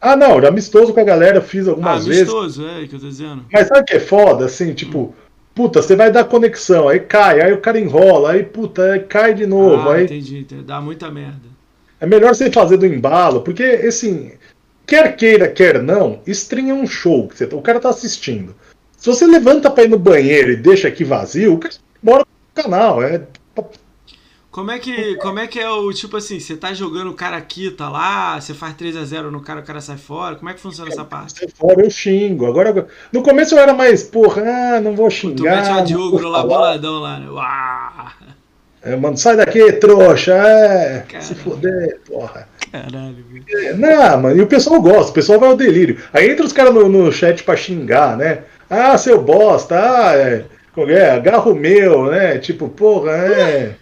Ah, não, amistoso com a galera, fiz algumas ah, vezes. Amistoso, é, que eu tô dizendo. Mas sabe o que é foda, assim, tipo, puta, você vai dar conexão, aí cai, aí o cara enrola, aí puta, aí cai de novo. Ah, aí... entendi, dá muita merda. É melhor você fazer do embalo, porque, assim, Quer queira, quer não, stream é um show que você, tá, o cara tá assistindo. Se você levanta pra ir no banheiro e deixa aqui vazio, o cara bora pro canal. É... Como é, que, como é que é o tipo assim? Você tá jogando o cara aqui, tá lá, você faz 3 a 0 no cara, o cara sai fora. Como é que funciona essa parte? Sai fora, eu xingo. Agora, no começo eu era mais, porra, ah, não vou xingar. Tu mete o Diogo lá, boladão lá, né? Uau! É, mano, sai daqui, trouxa, é. Se foder, porra. Caralho, é, Não, mano, e o pessoal gosta, o pessoal vai ao delírio. Aí entra os caras no, no chat pra xingar, né? Ah, seu bosta, ah, é, é, agarro meu, né? Tipo, porra, é.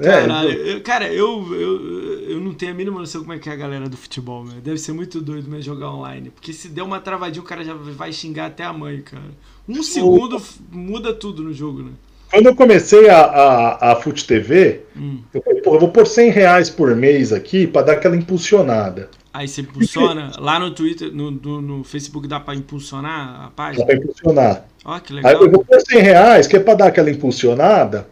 Caralho, é, eu, cara, eu, eu, eu não tenho a mínima noção como é que é a galera do futebol, né? Deve ser muito doido mesmo jogar online. Porque se der uma travadinha, o cara já vai xingar até a mãe, cara. Um segundo muda tudo no jogo, né? Quando eu comecei a, a, a Fute TV, hum. eu falei, pô, eu vou pôr 100 reais por mês aqui para dar aquela impulsionada. Aí você impulsiona? Lá no Twitter, no, no, no Facebook dá para impulsionar a página? Dá para impulsionar. Ó, que legal. Aí eu vou pôr 100 reais, que é para dar aquela impulsionada,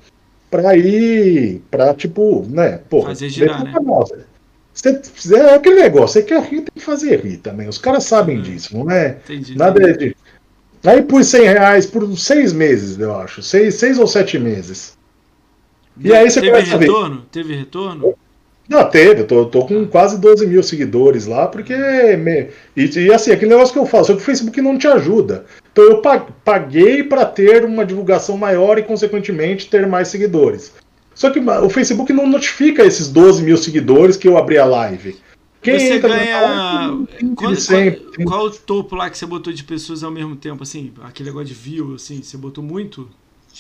para ir, para tipo, né, pô. Fazer girar, né? Você, é aquele negócio, você quer rir, tem que fazer rir também. Os caras sabem hum. disso, não é? Entendi, nada entendi. de Aí por 100 reais por seis meses, eu acho. Seis, seis ou sete meses. E aí você Teve retorno? Teve retorno? Não, teve. Eu tô, tô com quase 12 mil seguidores lá, porque. Me... E, e, assim, aquele negócio que eu falo, só que o Facebook não te ajuda. Então eu paguei para ter uma divulgação maior e, consequentemente, ter mais seguidores. Só que o Facebook não notifica esses 12 mil seguidores que eu abri a live. Quem você ganha. Qual, qual, qual, o topo lá que você botou de pessoas ao mesmo tempo? Assim, aquele negócio de view, assim, você botou muito?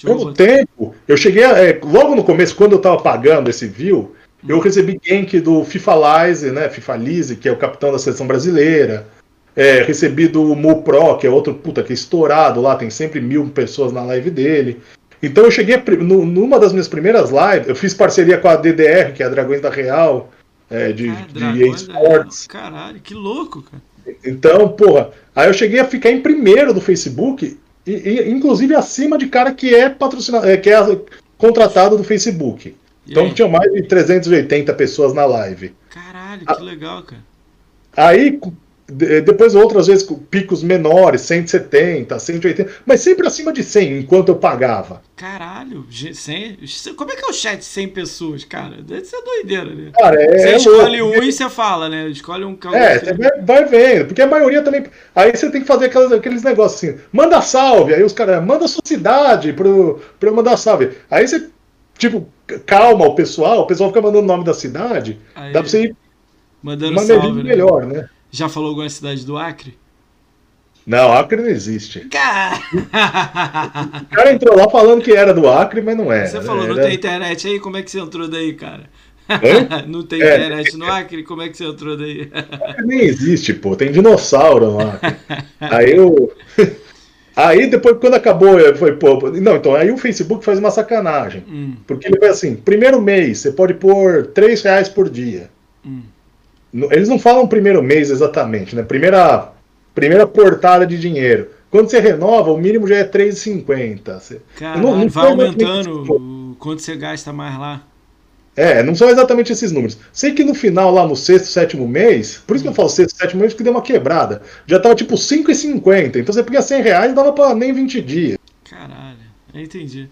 Pelo tempo, eu cheguei. A, é, logo no começo, quando eu tava pagando esse view. Eu recebi gank do FIFA Lize, né? FIFA Lise, que é o capitão da seleção brasileira. É, recebi do Mu Pro, que é outro puta que é estourado lá, tem sempre mil pessoas na live dele. Então eu cheguei a, numa das minhas primeiras lives, eu fiz parceria com a DDR, que é a Dragões da Real é, de, ah, de esportes. Caralho, que louco, cara. Então, porra, aí eu cheguei a ficar em primeiro do Facebook, e, e inclusive acima de cara que é patrocinado, é, que é contratado do Facebook. E então aí? tinha mais de 380 pessoas na live. Caralho, que legal, cara. Aí depois outras vezes picos menores, 170, 180, mas sempre acima de 100 enquanto eu pagava. Caralho, 100, como é que é o chat 100 pessoas, cara? Deve ser doideira, né? Cara, é, você é escolhe louco. um e você fala, né? Escolhe um É, você vai, vai, vendo, porque a maioria também. Aí você tem que fazer aquelas, aqueles negócios assim, manda salve, aí os caras, manda sua cidade pro, pra eu mandar salve. Aí você, tipo, calma o pessoal, o pessoal fica mandando o nome da cidade, aí, dá pra você ir mandando salve, né? melhor, né? Já falou alguma cidade do Acre? Não, Acre não existe. Cara... o cara entrou lá falando que era do Acre, mas não é. Você falou, era... não tem internet aí? Como é que você entrou daí, cara? não tem É. internet no Acre? Como é que você entrou daí? Nem existe, pô. Tem dinossauro lá. aí eu. Aí depois, quando acabou, falei, pô. Não, então aí o Facebook faz uma sacanagem. Hum, Porque ele vai assim: primeiro mês, você pode pôr 3 reais por dia. hum. Eles não falam primeiro mês exatamente, né? Primeira, primeira portada de dinheiro. Quando você renova, o mínimo já é 3,50. Você- Caralho, não- não vai foi aumentando o quanto você gasta mais lá. É, não são exatamente esses números. Sei que no final, lá no sexto, sétimo mês, por isso que eu falo sexto, sétimo mês, que deu uma quebrada. Já tava tipo 5,50. Então você pegar 100 reais dava pra nem 20 dias. Caralho, eu entendi.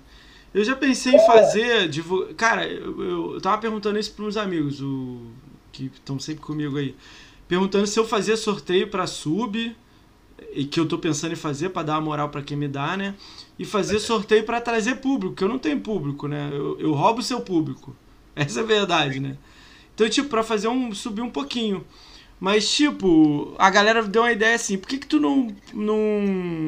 Eu já pensei em fazer. Divulga... Cara, eu, eu, eu tava perguntando isso pros amigos o... que estão sempre comigo aí. Perguntando se eu fazia sorteio pra sub, e que eu tô pensando em fazer pra dar uma moral pra quem me dá, né? E fazer sorteio pra trazer público, que eu não tenho público, né? Eu, eu roubo o seu público. Essa é a verdade, né? Então, tipo, pra fazer um. subir um pouquinho. Mas, tipo, a galera deu uma ideia assim, por que, que tu não, não,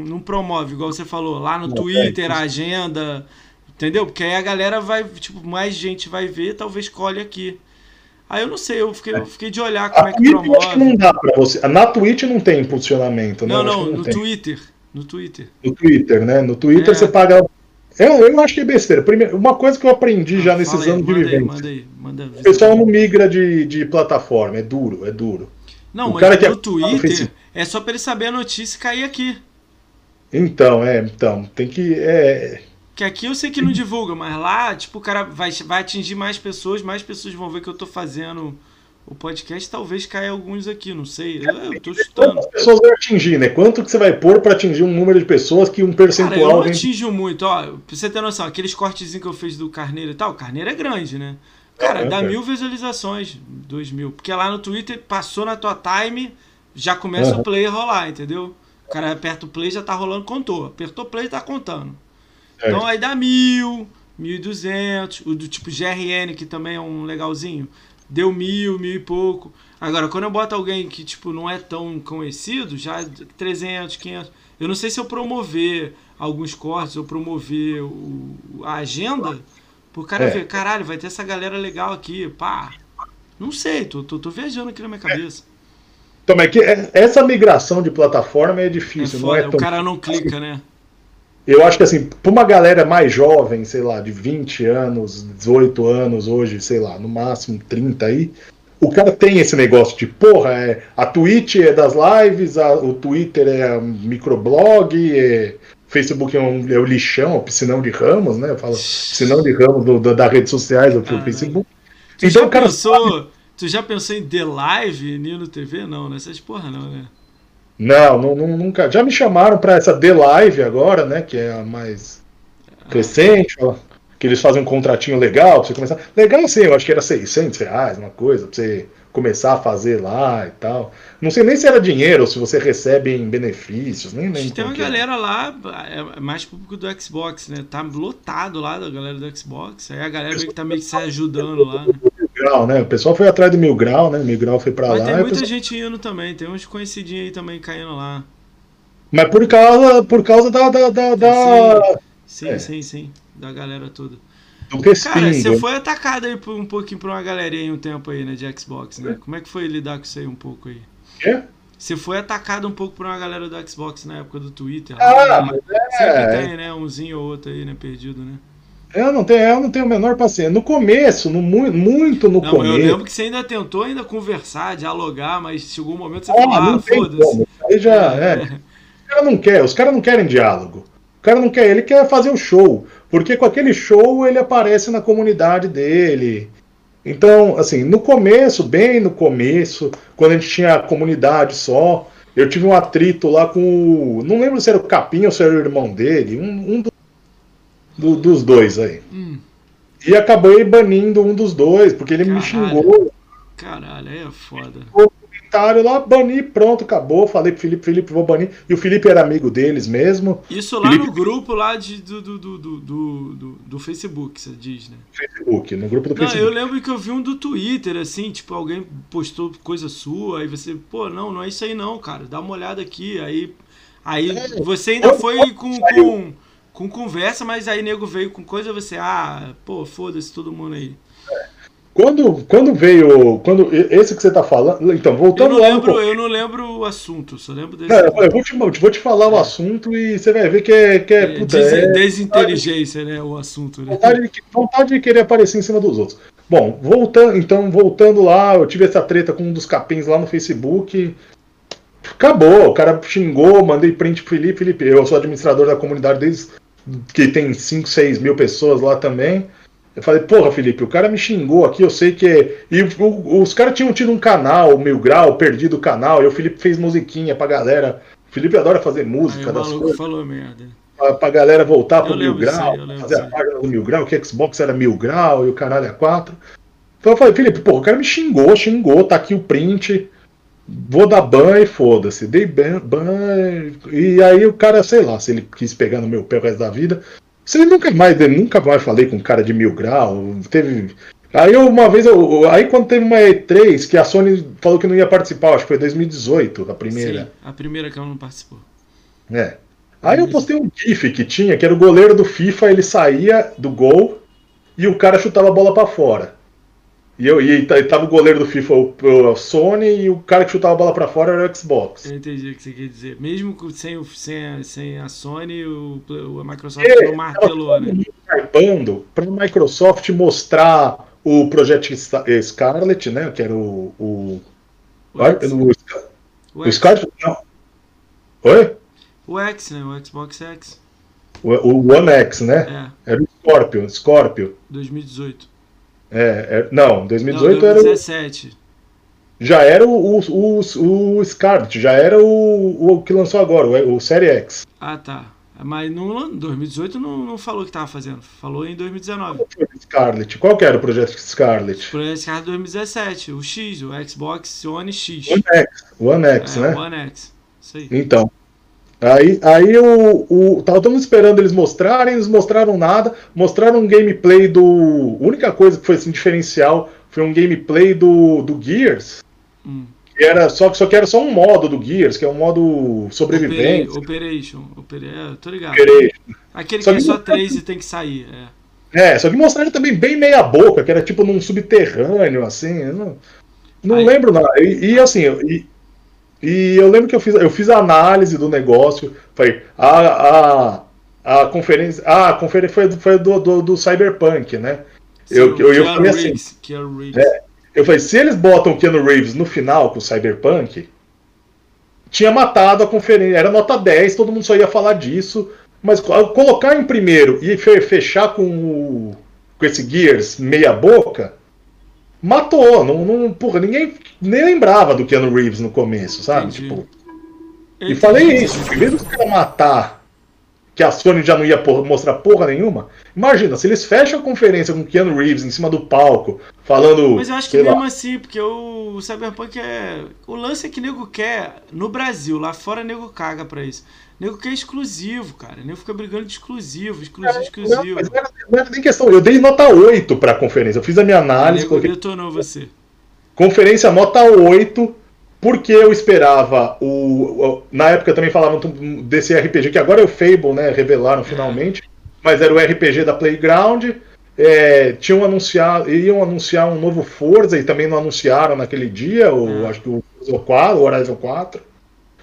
não promove, igual você falou, lá no Não, Twitter, é, a agenda, entendeu? Porque aí a galera vai, tipo, mais gente vai ver, talvez colhe aqui. Aí eu não sei, eu fiquei, eu fiquei de olhar como A é que Twitch eu acho que não promove. dá pra você. Na Twitch não tem impulsionamento, né? Não, não, que no tem. Twitter. No Twitter. No Twitter, né? No Twitter É. você paga. Eu, eu acho que é besteira. Primeiro, uma coisa que eu aprendi já Ah, nesses fala aí, anos de manda aí, vivência. manda aí, manda O pessoal não migra de, de plataforma, é duro, é duro. Não, o mas cara que no é- no Twitter Facebook. é só pra ele saber a notícia e cair aqui. Então, é, então, tem que. É, Que aqui eu sei que não divulga, mas lá, tipo, o cara vai, vai atingir mais pessoas, mais pessoas vão ver que eu tô fazendo o podcast, talvez caia alguns aqui, não sei. Eu, eu tô chutando. quantas pessoas vai atingir, né? Quanto que você vai pôr pra atingir um número de pessoas que um Cara, eu percentual não vem- atinjo muito, ó. Pra você ter noção, aqueles cortezinhos que eu fiz do Carneiro e tal, o Carneiro é grande, né? Cara, É, dá é. mil visualizações, dois mil. Porque lá no Twitter, passou na tua time, já começa Aham. o play a rolar, entendeu? O cara aperta o play, já tá rolando, contou. Apertou o play, tá contando. É. Então aí dá mil, mil e duzentos. O do tipo GRN, que também é um legalzinho, deu mil, mil e pouco. Agora, quando eu boto alguém que, tipo, não é tão conhecido, já 300, 500. Eu não sei se eu promover alguns cortes, ou promover o, a agenda, pro cara É. ver, caralho, vai ter essa galera legal aqui, pá. Não sei, tô, tô, tô viajando aqui na minha cabeça. Então, é que é- essa migração de plataforma é É, difícil, não foda, é tão. o cara não clica, né? Eu acho que assim, pra uma galera mais jovem, sei lá, de 20 anos, 18 anos hoje, sei lá, no máximo 30 aí, o cara tem esse negócio de, porra, é, a Twitch é das lives, a- o Twitter é um microblog, é, Facebook é, um, é o lixão, o piscinão de ramos, né? Eu falo piscinão de ramos do, do- da redes sociais, do. Facebook. Tu Então já o cara pensou. Tu já pensou em The Live Nino TV? Não, nessas porra não, né? Não, não, nunca. Já me chamaram pra essa The Live agora, né? Que é a mais recente, ó, que eles fazem um contratinho legal pra você começar. Legal sim, eu acho que era 600 reais, uma coisa, pra você começar a fazer lá e tal. Não sei nem se era dinheiro ou se você recebe em benefícios, nem lembro. Tem uma que é. galera lá, é mais público do Xbox, né? Tá lotado lá da galera do Xbox. Aí a galera que tá meio que se ajudando lá, né? Grau, né? O pessoal foi atrás do Mil Grau, né? Mil Grau foi pra Mas lá. tem muita gente indo também, tem uns conhecidinhos aí também caindo lá. Mas por causa, por causa da, da, da, da- Sim, É. sim, sim. Da galera toda. do Cara, respingo. você foi atacado aí por um pouquinho por uma galerinha aí um tempo aí, né, de Xbox, né? Como é que foi lidar com isso aí um pouco aí? Quê? Você foi atacado um pouco por uma galera do Xbox na época do Twitter. Ah, lá, né? mas Sempre é. tem, né? Umzinho ou outro aí, né? Perdido, né? Eu não tenho, eu não tenho a menor paciência. No começo, no, mu- muito no Não, mas eu começo. lembro que você ainda tentou ainda conversar, dialogar, mas chegou um momento você Ah, falou, ah, foda-se. Aí já, é. Os caras não querem, os caras não querem diálogo. O cara não quer, ele quer fazer o show. Porque com aquele show ele aparece na comunidade dele. Então, assim, no começo, bem no começo, quando a gente tinha a comunidade só, eu tive um atrito lá com o. Não lembro se era o Capim ou se era o irmão dele, um, um do- do- dos dois aí. Hum, E acabei banindo um dos dois, porque ele me Caralho. xingou. caralho, aí é foda. comentário lá, bani, pronto, acabou. Falei pro Felipe, Felipe, vou banir. E o Felipe era amigo deles mesmo. Isso lá Felipe... no grupo lá de, do, do, do, do, do, do Facebook, você diz, né? Facebook, no grupo do não, Facebook. Eu lembro que eu vi um do Twitter, assim, tipo, alguém postou coisa sua, aí você, pô, não, não é isso aí não, cara, dá uma olhada aqui. Aí, aí é, você ainda foi com, com, com conversa, mas aí nego veio com coisa, você, ah, pô, foda-se todo mundo aí. Quando, quando veio. Quando, esse que você está falando. Então, voltando eu não lembro, lá. Eu não lembro o assunto, só lembro desse. Não, eu vou te, vou te falar o assunto e você vai ver que é. Que é, puta, Des, é desinteligência, né? O assunto, né? Vontade de, vontade de querer aparecer em cima dos outros. Bom, voltando, então, voltando lá, eu tive essa treta com um dos capins lá no Facebook. Acabou, o cara xingou, mandei print pro Felipe. Felipe, eu sou administrador da comunidade desde que tem 5, 6 mil pessoas lá também. Eu falei, porra, Felipe, o cara me xingou aqui, eu sei que é. E o, os caras tinham tido um canal, Mil Grau, perdido o canal, e o Felipe fez musiquinha pra galera. O Felipe adora fazer música Aí, das coisas. falou merda. Pra, pra galera voltar pro Mil Grau, aí, fazer a página do Mil Grau, que Xbox era Mil Grau e o caralho é 4. Então eu falei, Felipe, pô, o cara me xingou, xingou, tá aqui o print. Vou dar ban e foda-se. Dei ban, ban. E aí o cara, sei lá, se ele quis pegar no meu pé o resto da vida. Você nunca mais, nunca mais falei com um cara de mil grau. Teve. Aí uma vez, eu, aí quando teve uma E3 que a Sony falou que não ia participar, acho que foi 2018, a primeira. Sim, a primeira que ela não participou. É. Aí eu postei um GIF que tinha, que era o goleiro do FIFA, ele saía do gol e o cara chutava a bola para fora. E, eu, e tava o goleiro do FIFA, o, o Sony, e o cara que chutava a bola para fora era o Xbox. Eu entendi o que você quer dizer. Mesmo sem, sem, a, sem a Sony, o, o a Microsoft é, não martelou, né? Hypando para a Microsoft mostrar o Project Scarlet, né? Que era o. O, o, X. o, o, o Scarlet? Não. Oi? O X, né? O Xbox X. O, o One X, né? É. Era o Scorpio. Scorpio. 2018. É, é, não, 2018 não, 2017. era. O, já era o, o, o, o Scarlet, já era o, o que lançou agora, o, o Série X. Ah, tá. Mas no 2018 não, não falou que tava fazendo, falou em 2019. Scarlet, qual que era o projeto Scarlet? O projeto Scarlet 2017, o X, o Xbox One X. One X, One X, é, né? One X, isso aí. Então, Aí, aí o, o, tava todo mundo esperando eles mostrarem, eles mostraram nada, mostraram um gameplay do. A única coisa que foi assim, diferencial foi um gameplay do, do Gears. Hum. Que era, só, só que era só um modo do Gears, que é um modo sobrevivente. Operation. Operation. tô ligado. Operation. Aquele só que é só três e tem que sair. É. é, só que mostraram também bem meia boca, que era tipo num subterrâneo, assim. não, não lembro nada. E, e assim, e, e eu lembro que eu fiz, eu fiz a análise do negócio. Falei, a, a, a conferência. Ah, a conferência foi, foi do, do, do Cyberpunk, né? Sim, eu, eu, eu falei assim. É, eu falei, se eles botam o Keanu Reeves no final com o Cyberpunk, tinha matado a conferência. Era nota 10, todo mundo só ia falar disso. Mas colocar em primeiro e fechar com, o, com esse Gears meia boca, matou. Não, não, porra, ninguém nem lembrava do Keanu Reeves no começo, sabe? Entendi. Tipo. Entendi. E falei isso, em vez dos caras matar que a Sony já não ia porra, mostrar porra nenhuma, imagina, se eles fecham a conferência com o Keanu Reeves em cima do palco, falando. Mas eu acho que mesmo lá. assim, porque o Cyberpunk é. O lance é que nego quer no Brasil, lá fora nego caga pra isso. Nego que é exclusivo, cara. Nego fica brigando de exclusivo, exclusivo, é, exclusivo. Não, mas não era, não era, nem questão. Eu dei nota 8 pra conferência. Eu fiz a minha análise. Nego coloquei... detonou você. Conferência nota 8, porque eu esperava o, o. Na época também falavam desse RPG, que agora é o Fable, né? Revelaram é. finalmente. Mas era o RPG da Playground. É, tinham anunciado, iam anunciar um novo Forza e também não anunciaram naquele dia, o, é. acho que o, o Horizon 4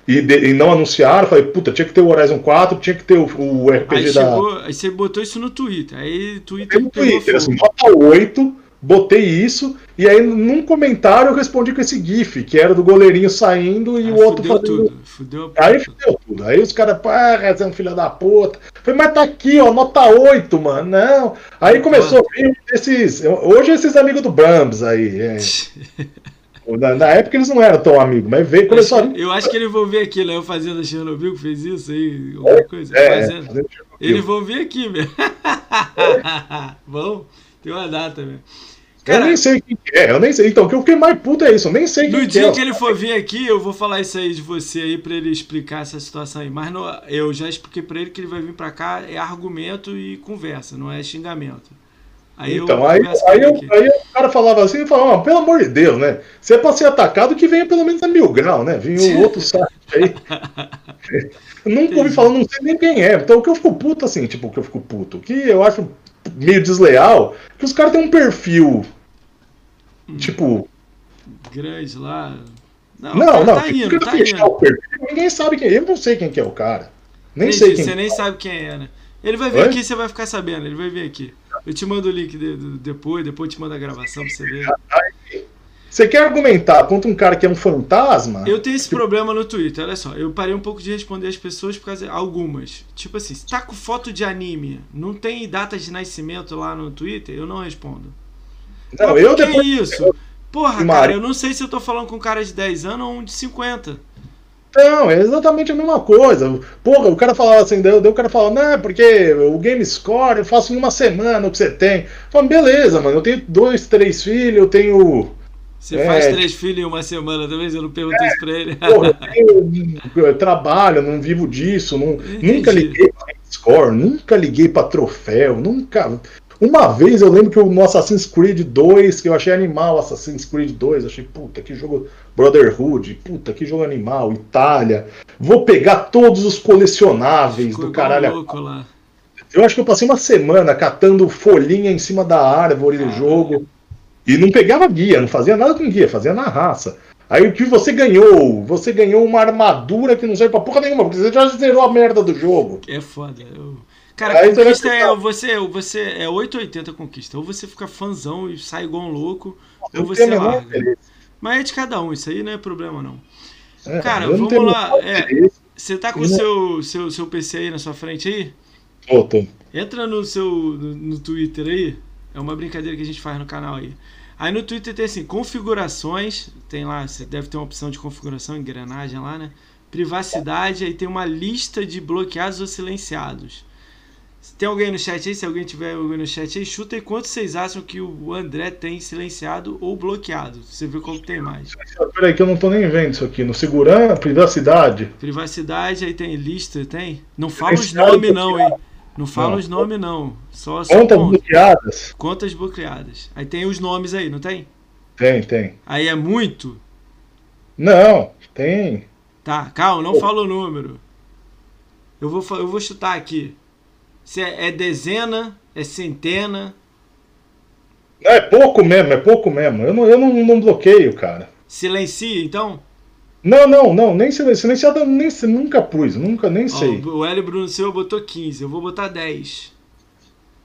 e, de, e não anunciaram, falei, puta, tinha que ter o Horizon 4, tinha que ter o, o RPG aí da. Chegou, aí você botou isso no Twitter. Aí Twitter. No Twitter, assim, nota 8, botei isso, e aí num comentário eu respondi com esse GIF, que era do goleirinho saindo e ah, o outro fudeu fazendo. Tudo, fudeu aí fudeu tudo. Aí os caras, pá, você é um filho da puta. Falei, mas tá aqui, ó, nota 8, mano. Não. Aí começou a vir esses. Hoje esses amigos do Brahms aí. É. Na, na, época eles não eram tão amigos, mas veio começou acho, a... Eu acho que eles vão ver aqui, Léo fazendo Chernobyl, que fez isso aí, alguma coisa. É, fazendo. fazendo eles vão vir aqui, mesmo. Bom, tem uma data mesmo. Cara, eu nem sei quem é, eu nem sei. Então, o que eu fiquei mais puto é isso, eu nem sei quem no é. No dia que ele for vir aqui, eu vou falar isso aí de você aí pra ele explicar essa situação aí. Mas no, eu já expliquei pra ele que ele vai vir pra cá, é argumento e conversa, não é xingamento. Aí então, aí, aí, eu, aí, o cara falava assim, falava, oh, pelo amor de Deus, né? Se é pra ser atacado, que venha pelo menos a mil grau, né? Vinha um outro site aí. Nunca ouvi falar, não sei nem quem é. Então o que eu fico puto, assim, tipo, o que eu fico puto, que eu acho meio desleal, que os caras têm um perfil Hum. Tipo. Grande lá. Não, não, não tá indo, tá indo. O perfil, ninguém sabe quem é. Eu não sei quem que é o cara. Nem Entendi, sei quem Você nem sabe quem é, né? Ele vai vir Oi? aqui você vai ficar sabendo. Ele vai vir aqui. Eu te mando o link de, de, depois, depois eu te mando a gravação pra você ver. Você quer argumentar contra um cara que é um fantasma? Eu tenho esse problema no Twitter, olha só. Eu parei um pouco de responder as pessoas por causa. Algumas. Tipo assim, se tá com foto de anime, não tem data de nascimento lá no Twitter, eu não respondo. Não, eu que depois... isso? Porra, cara, eu não sei se eu tô falando com um cara de 10 anos ou um de 50. Não, é exatamente a mesma coisa. Porra, o cara falava assim, deu, o cara falava, não, porque o Game Score eu faço em uma semana o que você tem. Eu beleza, mano, eu tenho dois, três filhos, eu tenho. Você é, faz três filhos em uma semana, talvez eu não pergunto é, isso pra ele. Porra, eu, tenho, eu trabalho, não vivo disso, não, nunca liguei pra score, nunca liguei pra troféu, nunca. Uma vez eu lembro que no Assassin's Creed 2, que eu achei animal Assassin's Creed 2, achei, puta, que jogo Brotherhood, puta, que jogo animal, Itália. Vou pegar todos os colecionáveis Ficou do caralho. Eu acho que eu passei uma semana catando folhinha em cima da árvore do jogo. E não pegava guia, não fazia nada com guia, fazia na raça. Aí o que você ganhou? Você ganhou uma armadura que não serve pra porra nenhuma, porque você já zerou a merda do jogo. É foda. Eu... Cara, Aí conquista é você, você é 880 conquista. Ou você fica fanzão e sai igual um louco, eu ou você larga. Mas é de cada um, isso aí não é problema não. É, Cara, vamos lá. É, você tá com o seu, seu, seu PC aí na sua frente aí? Tô, tô. Entra no seu no, no Twitter aí. É uma brincadeira que a gente faz no canal aí. Aí no Twitter tem assim, configurações, tem lá, você deve ter uma opção de configuração, engrenagem lá, né? Privacidade, aí tem uma lista de bloqueados ou silenciados. Tem alguém no chat aí? Se alguém tiver alguém no chat aí, chuta aí quantos vocês acham que o André tem silenciado ou bloqueado. Você vê qual tem mais. Peraí, que eu não tô nem vendo isso aqui. No segurança, privacidade. Privacidade, aí tem lista, tem? Não fala os nomes, não, hein? Não fala não. os nomes, não. Só, só Contas ponto. bloqueadas. Contas bloqueadas. Aí tem os nomes aí, não tem? Tem, tem. Aí é muito? Não, tem. Tá, calma, não fala o número. Eu vou, eu vou chutar aqui. Se é, é dezena, é centena. É pouco mesmo, é pouco mesmo. Eu não, eu não, não bloqueio, cara. Silencia, então? Não, não, não, nem silenciado nem, nunca pus, nunca nem sei. o Hélio Bruno Silva botou 15, eu vou botar 10.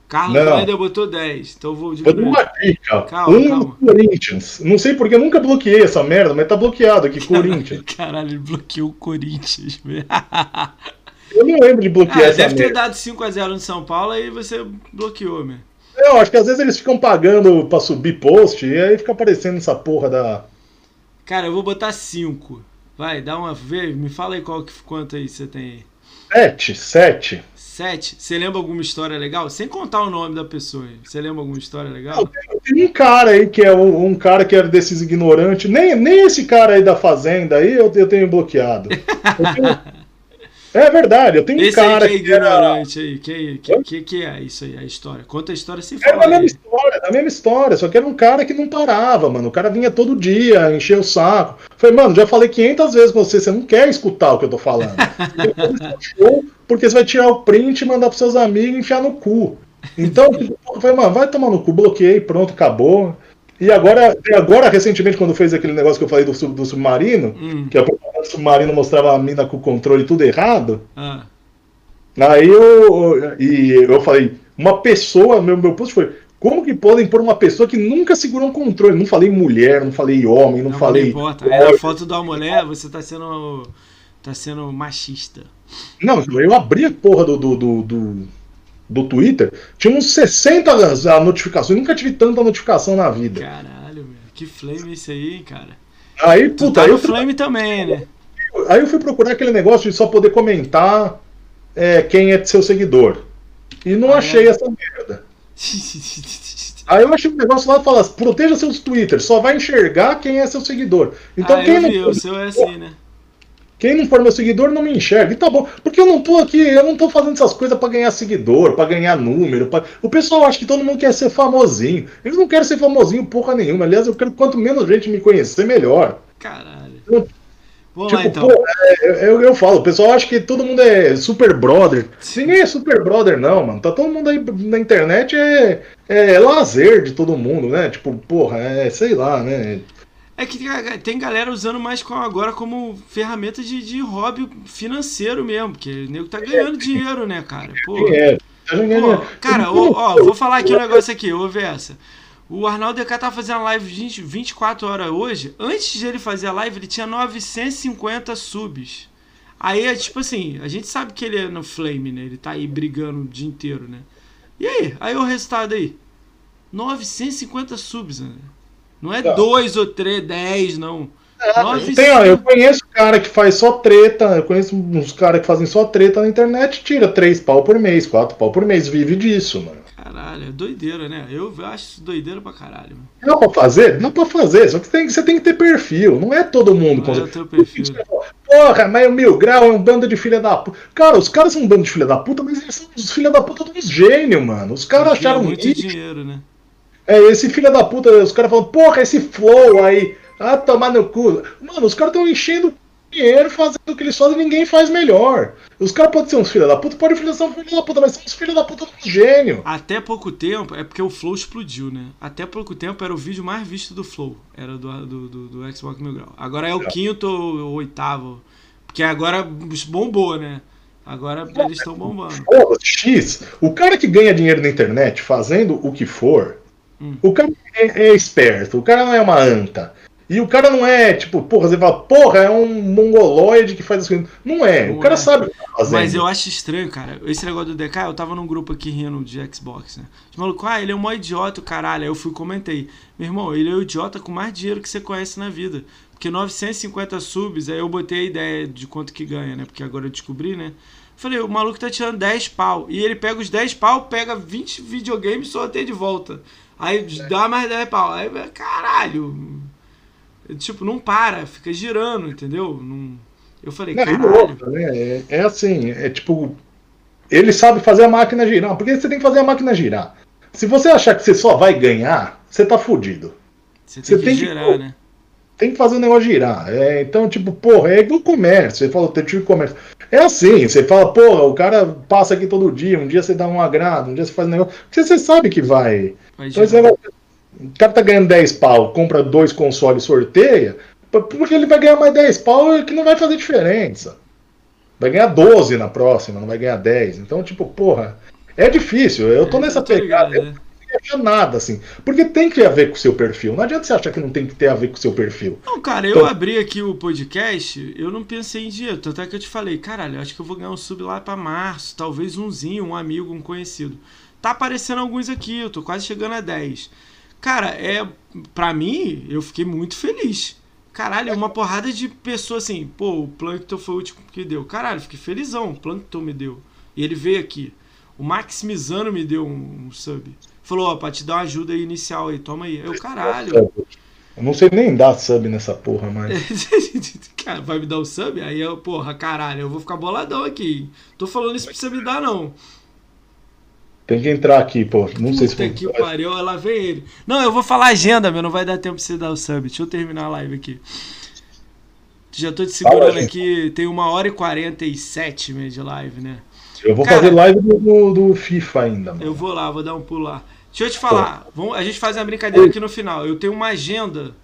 Carlos ainda botou 10, então eu vou diminuir. Uma dica, calma, um calma. Corinthians. Não sei porque eu nunca bloqueei essa merda, mas tá bloqueado aqui, Corinthians. Caralho, ele bloqueou o Corinthians, velho. Eu não lembro de bloquear ah, essa Deve ter dado 5x0 no São Paulo e você bloqueou, meu. Eu acho que às vezes eles ficam pagando pra subir post e aí fica aparecendo essa porra da. Cara, eu vou botar 5. Vai, dá uma. Vê, me fala aí qual, quanto aí você tem aí. 7, 7. 7. Você lembra alguma história legal? Sem contar o nome da pessoa. Você lembra alguma história legal? Tem um cara aí que é um, um, cara que era desses ignorantes. Nem, nem esse cara aí da Fazenda aí eu, eu tenho bloqueado. Eu tenho, é verdade, eu tenho Esse um cara que é ignorante era... aí, que, que, que, que, é isso aí, a história? Conta a história se fala. É a mesma história, a mesma história, só que era um cara que não parava, mano. O cara vinha todo dia, encher o saco. Falei, mano, já falei 500 vezes com você, você não quer escutar o que eu tô falando. porque você vai tirar o print, mandar pros seus amigos e enfiar no cu. Então, eu falei, mano, vai tomar no cu, bloqueei, pronto, acabou. E agora, agora, recentemente, quando fez aquele negócio que eu falei do, do submarino, hum. que a propaganda do submarino mostrava a mina com o controle tudo errado. Ah. Aí eu, e eu falei, uma pessoa, meu, meu post foi, como que podem pôr uma pessoa que nunca segurou um controle? Não falei mulher, não falei homem, não, não falei. Não importa. É a foto da mulher, você tá sendo. tá sendo machista. Não, eu abri a porra do, do, do, do do Twitter, tinha uns 60 notificações. Nunca tive tanta notificação na vida. Caralho, meu. Que flame isso aí, cara. Aí, tu puta, tá aí eu flame também, né? Aí eu fui procurar aquele negócio de só poder comentar é, quem é seu seguidor. E não ah, achei é? essa merda. Aí eu achei um negócio lá fala, proteja seus Twitter, só vai enxergar quem é seu seguidor. Então ah, quem eu não. vi, o seu é assim, né? Quem não for meu seguidor não me enxerga. E tá bom. Porque eu não tô aqui, eu não tô fazendo essas coisas pra ganhar seguidor, pra ganhar número. Pra... O pessoal acha que todo mundo quer ser famosinho. Eles não querem ser famosinho porra nenhuma. Aliás, eu quero quanto menos gente me conhecer, melhor. Caralho. Então, Vamos tipo, lá então. pô, é, eu, eu falo, o pessoal acha que todo mundo é super brother. Ninguém é super brother, não, mano. Tá todo mundo aí na internet, é, é lazer de todo mundo, né? Tipo, porra, é sei lá, né? É que tem- galera usando mais agora como ferramenta de, de hobby financeiro mesmo, porque o nego tá ganhando dinheiro, né, cara? Pô, É. Tá pô, cara, ó, ó, vou falar aqui um negócio aqui, ouve essa. O Arnaldo DK tá fazendo live 20, 24 horas hoje. Antes de ele fazer a live, ele tinha 950 subs. Aí é tipo assim, a gente sabe que ele é no Flame, né? Ele tá aí brigando o dia inteiro, né? E aí? Aí o resultado aí? 950 subs, né? Não é Tá. 2 ou 3, 10, não. Tem, ó, eu conheço cara que faz só treta, eu conheço uns caras que fazem só treta na internet, tira três pau por mês, quatro pau por mês, vive disso, mano. Caralho, é doideira, né? Eu acho isso doideira pra caralho. mano. Dá pra fazer? Dá pra fazer, só que tem, você tem que ter perfil, não é todo mundo. Não é o consegue. teu perfil. Porra, mas o Mil Grau é um bando de filha da puta. Cara, os caras são um bando de filha da puta, mas eles são os filha da puta dos gênios, mano. Os caras acharam muito isso. dinheiro, né? É, esse filho da puta, os caras falam, porra, esse flow aí, ah, tomar no cu. Mano, os caras estão enchendo dinheiro fazendo o que eles fazem e ninguém faz melhor. Os caras podem ser uns filhos da puta, podem ser uns filhos da puta, mas são uns filhos da puta do gênio. Até pouco tempo, é porque o Flow explodiu, né? Até pouco tempo era o vídeo mais visto do Flow. Era do, do, do, do Xbox Mil Grau. Agora é o quinto ou o oitavo. Porque agora bombou, né? Agora eles estão bombando. Porra, X, o cara que ganha dinheiro na internet fazendo o que for, Hum. o cara é, é esperto, o cara não é uma anta. E o cara não é, tipo, porra, você fala, porra, é um mongoloide que faz as coisas. Não é, o cara é. sabe o que tá fazendo. Mas eu acho estranho, cara. Esse negócio do DK, eu tava num grupo aqui rindo de Xbox, né? Os malucos, ah, ele é um maior idiota, caralho. Aí eu fui e comentei. Meu irmão, ele é o idiota com mais dinheiro que você conhece na vida. Porque 950 subs, aí eu botei a ideia de quanto que ganha, né? Porque agora eu descobri, né? Falei, o maluco tá tirando 10 pau. E ele pega os 10 pau, pega 20 videogames e sorteia de volta. Aí dá mais 10 pau. Aí, caralho. Tipo, não para, fica girando, entendeu? Não... Eu falei, Não, caralho. outra, né? É, é assim, é tipo. Ele sabe fazer a máquina girar. Porque você tem que fazer a máquina girar. Se você achar que você só vai ganhar, você tá fudido. Você tem Você que tem que- girar, né? Tem que fazer o negócio girar. É, então, tipo, porra, é igual comércio. Você fala, tem tipo comércio. É assim, você fala, porra, o cara passa aqui todo dia, um dia você dá um agrado, um dia você faz um negócio. Porque você sabe que vai. Vai Então, negócio- o cara tá ganhando 10 pau, compra dois consoles, sorteia, porque ele vai ganhar mais 10 pau que não vai fazer diferença. Vai ganhar 12 na próxima, não vai ganhar 10. Então, tipo, porra, é difícil. Eu tô É, nessa eu tô ligado, pegada. Eu né? Acho nada, assim. Porque tem que ter a ver com o seu perfil. Não adianta você achar que não tem que ter a ver com o seu perfil. Não, cara, eu abri aqui o podcast, eu não pensei em dinheiro. Tanto é que eu te falei, caralho, acho que eu vou ganhar um sub lá pra março, talvez umzinho, um amigo, um conhecido. Tá aparecendo alguns aqui, eu tô quase chegando a 10. Cara, é. Pra mim, eu fiquei muito feliz. Caralho, é uma porrada de pessoas assim, pô, o Plankton foi o último que deu. Caralho, fiquei felizão, o Plankton me deu. E ele veio aqui. O Maximizano me deu um, um sub. Falou, ó, pra te dar uma ajuda aí inicial aí, toma aí. Eu, caralho. Eu não sei nem dar sub nessa porra, mas. Cara, vai me dar o sub? Aí eu, porra, caralho, eu vou ficar boladão aqui. Tô falando isso pra você me dar, não. Tem que entrar aqui, pô. Não sei se Puta que pariu, lá vem ele. Não, eu vou falar agenda, meu, não vai dar tempo pra você dar o sub. Deixa eu terminar a live aqui. Já tô te segurando Fala, aqui, tem uma hora e 47 meio de live, né? Eu vou Cara, fazer live do, do, FIFA ainda, mano. Eu vou lá, vou dar um pulo lá. Deixa eu te falar, vamos, a gente faz uma brincadeira aqui no final. Eu tenho uma agenda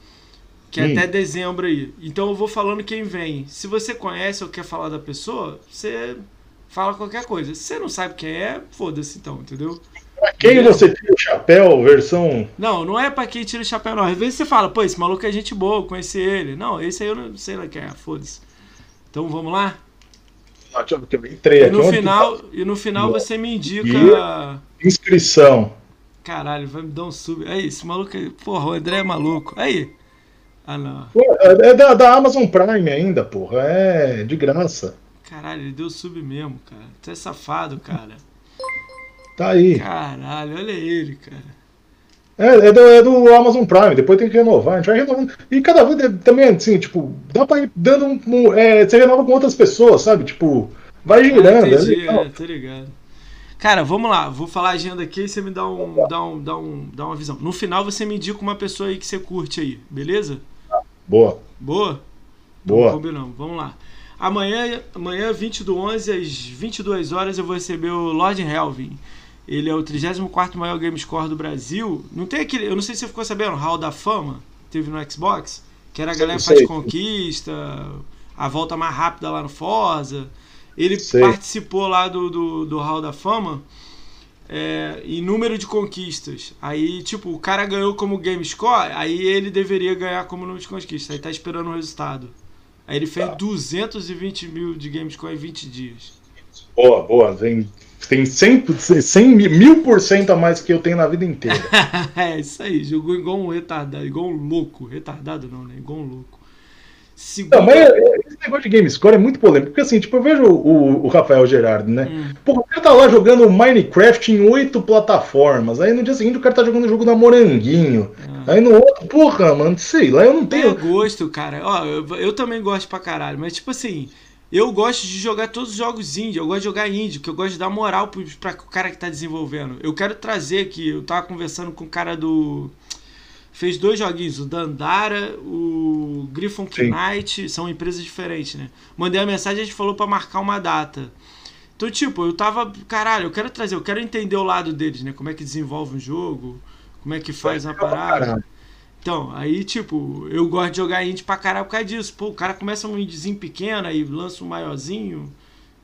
que é Hum. até dezembro aí. Então eu vou falando quem vem. Se você conhece ou quer falar da pessoa, você fala qualquer coisa. Se você não sabe quem é, foda-se então, entendeu? Pra quem você tira o chapéu, versão. Não, não é pra quem tira o chapéu, não. Às vezes você fala, pô, esse maluco é gente boa, eu conheci ele. Não, esse aí eu não sei lá quem é, foda-se. Então vamos lá? Deixa eu ver que eu entrei E aqui. no que final, e no final você me indica. tá? Inscrição. Caralho, vai me dar um sub. Aí, esse maluco aí. Porra, o André é maluco. Aí. Ah, não. Pô, é da, da Amazon Prime ainda, porra. É de graça. Caralho, ele deu sub mesmo, cara. Tu é safado, cara. Tá aí. Caralho, olha ele, cara. É, é, do, é do Amazon Prime, depois tem que renovar, a gente vai renovando. E cada vez é, também, assim, tipo, dá pra ir dando um. um é, você renova com outras pessoas, sabe? Tipo, vai girando. Ah, entendi, é, é, tô ligado. Cara, vamos lá, vou falar a agenda aqui e você me dá, um, dá, um, dá, um, dá uma visão. No final você me indica uma pessoa aí que você curte aí, beleza? Boa. Boa? Boa. Combinamos, vamos lá. Amanhã, amanhã, 20 do 11, às 22 horas, eu vou receber o Lord Helvin. Ele é o 34 maior game score do Brasil. Não tem aquele. Eu não sei se você ficou sabendo, Hall da Fama, teve no Xbox, que era a galera que faz conquista, a volta mais rápida lá no Forza. Ele sei. participou lá do, do, do Hall da Fama é, em número de conquistas. Aí, tipo, o cara ganhou como game score, aí ele deveria ganhar como número de conquistas. Aí tá esperando o resultado. Aí ele fez tá. 220 mil de game score em 20 dias. Boa, boa. Vem tem 100, 100 mil por cento a mais que eu tenho na vida inteira. é isso aí, jogou igual um retardado, igual um louco. Retardado não, né? Igual um louco. Segunda... Não, mas esse negócio de game score é muito polêmico, porque assim, tipo, eu vejo o, o Rafael Gerardo, né? Hum. Pô, o cara tá lá jogando Minecraft em oito plataformas, aí no dia seguinte o cara tá jogando o jogo da Moranguinho, ah. aí no outro, porra, mano, sei lá, eu não tenho... Eu gosto, cara, ó, eu, eu também gosto pra caralho, mas tipo assim, eu gosto de jogar todos os jogos indie, eu gosto de jogar indie, porque eu gosto de dar moral para o cara que está desenvolvendo. Eu quero trazer aqui, eu tava conversando com o cara do. Fez dois joguinhos, o Dandara, o Griffon Knight, são empresas diferentes, né? Mandei a mensagem e a gente falou para marcar uma data. Então, tipo, eu tava. Caralho, eu quero trazer, eu quero entender o lado deles, né? Como é que desenvolve um jogo, como é que faz uma parada. Então, aí, tipo, eu gosto de jogar indie pra caralho por causa disso. Pô, o cara começa um indiezinho pequeno e lança um maiorzinho.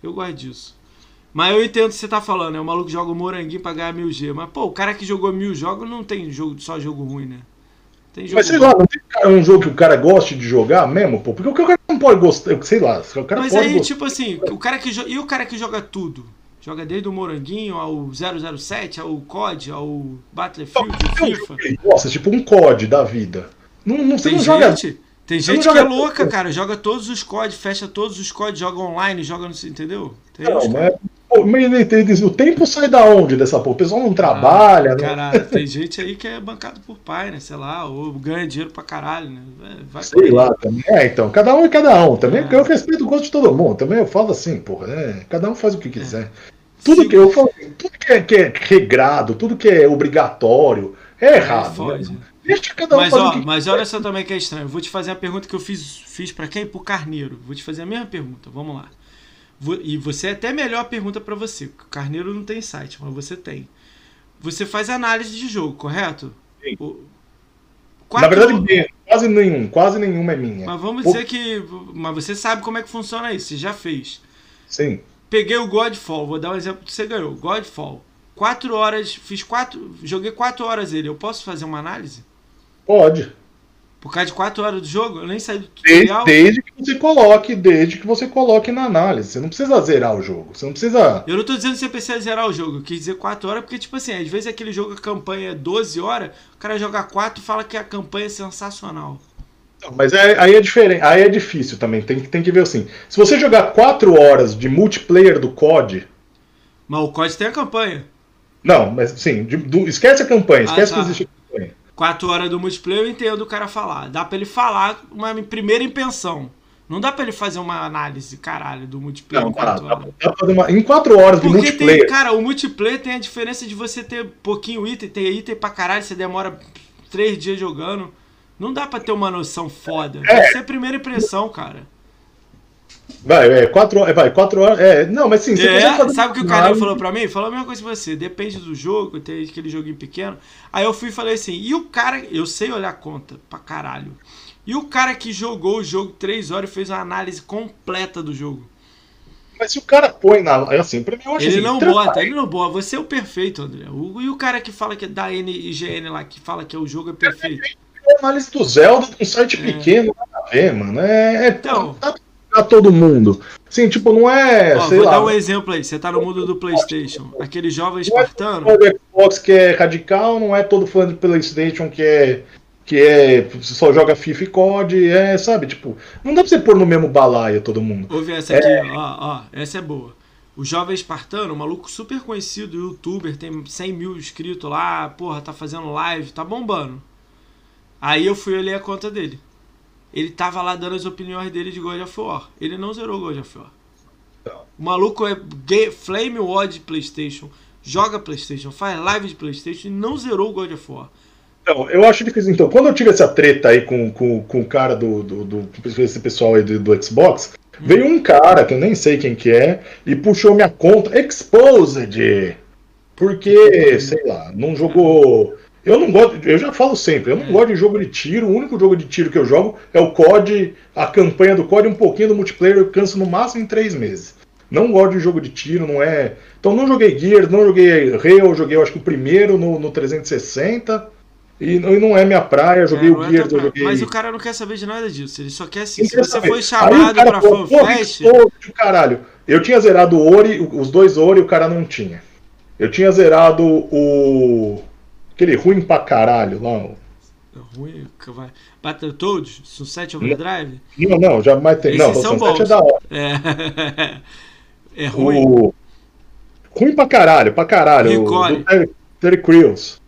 Eu gosto disso. Mas eu entendo o que você tá falando, né? O maluco joga o moranguinho pra ganhar mil G. Mas, pô, o cara que jogou mil jogos não tem jogo, só jogo ruim, né? Tem jogo Mas sei ruim. lá, não tem um jogo que o cara goste de jogar mesmo, pô? Porque o cara não pode gostar, sei lá. O cara Mas aí, gostar. tipo assim, o cara que e o cara que joga tudo? Joga desde o Moranguinho ao 007, ao COD, ao Battlefield, ao FIFA. Nossa, tipo um COD da vida. Não, não, você tem não gente, joga. Tem gente que é louca, cara. Joga todos os COD, fecha todos os COD, joga online, joga no. Entendeu? Tem não, mas, pô, o tempo sai da onde dessa porra? O pessoal não trabalha. Ah, caralho, tem gente aí que é bancado por pai, né? Sei lá, ou ganha dinheiro pra caralho, né? Vai Sei lá também. É, então, cada um é cada um. Também, ah. eu respeito o gosto de todo mundo. Também eu falo assim, porra, né? Cada um faz o que quiser. É. Tudo que eu falo, tudo que é, que é, regrado, tudo que é obrigatório é errado. É, né? Deixa cada um mas, ó, que... mas olha só também que é estranho. Vou te fazer a pergunta que eu fiz, fiz para quem? Pro Carneiro. Vou te fazer a mesma pergunta. Vamos lá. E você é até melhor a pergunta para você. O Carneiro não tem site, mas você tem. Você faz análise de jogo, correto? Sim. O... Quatro... Na verdade, quase nenhum. Quase nenhuma é minha. Mas vamos dizer que. Mas você sabe como é que funciona isso. Você já fez. Sim. Peguei o Godfall, vou dar um exemplo que você ganhou. Godfall. Quatro horas, fiz quatro. Joguei quatro horas ele. Eu posso fazer uma análise? Pode. Por causa de quatro horas do jogo? Eu nem saí do tutorial. Desde, desde, que você coloque, desde que você coloque na análise. Você não precisa zerar o jogo. Você não precisa. Eu não tô dizendo que você precisa zerar o jogo. Eu quis dizer quatro horas, porque, tipo assim, às vezes aquele jogo, a campanha é 12 horas, o cara joga quatro e fala que a campanha é sensacional. Mas é, aí é diferente, aí é difícil também. Tem, tem que ver assim. Se você jogar 4 horas de multiplayer do COD. Mas o COD tem a campanha. Não, mas sim, de, do, esquece a campanha, ah, esquece tá. que existe a campanha. 4 horas do multiplayer eu entendo o cara falar. Dá pra ele falar uma primeira impressão. Não dá pra ele fazer uma análise, caralho, do multiplayer não, em 4 horas. Dá, dá uma, em 4 horas Porque de multiplayer. Tem, cara, o multiplayer tem a diferença de você ter pouquinho item, ter item pra caralho, você demora 3 dias jogando. Não dá pra ter uma noção foda. É. Vai ser a primeira impressão, cara. Vai, é, quatro, é, vai, quatro horas. É, não, mas sim, você é, Sabe o que o Carlinhos falou pra mim? Falou a mesma coisa que você. Depende do jogo, tem aquele joguinho pequeno. Aí eu fui e falei assim, e o cara. Eu sei olhar conta pra caralho. E o cara que jogou o jogo três horas e fez uma análise completa do jogo. Mas se o cara põe na. Assim, pra mim eu acho Ele assim, não bota, ele não bota. Você é o perfeito, André. O, e o cara que fala que é da NIGN lá, que fala que o jogo é perfeito análise do Zelda num site é. pequeno, nada a ver, mano. É, é então, tá pra todo mundo. Sim, tipo, não é. Ó, vou lá, dar um exemplo aí. Você tá no mundo do PlayStation. Aquele jovem espartano. Não é todo Xbox que é radical, não é todo fã de PlayStation que é. Que é. Só joga FIFA e COD, é, sabe? Tipo, não dá pra você pôr no mesmo balaio todo mundo. Ouve essa aqui, é... ó, ó. Essa é boa. O Jovem Espartano, um maluco super conhecido, youtuber, tem 100 mil inscritos lá, porra, tá fazendo live, tá bombando. Aí eu fui olhar a conta dele. Ele tava lá dando as opiniões dele de God of War. Ele não zerou God of War. O maluco é gay, Flame War de Playstation, joga Playstation, faz live de Playstation e não zerou o God of War. Então, eu acho que então, quando eu tive essa treta aí com, com, com o cara do, do, do esse pessoal aí do, do Xbox, hum. veio um cara que eu nem sei quem que é e puxou minha conta Exposed. Porque, sei lá, não jogou. Eu não gosto, eu já falo sempre, eu não é. gosto de jogo de tiro. O único jogo de tiro que eu jogo é o COD, a campanha do COD, um pouquinho do multiplayer, eu canso no máximo em três meses. Não gosto de jogo de tiro, não é. Então não joguei Gears, não joguei Halo, joguei eu acho que o primeiro no, no 360. E, não é minha praia, joguei é, o é Gears, é eu joguei. Mas o cara não quer saber de nada disso. Ele só quer assim. Se você saber. foi chamado pra FanFest. Caralho, eu tinha zerado o Ori, os dois Ori, o cara não tinha. Eu tinha zerado o. Aquele ruim pra caralho lá. Ruim, vai. Battletoads? Sunset Overdrive? Não, não, jamais tem. Esses não, Sunset é da hora. É, é ruim. O... Ruim pra caralho, pra caralho. Terry, Terry Crews.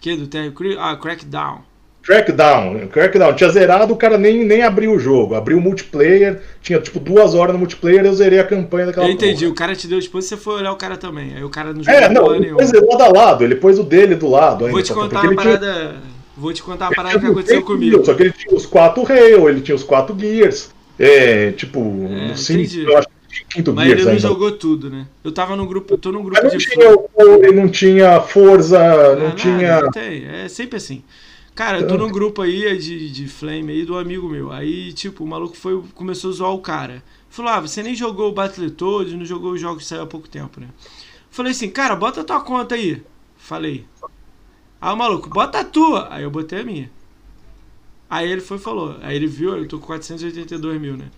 Que do Terry Crews? Ah, Crackdown. Crackdown, Crackdown. Tinha zerado, o cara nem, nem abriu o jogo. Abriu o multiplayer, tinha tipo duas horas no multiplayer eu zerei a campanha daquela Eu entendi, porra. o cara te deu depois você foi olhar o cara também. Aí o cara não jogou É, não, ele pôs lado a lado, ele pôs o dele do lado. Vou te contar uma parada. Tinha... Vou te contar uma parada que aconteceu comigo. Só que ele tinha os quatro Halo, ele tinha os quatro Gears. É, tipo, é, cinco, eu acho quinto Mas Gears ele não ainda. jogou tudo, né? Eu tava no grupo, eu tô num grupo Mas não de tinha o não tinha Forza, ah, não tinha. Não tem, é sempre assim. Cara, eu tô num grupo aí de, de Flame aí do amigo meu. Aí, tipo, o maluco foi, começou a zoar o cara. Falou, ah, você nem jogou o Battletoads, não jogou os jogos que saiu há pouco tempo, né? Falei assim, cara, bota a tua conta aí. Falei. Aí o maluco, bota a tua. Aí eu botei a minha. Aí ele foi e falou. Aí ele viu, eu tô com 482 mil, né?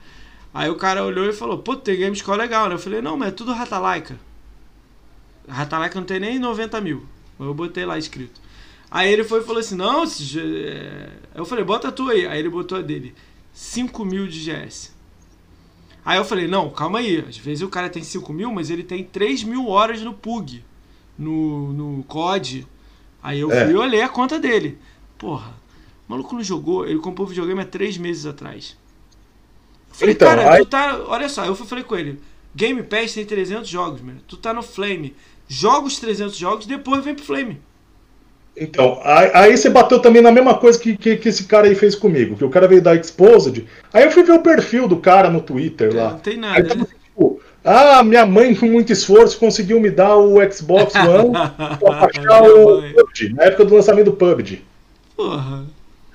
Aí o cara olhou e falou, pô, tem Gamescore legal, né? Eu falei, não, mas é tudo Ratalaika. Ratalaika não tem nem 90 mil. Eu botei lá escrito. Aí ele foi e falou assim: Não, é... eu falei, bota a tua aí. Aí ele botou a dele: 5 mil de GS. Aí eu falei: Não, calma aí. Às vezes o cara tem 5 mil, mas ele tem 3 mil horas no PUG, no, no COD. Aí eu é. fui e olhei a conta dele. Porra, o maluco não jogou, ele comprou o videogame há 3 meses atrás. Eu falei, então, cara, aí... tu tá. Olha só, eu falei com ele: Game Pass tem 300 jogos, mano. Tu tá no Flame. Joga os 300 jogos, depois vem pro Flame. Então, aí você bateu também na mesma coisa que, que, que, esse cara aí fez comigo, que o cara veio da Exposed. Aí eu fui ver o perfil do cara no Twitter lá. Não tem nada. Aí, né? tipo, ah, minha mãe com muito esforço conseguiu me dar o Xbox One pra baixar o PUBG, na época do lançamento do PUBG. Porra.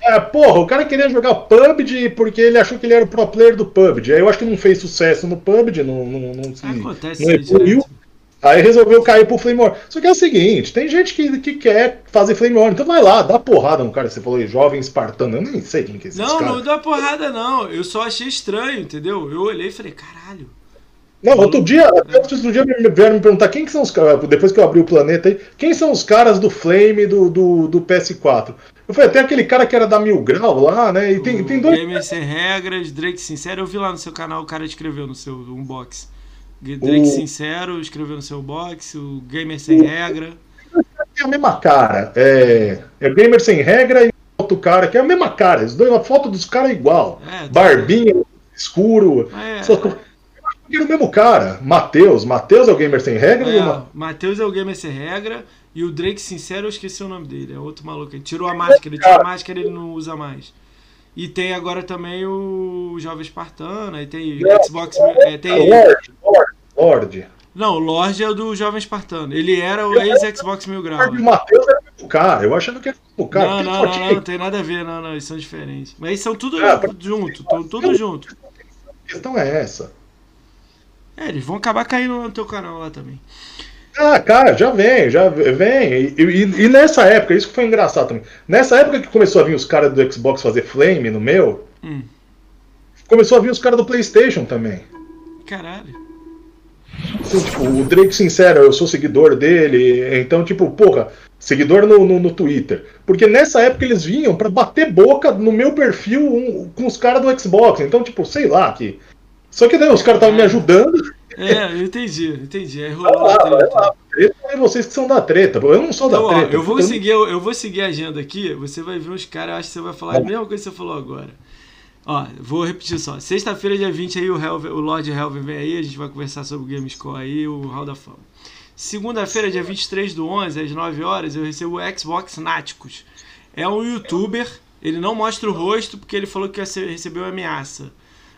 É, porra, o cara queria jogar PUBG porque ele achou que ele era o pro player do PUBG. Aí eu acho que não fez sucesso no PUBG, não, não, não se Acontece não evoluiu. Aí resolveu cair pro Flame War. Só que é o seguinte, tem gente que, que quer fazer Flame War, então vai lá, dá porrada no cara. Você falou jovem espartano, eu nem sei quem que é esse Não, cara. não dá porrada não. Eu só achei estranho, entendeu? Eu olhei e falei, caralho. Não, outro dia, outro dia vieram me perguntar quem que são os caras, depois que eu abri o planeta aí, quem são os caras do Flame do, do, do PS4? Eu falei, tem aquele cara que era da Mil Grau lá, né? E tem, tem dois. Gamer Sem Regras, Drake Sincero, eu vi lá no seu canal, o cara escreveu no seu unbox. Drake o... Sincero escreveu no seu box, o Gamer Sem o... Regra. É a mesma cara. É, é Gamer Sem Regra e outro cara, que é a mesma cara. Os dois, a foto dos caras é igual. É, tá Barbinha, escuro. É, só que é o mesmo cara. Matheus. Matheus é o Gamer Sem Regra? É, o Matheus é o Gamer Sem Regra. E o Drake Sincero, eu esqueci o nome dele. É outro maluco. Ele tirou a máscara. Ele tirou a máscara ele não usa mais. E tem agora também o Jovem Espartano, aí tem Xbox. É, tem... Lorde, Lorde, Lorde. Não, o Lorde é o do Jovem Espartano. Ele era o ex-Xbox Mil Grau. O Matheus é o cara, eu achando que o cara. Não, não, não, não, não, tem nada a ver, não, não, eles são diferentes. Mas eles são tudo é, junto, tudo, tudo junto. A questão é essa. É, eles vão acabar caindo no teu canal lá também. Ah, cara, já vem, já vem. E, e, e, nessa época, isso que foi engraçado também. Nessa época que começou a vir os caras do Xbox fazer Flame no meu, hum. começou a vir os caras do PlayStation também. Caralho. Então, tipo, o Drake Sincero, eu sou seguidor dele, então, tipo, porra, seguidor no, no, no Twitter. Porque nessa época eles vinham para bater boca no meu perfil um, com os caras do Xbox. Então, tipo, sei lá, que. Só que daí os caras estavam me ajudando É, eu entendi, entendi. Rolou vai lá, treta. Vai lá. Treta é vocês que são da treta, eu não sou então, da treta. Ó, eu, vou seguir, eu, eu, vou seguir a agenda aqui, você vai ver uns caras, eu acho que você vai falar a mesma coisa que você falou agora. Ó, vou repetir só. Sexta-feira, dia 20, aí o, Helven, o Lord Helven vem aí, a gente vai conversar sobre o Gamescore aí, o Hall da Fama. Segunda-feira, dia 23 do 11, às 9 horas, eu recebo o Xbox Náticos. É um youtuber, ele não mostra o rosto porque ele falou que recebeu ameaça.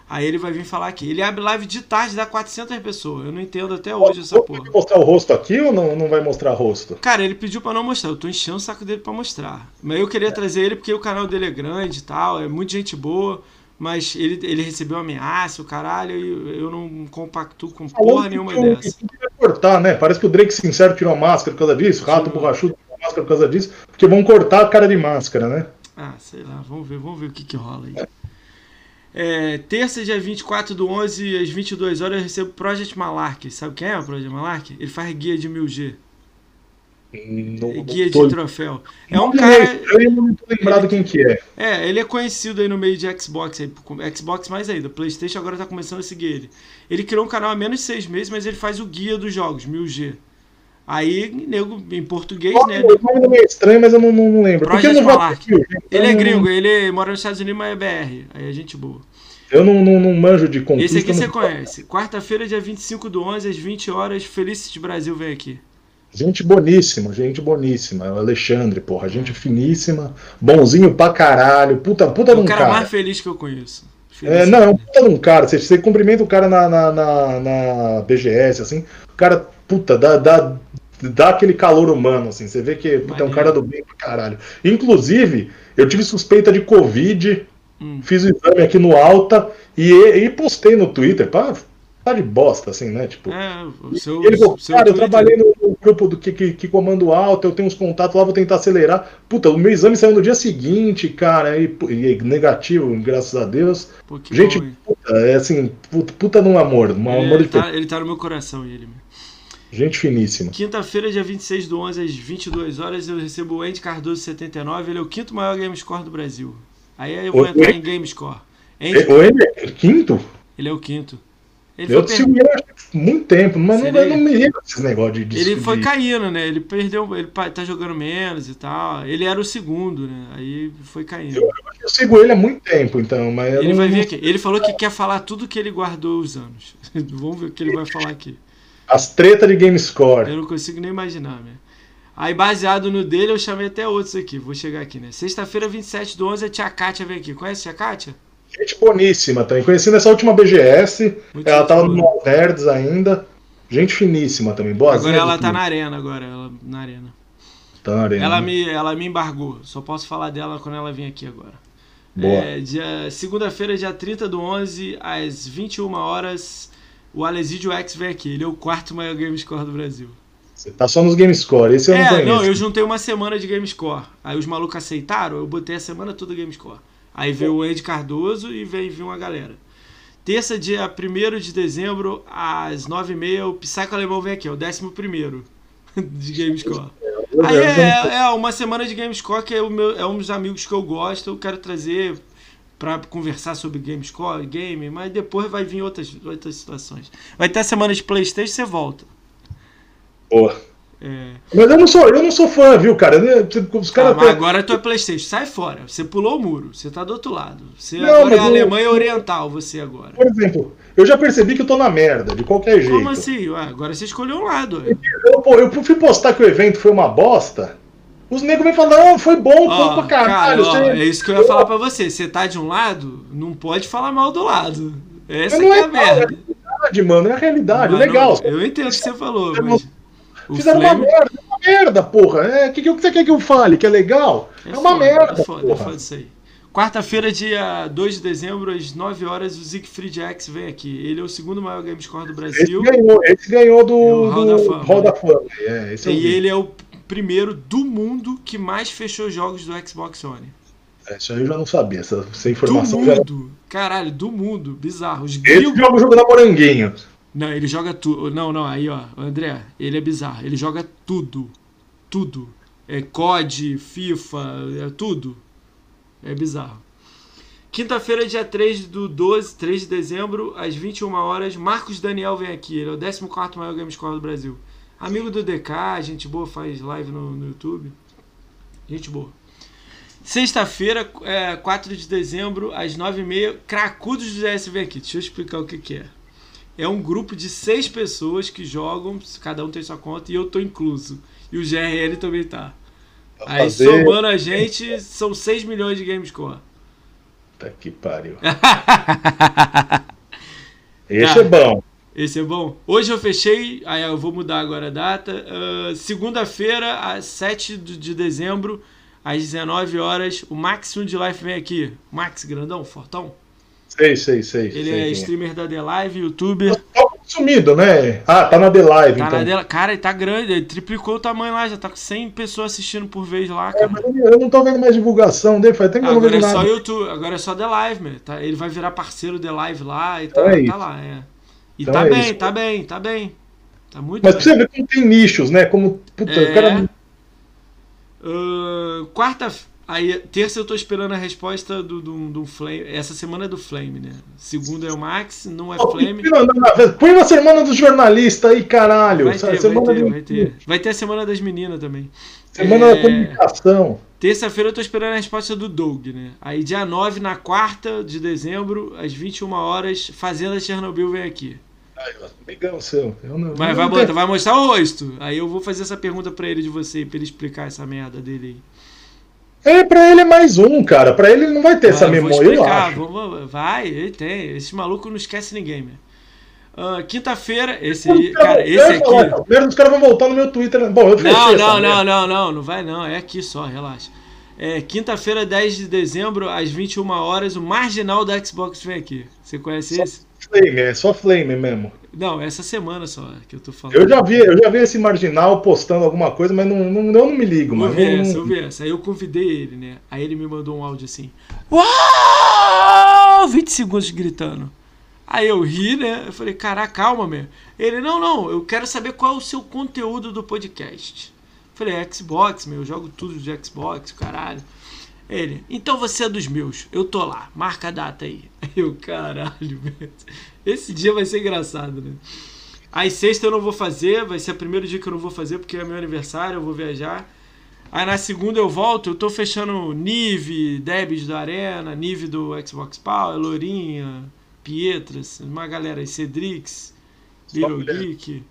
Aí ele vai vir falar aqui. Ele abre live de tarde, dá 400 pessoas. Eu não entendo até hoje essa porra. Vai mostrar o rosto aqui ou não, não vai mostrar o rosto? Cara, ele pediu para não mostrar. Eu tô enchendo o saco dele para mostrar. Mas eu queria é. trazer ele porque o canal dele é grande e tal, é muita gente boa. Mas ele, ele recebeu ameaça, o caralho, e eu não compacto com porra nenhuma que dessa. cortar, né? Parece que o Drake Sincero tirou a máscara por causa disso, Rato Borrachudo tirou a máscara por causa disso, porque vão cortar a cara de máscara, né? Ah, sei lá, vamos ver, vamos ver o que que rola aí. É, terça, dia 24 do 11, às 22 horas, eu recebo Project Malark. Sabe quem é o Project Malark? Ele faz guia de 1000G. No, guia de troféu. É um cara. Eu não tô lembrado quem que é. É, ele é conhecido aí no meio de Xbox, aí, Xbox mais ainda. PlayStation agora tá começando a seguir ele. Ele criou um canal há menos de seis meses, mas ele faz o guia dos jogos, 1000G. Aí, nego, em português, oh, né? O nome é estranho, mas eu não, não lembro. Project Porque eu não Malark. Ele é gringo, ele mora nos Estados Unidos, mas é BR. Aí é gente boa. Eu não, não, não manjo de conquista. Esse aqui você conhece. Quarta-feira, dia 25 do 11, às 20 horas, Felicity Brasil vem aqui. Gente boníssima, gente boníssima. É o Alexandre, porra, gente finíssima, bonzinho pra caralho. Puta, puta é o cara, cara mais feliz que eu conheço. É, não, é um puta de um cara. Você, você cumprimenta o cara na, na, na, na BGS, assim, o cara, puta, dá, dá, dá aquele calor humano, assim. Você vê que puta, é um cara do bem pra caralho. Inclusive, eu tive suspeita de Covid, hum. fiz o exame aqui no Alta e, e postei no Twitter, pá, tá de bosta, assim, né? Tipo, é, o seu, ele falou, cara, eu trabalhei no, grupo do que, que, que, comando alto, eu tenho uns contatos lá, vou tentar acelerar. Puta, o meu exame saiu no dia seguinte, cara, e, e negativo, graças a Deus. Pô, Gente, bom, puta, é assim, puta, puta num amor, um é, amor ele, tá, ele tá no meu coração, ele. Gente finíssima. Quinta-feira, dia 26 do 11, às 22 horas, eu recebo o Andy Cardoso 79, ele é o quinto maior game score do Brasil. Aí eu vou o entrar em game score. Andy, o Andy é quinto? Ele é o quinto. Ele eu sigo ele há muito tempo, mas não, não me lembro desses negócios de, de Ele foi caindo, né? Ele perdeu, ele tá jogando menos e tal. Ele era o segundo, né? Aí foi caindo. Eu, eu sigo ele há muito tempo, então, mas Ele não... vai vir aqui. Ele falou que quer falar tudo que ele guardou os anos. Vamos ver o que ele vai falar aqui. As tretas de GameScore. Eu não consigo nem imaginar, né? Aí, baseado no dele, eu chamei até outros aqui. Vou chegar aqui, né? Sexta-feira, 27 do 11, a tia Kátia vem aqui. Conhece a tia Kátia? Gente boníssima também. Conheci nessa última BGS. Muito ela tava no Nerds ainda. Gente finíssima também. Boa Agora ela tá na arena agora. Ela na arena. Tá na arena. Ela me, ela me embargou. Só posso falar dela quando ela vir aqui agora. Boa. É, dia, segunda-feira, dia 30 do 11, às 21 horas, o Alesidio X vem aqui. Ele é o quarto maior game score do Brasil. Você tá só nos game score, esse eu é, não conheço. Não, eu juntei uma semana de game score. Aí os malucos aceitaram, eu botei a semana toda game score. Aí veio o Andy Cardoso e veio, veio uma galera. Terça, dia 1 de dezembro, às 9h30, o Psycho Alemão vem aqui, é o 11 de Gamescore. Aí é, é, uma semana de Gamescore que é, o meu, é um dos amigos que eu gosto, eu quero trazer para conversar sobre Gamescore, game, mas depois vai vir outras, outras situações. Vai ter a semana de Playstation, você volta. Boa. É. Mas eu não sou, eu não sou fã, viu, cara? Os cara ah, mas agora tu é Playstation, sai fora. Você pulou o muro, você tá do outro lado. Você não, agora é Alemanha eu... Oriental, você agora. Por exemplo, eu já percebi que eu tô na merda, de qualquer jeito. Como assim? Ué, agora você escolheu um lado. Eu, eu, eu, fui postar que o evento foi uma bosta. Os negros vêm falando, não, foi bom, ó, pra caralho. Cara, ó, é isso que eu ia falar pra você. Você tá de um lado, não pode falar mal do lado. Essa é, é a merda. É a realidade, mano, é a realidade. Legal. Eu entendo o que você falou, mas. Fizeram uma merda, é uma merda, porra. É, o que, que você quer que eu fale? Que é legal? É, é uma foda, merda. É foda, porra. é foda isso aí. Quarta-feira, dia 2 de dezembro, às 9 horas, o Siegfried X vem aqui. Ele é o segundo maior game score do Brasil. Esse ganhou, esse ganhou do, é Hall da Fama. Hall da Fama. É, e ele é o primeiro do mundo que mais fechou jogos do Xbox One. É, isso aí eu já não sabia, essa, essa informação. Do mundo! Já... Caralho, do mundo, bizarro. Os Esse jogo é o jogo da Moranguinho. Não, ele joga tudo. Não, não, aí ó, André, ele é bizarro. Ele joga tudo. Tudo. É COD, FIFA, é tudo. É bizarro. Quinta-feira, dia 3 do 12, 3 de dezembro, às 21 horas, Marcos Daniel vem aqui. Ele é o 14 maior game score do Brasil. Amigo do DK, gente boa, faz live no, no YouTube. Gente boa. Sexta-feira, é, 4 de dezembro, às 9h30, Cracudos do DS vem aqui. Deixa eu explicar o que, que é. É um grupo de seis pessoas que jogam, cada um tem sua conta, e eu tô incluso. E o GRL também tá. Aí fazer- somando a gente, são 6 milhões de game score. Puta que pariu. Esse Tá. é bom. Esse é bom. Hoje eu fechei, aí eu vou mudar agora a data. Ah, Segunda-feira, às 7 de de dezembro, às 19 horas, o Max de Life vem aqui. Max, grandão, fortão. Sei, sei, sei. Ele sei é quem streamer da The Live, youtuber. Tá sumido, né? Ah, tá na The Live, Tá então. na dela. Cara, ele tá grande, ele triplicou o tamanho lá, já tá com 100 pessoas assistindo por vez lá, É, cara. mas eu não tô vendo mais divulgação dele, faz tempo que eu não Agora vejo é só nada. YouTube, agora é só The Live, meu. Tá, ele vai virar parceiro The Live lá e tá, Então é tá lá, é. E Então tá é bem, isso. tá bem, tá bem. Tá muito Mas bem. você ver como tem nichos, né? Como, puta, É. o cara... Ahn, quarta. Aí, terça eu tô esperando a resposta do, do, do Flame. Essa semana é do Flame, né? Segunda é o Max, não é Ó, Flame. Não, não, não, Põe uma semana dos jornalistas aí, caralho. Vai ter, vai ter, do- vai ter. Vai ter a semana das meninas também. Semana É, da comunicação. Terça-feira eu tô esperando a resposta do Doug, né? Aí dia 9, na quarta de dezembro, às 21 horas, Fazenda Chernobyl vem aqui. Ai, amigão seu. Eu não, eu vai, botar- vai mostrar o rosto. Aí eu vou fazer essa pergunta pra ele de você, pra ele explicar essa merda dele aí. É, pra ele é mais um, cara. Pra ele não vai ter essa Ah, eu vou memória, eu acho. vamos- vai, ele tem. Esse maluco não esquece ninguém, meu. Ah, Quinta-feira, esse aí, cara, esse falar, aqui. Primeiro os caras vão voltar no meu Twitter. Bom, eu Não, essa não, não, não, não, não vai não, é aqui só, relaxa. É, Quinta-feira, 10 de dezembro, às 21 horas, o marginal da Xbox vem aqui. Você conhece Só esse? Flame, é só Flame mesmo. Não, essa semana só que eu tô falando. Eu já vi, eu já vi esse marginal postando alguma coisa, mas não, não, eu não me ligo, mano. Ouvi Não- essa, ouvi essa. Aí eu convidei ele, né? Aí ele me mandou um áudio assim. Uau! 20 segundos gritando. Aí eu ri, né? Eu falei, caraca, calma, meu. Ele, não, não, eu quero saber qual é o seu conteúdo do podcast. Eu falei, Xbox, meu, eu jogo tudo de Xbox, caralho. Ele, então você é dos meus, eu tô lá, marca a data aí. Aí eu, caralho, meu. Esse dia vai ser engraçado, né? Aí sexta eu não vou fazer, vai ser o primeiro dia que eu não vou fazer porque é meu aniversário, eu vou viajar. Aí na segunda eu volto, eu tô fechando Nive, Debs do Arena, Nive do Xbox Power, Lourinha, Pietras, uma galera aí, Cedrix, Little. Geek.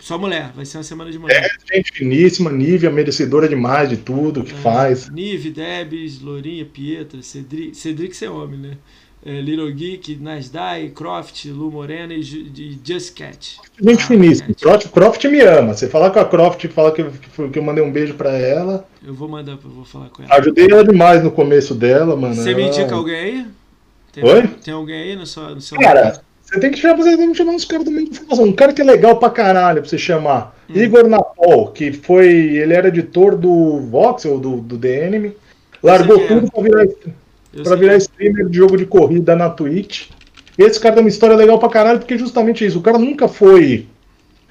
Só mulher, vai ser uma semana de mulher. É, gente finíssima, Nívia, merecedora demais de tudo que É, faz. Nive, Debs, Lourinha, Pietras, Cedrix, Cedrix é homem, né? É, Little Geek, Nasdaq, Croft, Lu Morena e, e Just Cat. Gente Ah, finíssima. Cat. Croft, Croft me ama. Você falar com a Croft, fala que, eu- que que eu mandei um beijo pra ela. Eu vou mandar, eu vou falar com ela. Ajudei ela demais no começo dela, mano. Você me Ela- indica alguém aí? Tem, Oi? Tem alguém aí no seu, no seu Cara, você tem que chamar, você tem que chamar uns caras do meio de informação. Um cara que é legal pra caralho pra você chamar. Hum. Igor Napol, que foi. Ele era editor do Voxel, do, do The Enemy. Largou é. tudo pra virar, Sei virar streamer de jogo de corrida na Twitch. Esse cara tem uma história legal pra caralho, porque justamente isso. O cara nunca foi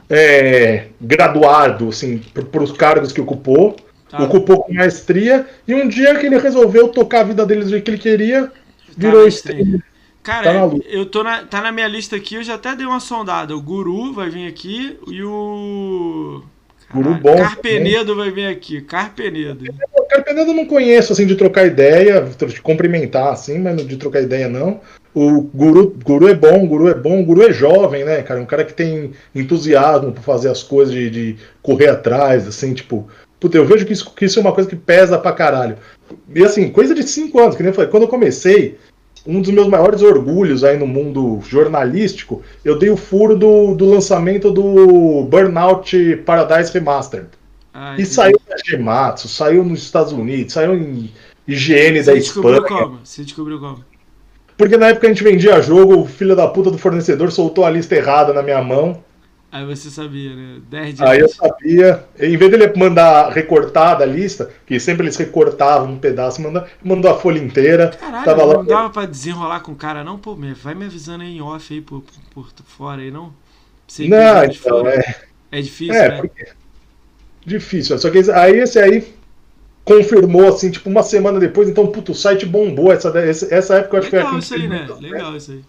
é, graduado, assim, pros cargos que ocupou. Tá. Ocupou com maestria. E um dia que ele resolveu tocar a vida dele do jeito que ele queria, virou na streamer. Tá Cara, luta. eu tô na, tá na minha lista aqui, eu já até dei uma sondada. O Guru vai vir aqui e o. Guru Caralho, bom Carpenedo vai vir aqui. Carpenedo. O Carpenedo eu não conheço, assim, de trocar ideia, de cumprimentar, assim, mas de trocar ideia não. O Guru, Guru é bom, o Guru é bom, o Guru é jovem, né, cara? Um cara que tem entusiasmo pra fazer as coisas, de, de correr atrás, assim, tipo. Puta, eu vejo que isso, que isso é uma coisa que pesa pra caralho. E assim, coisa de cinco anos, que nem eu falei, quando eu comecei, um dos meus maiores orgulhos aí no mundo jornalístico, eu dei o furo do, do lançamento do Burnout Paradise Remastered. Ah, E saiu na Gematsu, saiu nos Estados Unidos, saiu em IGN da Você descobriu Espanha. como? Você descobriu como? Porque na época a gente vendia jogo, o filho da puta do fornecedor soltou a lista errada na minha mão. Aí você sabia, né? 10 dias. Aí eu sabia. Em vez dele mandar recortar da lista, que sempre eles recortavam um pedaço, mandou, mandou a folha inteira. Caralho, tava lá. não dava pra desenrolar com o cara, não? Pô, vai me avisando aí em off aí por, por, por fora aí, não? Você Não, de então, é. É difícil, É, né? porque. Difícil. Só que esse- aí esse aí. confirmou, assim, tipo, uma semana depois, então, puto, o site bombou. Essa, essa época eu acho Legal que foi isso aí, né? Legal isso aí.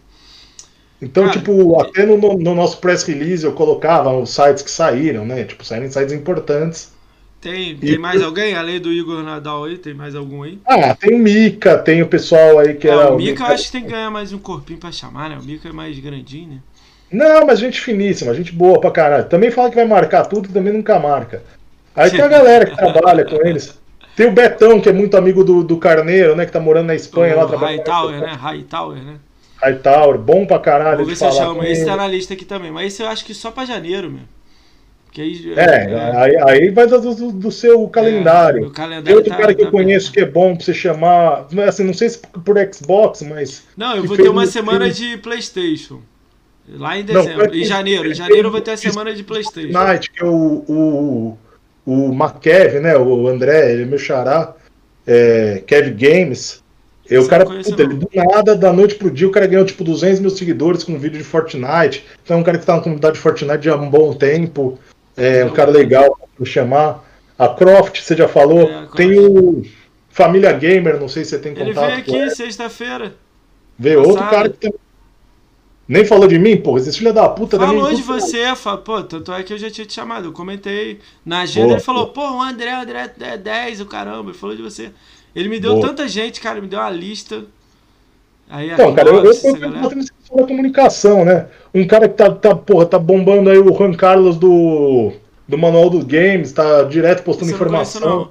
Então, Cara, tipo, até no, no nosso press release eu colocava os sites que saíram, né? Tipo, saíram sites importantes. Tem, E- tem mais alguém? Além do Igor Nadal aí, tem mais algum aí? Ah, tem o Mika, tem o pessoal aí que É, era. o Mika eu acho que tem que ganhar mais um corpinho pra chamar, né? O Mika é mais grandinho, né? Não, mas gente finíssima, gente boa pra caralho. Também fala que vai marcar tudo e também nunca marca. Aí tem a galera que trabalha com eles. Tem o Betão, que é muito amigo do, do Carneiro, né? Que tá morando na Espanha lá o trabalhando. Hightower, né? Hightower, né? Hightower, bom pra caralho. Vou ver se eu chamo. Esse tá na lista aqui também. Mas esse eu acho que só pra janeiro, meu. Aí, É, aí, aí vai do, do- do seu calendário. É, calendário Tem outro tá- cara que tá eu conheço que é bom pra você chamar. Assim, não sei se por Xbox, mas. Não, eu vou ter uma um semana filme- de Playstation. Lá em Não, dezembro. foi- em janeiro. Em ele janeiro eu vou ter a semana de Playstation. Night, que é o, o, o McKev, né? O André, ele é meu xará. É, Kev Games. E o cara, puta, ele do nada, da noite pro dia, o cara ganhou tipo 200 mil seguidores com um vídeo de Fortnite. Então é um cara que tá na comunidade de Fortnite há um bom tempo. É um cara legal pra chamar. A Croft, você já falou. É. Tem o Família Gamer, não sei se você tem Ele contato veio ele. aqui sexta-feira. Veio outro passado. cara que tem... Nem falou de mim, porra. Esse filho da puta Falou também. de você, fa- pô, tanto é que eu já tinha te chamado. Eu comentei na agenda, Boa, ele falou, pô, o André, o André é 10, o caramba, ele falou de você. Ele me deu Boa. tanta gente, cara, me deu uma lista. Aí Então, cara, eu, eu, eu, galera. da comunicação, né? Um cara que tá, tá, porra, tá bombando aí o Juan Carlos do, do Manual dos Games, tá direto postando Esse eu não conheço, informação. não.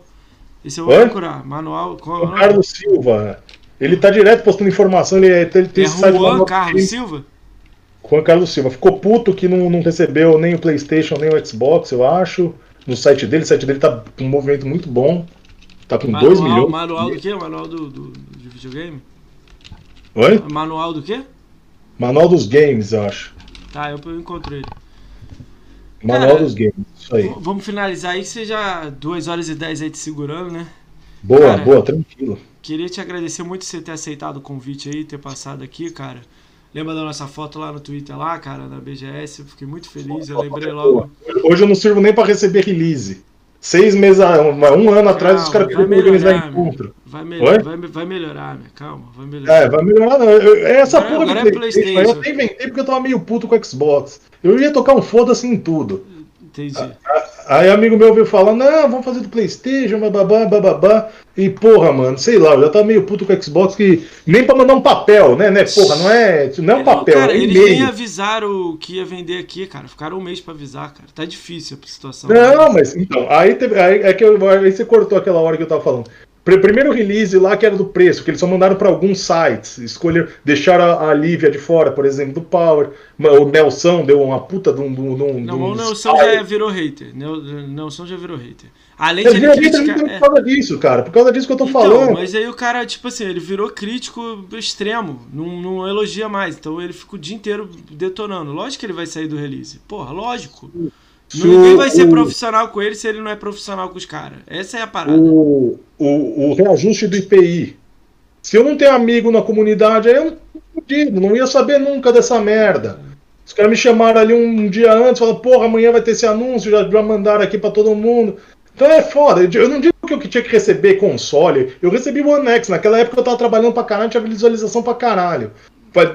Esse eu vou procurar. Manual. Qual é Juan? Carlos Silva. Ele tá direto postando informação, ele, ele tem É esse site Juan Carlos. Silva? Juan Carlos Silva. Ficou puto que não, não recebeu nem o Playstation, nem o Xbox, eu acho. No site dele, o site dele tá com um movimento muito bom. Tá com 2 Manual, milhões. manual do quê? Manual do, do, de videogame? Oi? Manual do quê? Manual dos Games, eu acho. Tá, eu, eu encontrei. Manual Cara, dos Games, isso aí. Vamos finalizar aí, que você já 2 horas e 10 aí te segurando, né? Boa, cara, boa, tranquilo. Queria te agradecer muito você ter aceitado o convite aí, ter passado aqui, cara. Lembra da nossa foto lá no Twitter lá, cara, na BGS? Eu fiquei muito feliz, eu lembrei logo. Hoje eu não sirvo nem pra receber release. Seis meses, a- um, um ano atrás, os caras Calma, queriam vai organizar encontro. Vai, melhor, vai, vai melhorar. Calma, vai melhorar. É, vai melhorar. Não. Eu- eu- essa Agora- porra agora de é PlayStation, PlayStation. eu até inventei porque eu tava meio puto com o Xbox. Eu ia tocar um foda-se em tudo. Entendi. Aí amigo meu veio falar, não, vamos fazer do Playstation, bababá, bababá. E porra, mano, sei lá, eu já tava meio puto com o Xbox que nem pra mandar um papel, né, né, porra, não é, não é um papel, cara, é eles nem avisaram que ia vender aqui, cara. Ficaram um mês pra avisar, cara. Tá difícil a situação. Não, mas então, aí, teve, aí é que eu, aí você cortou aquela hora que eu tava falando. Pr- Primeiro release lá que era do preço, que eles só mandaram para alguns sites, escolheram, deixaram a, a Lívia de fora, por exemplo, do Power. O Nelson deu uma puta de um. de um- um- de Não, um o Nelson já virou hater. Nel- Nelson já virou hater. Além de ele virou hater criticar. por é. causa disso, cara. Por causa disso que eu tô Então, falando. mas aí o cara, tipo assim, ele virou crítico extremo, não, não elogia mais. Então ele fica o dia inteiro detonando. Lógico que ele vai sair do release. Porra, lógico. Ninguém vai ser o- profissional com ele se ele não é profissional com os caras. Essa é a parada. o, o, o reajuste do IPI. Se eu não tenho amigo na comunidade, aí eu não, não ia saber nunca dessa merda. Os caras me chamaram ali um dia antes, falaram, porra, amanhã vai ter esse anúncio, já, já mandaram aqui pra todo mundo. Então é foda. Eu não digo que eu tinha que receber console, eu recebi o One X. Naquela época eu tava trabalhando pra caralho, tinha visualização pra caralho.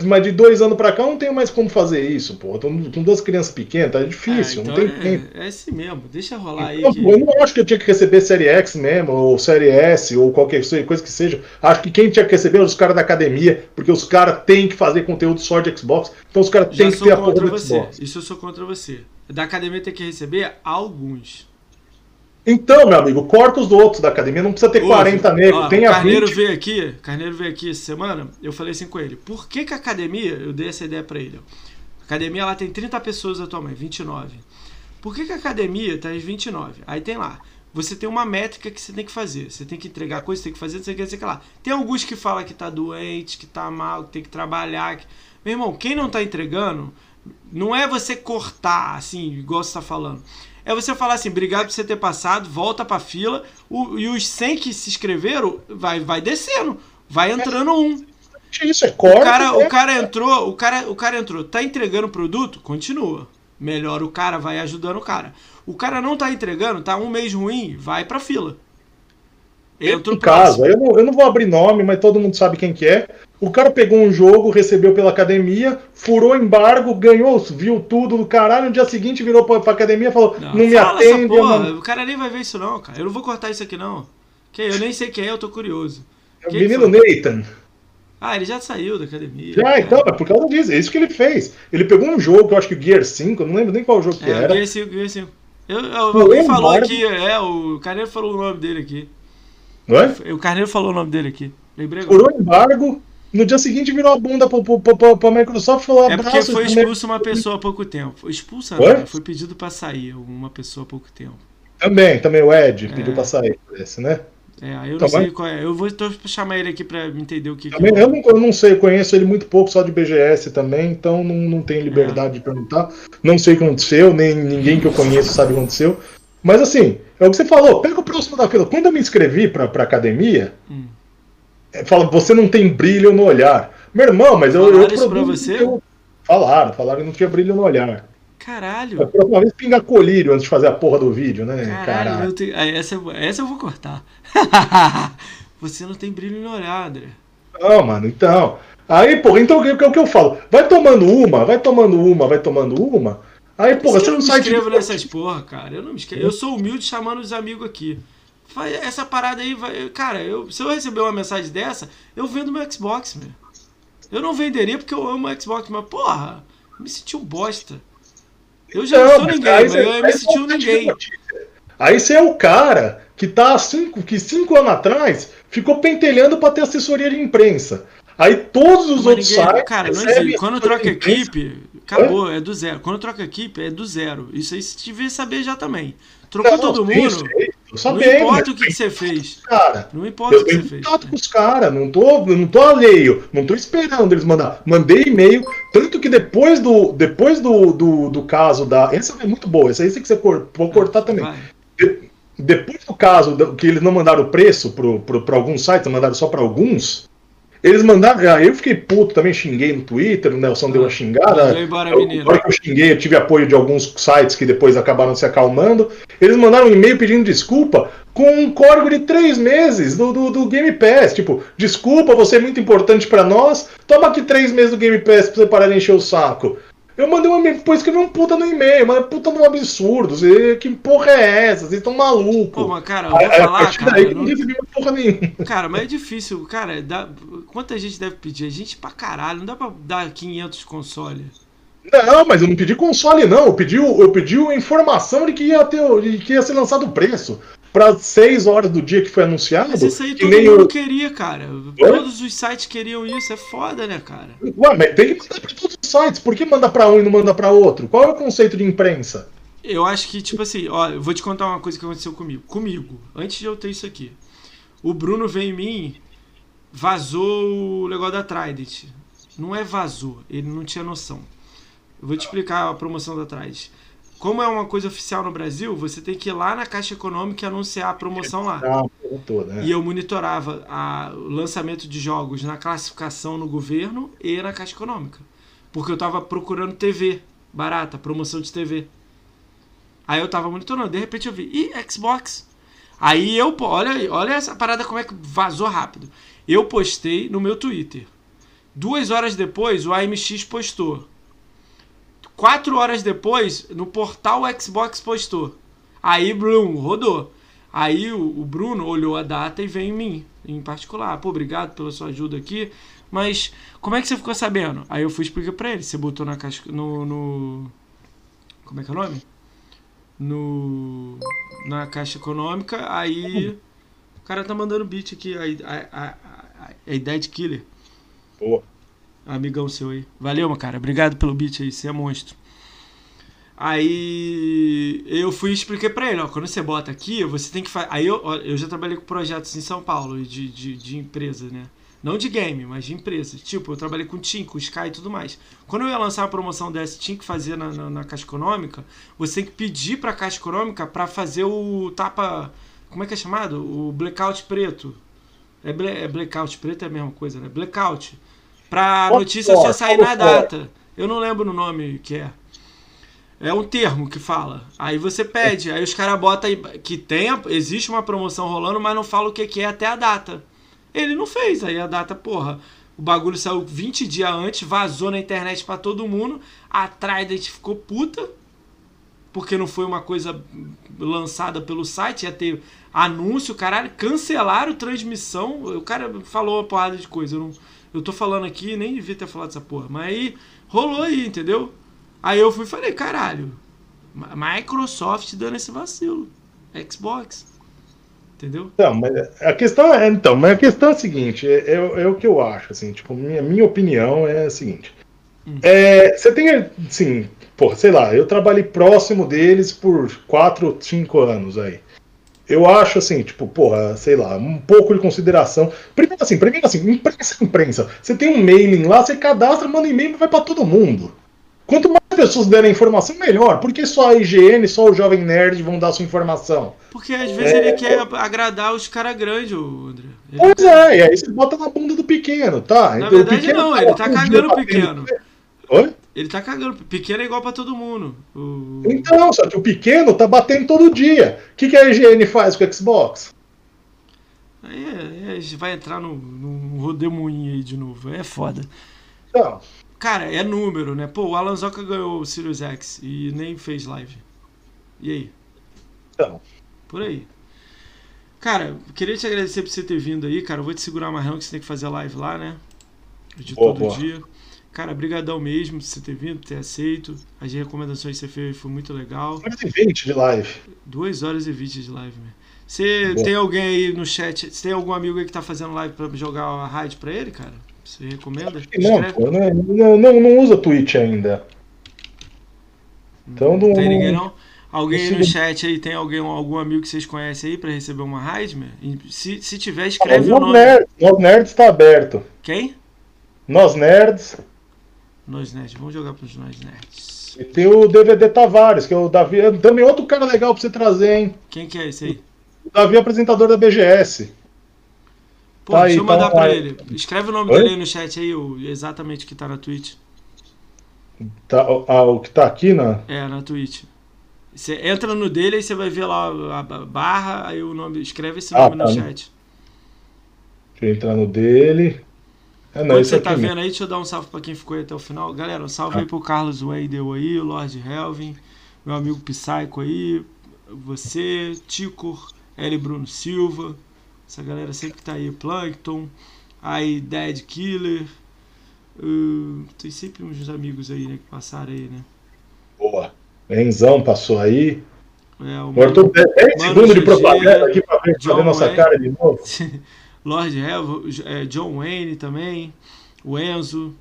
Mas de dois anos pra cá eu não tenho mais como fazer isso, pô. Tô com duas crianças pequenas, tá difícil, É, não então tem tempo. é, é assim mesmo. Deixa rolar aí. Não, que- eu não acho que eu tinha que receber Série X mesmo, ou Série S, ou qualquer coisa que seja. Acho que quem tinha que receber eram os caras da academia, porque os caras têm que fazer conteúdo só de Xbox, então os caras têm que ter a porra do. Xbox. Isso eu sou contra você. Da academia tem que receber alguns. Então, meu amigo, corta os outros da academia, não precisa ter Ô, 40 negros, ó, tenha o Carneiro 20. veio aqui, Carneiro veio aqui essa semana, eu falei assim com ele, por que que a academia, eu dei essa ideia pra ele, ó. a academia ela tem 30 pessoas atualmente, 29. Por que que a academia tá em 29? Aí tem lá, você tem uma métrica que você tem que fazer, você tem que entregar coisa, você tem que fazer, não sei o que, não sei o que lá. Tem alguns que falam que tá doente, que tá mal, que tem que trabalhar. que- Meu irmão, quem não tá entregando, não é você cortar, assim, igual você tá falando. É você falar assim, obrigado por você ter passado, volta pra fila, o- e os 100 que se inscreveram, vai, vai descendo, vai entrando um. Isso é corta. O cara, é- o cara entrou, o cara, o cara entrou, tá entregando o produto, continua. Melhora o cara, vai ajudando o cara. O cara não tá entregando, tá um mês ruim, vai pra fila. Entra em casa. Eu não, eu não vou abrir nome, mas todo mundo sabe quem que é. O cara pegou um jogo, recebeu pela academia, furou embargo, ganhou, viu tudo do caralho. No dia seguinte virou pra, pra academia e falou: Não, não me atende. O cara nem vai ver isso, não, cara. Eu não vou cortar isso aqui, não. Que eu nem sei quem é, eu tô curioso. É o menino Nathan. Ah, ele já saiu da academia. Já, cara. então, é por causa disso. É isso que ele fez. Ele pegou um jogo, que eu acho que o Gear 5, eu não lembro nem qual jogo que é, era. Gear 5, Gear 5. Eu, eu, alguém falou aqui, é, o Carneiro falou o nome dele aqui. Oi? O Carneiro falou o nome dele aqui. Lembrei agora. Furou embargo, no dia seguinte virou a bunda pra, pra, pra, pra Microsoft e falou É porque foi expulso uma pessoa há pouco tempo. Expulsa, né? Foi pedido pra sair uma pessoa há pouco tempo. Também, também o Ed é. pediu pra sair, parece, né? É, eu então, não sei qual é. Eu vou então, chamar ele aqui pra entender o que, também, que é. Eu não, eu não sei, eu conheço ele muito pouco só de BGS também, então não, não tenho liberdade é. de perguntar. Não sei o que aconteceu, nem ninguém que eu conheço sabe o que aconteceu. Mas assim, é o que você falou, pega o próximo da fila. Quando eu me inscrevi pra, pra academia, hum. É, fala, você não tem brilho no olhar. Meu irmão, mas falaram eu. eu isso pra você? Eu... Falaram, falaram que não tinha brilho no olhar. Caralho. A próxima vez pinga colírio antes de fazer a porra do vídeo, né? Caralho, Caralho. Tenho... essa, essa eu vou cortar. Você não tem brilho no olhar, André. Não, mano, então. Aí, porra, então o que, o que eu falo? Vai tomando uma, vai tomando uma, vai tomando uma. Aí, porra, você não sai. Eu não me inscrevo nessas porra, cara. Eu não me inscrevo. Eu sou humilde chamando os amigos aqui. Essa parada aí, vai... cara, eu, se eu receber uma mensagem dessa, eu vendo meu Xbox, meu. Eu não venderia porque eu amo o Xbox, mas porra, me senti um bosta. Eu já não, não sou ninguém, mas eu me senti um ninguém. Aí você é o cara que tá cinco, que cinco anos atrás ficou pentelhando para ter assessoria de imprensa. Aí todos os mas outros ninguém, sites. Cara, não existe. Quando troca equipe, acabou, é? é? do zero. Quando troca equipe, é do zero. Isso aí você devia saber já também. Trocou não, todo mundo. Não importa o que, que, você fez. Cara, não importa o que você fez. Eu com os caras, não tô, não tô alheio, não tô esperando eles mandar. Mandei e-mail, tanto que depois do depois do, do, do caso da. Essa é muito boa, essa aí tem que ser cor, vou cortar também. De, depois do caso que eles não mandaram o preço para alguns sites, mandaram só para alguns. Eles mandaram. Aí eu fiquei puto também, xinguei no Twitter, o Nelson ah, deu uma xingada. Embora, eu, hora que eu xinguei, eu tive apoio de alguns sites que depois acabaram se acalmando. Eles mandaram um e-mail pedindo desculpa com um código de três meses do, do, do Game Pass. Tipo, desculpa, você é muito importante para nós. Toma aqui três meses do Game Pass pra você parar de encher o saco. Eu mandei um e-mail, pô, escrevi um puta no e-mail, mas puta no absurdo. Você, que porra é essa? Vocês estão malucos. Pô, mas cara, eu vou a, falar, cara. Daí, não recebi porra nenhuma. Cara, mas é difícil, cara. Dá... Quanta gente deve pedir? A gente pra caralho, não dá pra dar 500 console. Não, mas eu não pedi console, não. Eu pedi, eu pedi informação de que ia, ter, de que ia ser lançado o preço para 6 horas do dia que foi anunciado. Mas isso aí todo mundo eu... queria, cara. Todos os sites queriam isso, é foda, né, cara? Ué, mas tem que mandar pra todos os sites. Por que manda pra um e não manda pra outro? Qual é o conceito de imprensa? Eu acho que, tipo assim, ó, eu vou te contar uma coisa que aconteceu comigo. Comigo, antes de eu ter isso aqui. O Bruno veio em mim, vazou o negócio da Trident. Não é vazou, ele não tinha noção. Eu vou te explicar a promoção da Trident como é uma coisa oficial no Brasil, você tem que ir lá na Caixa Econômica e anunciar a promoção lá. Né? E eu monitorava a, o lançamento de jogos na classificação no governo e na Caixa Econômica. Porque eu estava procurando TV barata, promoção de TV. Aí eu estava monitorando, de repente eu vi, e Xbox? Aí eu, olha, olha essa parada como é que vazou rápido. Eu postei no meu Twitter. Duas horas depois, o AMX postou. Quatro horas depois, no portal Xbox postou. Aí, Bruno, rodou. Aí o, o, Bruno olhou a data e veio em mim, em particular. Pô, obrigado pela sua ajuda aqui. Mas como é que você ficou sabendo? Aí eu fui explicar pra ele. Você botou na caixa. No. no como é que é o nome? No. Na caixa econômica. Aí. O cara tá mandando beat aqui. A, a, a, a, a ideia de killer. Boa amigão seu aí. Valeu, meu cara. Obrigado pelo beat aí, você é monstro. Aí eu fui e expliquei pra ele, ó, quando você bota aqui, você tem que fazer. Aí eu, ó, eu já trabalhei com projetos em São Paulo de, de, de empresa, né? Não de game, mas de empresa. Tipo, eu trabalhei com Tim, com Sky e tudo mais. Quando eu ia lançar a promoção dessa, tinha que fazer na, na, na Caixa Econômica, você tem que pedir pra Caixa Econômica pra fazer o tapa. Como é que é chamado? O blackout preto. É, é blackout preto é a mesma coisa, né? Blackout pra notícia só sair na data. Eu não lembro o nome que é. É um termo que fala. Aí você pede, aí os caras botam que tem, existe uma promoção rolando, mas não fala o que, que é até a data. Ele não fez, aí a data, porra. O bagulho saiu 20 dias antes, vazou na internet pra todo mundo. A Trident ficou puta, porque não foi uma coisa lançada pelo site, ia ter anúncio, caralho. Cancelaram transmissão. O cara falou uma porrada de coisa. Eu, não, eu tô falando aqui, nem devia ter falado essa porra. Mas aí rolou aí, entendeu? Aí eu fui e falei, caralho, Microsoft dando esse vacilo. Xbox. Entendeu? Então, mas a questão é, então, mas a questão é a seguinte, é, é- é o que eu acho, assim, tipo, minha, minha opinião é a seguinte. É, você tem, assim, pô, sei lá, eu trabalhei próximo deles por 4, 5 anos aí. Eu acho assim, tipo, porra, sei lá, um pouco de consideração. Primeiro assim, primeiro assim, imprensa, imprensa. Você tem um mailing lá, você cadastra, manda e-mail e vai pra todo mundo. Quanto mais pessoas derem informação, melhor. Porque só a IGN, só o Jovem Nerd vão dar sua informação. Porque às vezes É. ele quer agradar os caras grandes, ô, André. Ele- Pois é, e aí você bota na bunda do pequeno, tá? Na Então, o verdade, pequeno não, tá ele tá um cagando o pequeno. Oi? Ele tá cagando. Pequeno é igual pra todo mundo. O- Então, só que o pequeno tá batendo todo dia. O que, que a IGN faz com o Xbox? Aí é, é, gente vai entrar no, no rodemoinho aí de novo. É foda. Então, Cara, é número, né? Pô, o Alan Zoka ganhou o Sirius X e nem fez live. E aí? então. Por aí. Cara, queria te agradecer por você ter vindo aí, cara. Eu vou te segurar mais não, que você tem que fazer live lá, né? De Boa, todo boa. dia. Cara, brigadão mesmo por você ter vindo, por ter aceito. As recomendações que você fez foi muito legal. Mas tem 20 de live. 2 horas e 20 de live, né? Você Boa. tem alguém aí no chat? Você tem algum amigo aí que tá fazendo live pra jogar a raid pra ele, cara? Você recomenda? Não, pô, não, não, não, não usa Twitch ainda. Então não. Tem ninguém não? Alguém aí no chat aí tem alguém, algum amigo que vocês conhecem aí pra receber uma raid? E Se, se tiver, Ah, escreve o Nós nome. nós nerds tá aberto. Quem? Nós nerds. Nós Nerds. Vamos jogar pros Nós Nerds. E tem o DVD Tavares, que é o Davi. Também outro cara legal pra você trazer, hein? Quem que é esse aí? O Davi é apresentador da BGS. Pô, Tá deixa aí, eu mandar tá pra lá. ele. Escreve o nome Oi? dele aí no chat aí, o, exatamente o que tá na Twitch. Tá, o- ah, o que tá aqui na. É, na Twitch. Você entra no dele, aí você vai ver lá a barra, aí o nome. Escreve esse Ah, nome no tá. chat. Deixa eu entrar no dele. É, não, você aqui tá vendo aí, deixa eu dar um salve pra quem ficou aí até o final. Galera, um salve Ah. aí pro Carlos Weidel aí, o Lord Helvin, meu amigo Psycho aí, você, Tico, L. Bruno Silva, essa galera sempre que tá aí, Plankton, aí Dead Killer, uh, tem sempre uns amigos aí, né, que passaram aí, né. Boa. Benzão passou aí. É, o tô 10 Mano segundos de propaganda aqui pra ver John fazer nossa cara de novo. Lord Helvin, é, John Wayne também, o Enzo.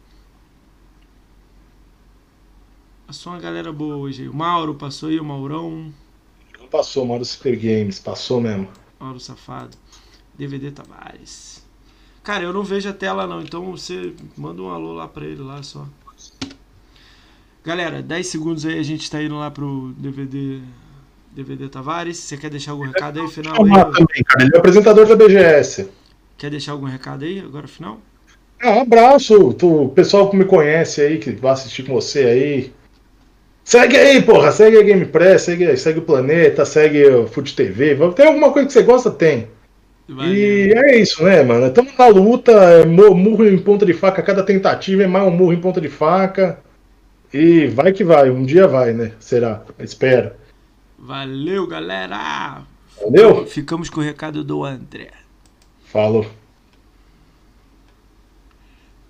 Passou uma galera boa hoje aí. O Mauro passou aí, o Maurão. Não passou, Mauro Super Games. Passou mesmo. Mauro Safado. DVD Tavares. Cara, eu não vejo a tela não, então você manda um alô lá pra ele lá só. Galera, 10 segundos aí, a gente tá indo lá pro DVD DVD Tavares. Você quer deixar algum recado aí, final aí? também, cara. Ele é apresentador da BGS. Quer deixar algum recado aí, agora final? Ah, um abraço. Tu, o pessoal que me conhece aí, que vai assistir com você aí. Segue aí, porra. Segue a Game Press, segue, segue o Planeta, segue o Food TV. Tem alguma coisa que você gosta? Tem. E é isso, né, mano? Estamos na luta, é mu- murro em ponta de faca, cada tentativa é mais um murro em ponta de faca. E vai que vai, um dia vai, né? Será? Espero. Valeu, galera! Valeu? Ficamos com o recado do André. Falou.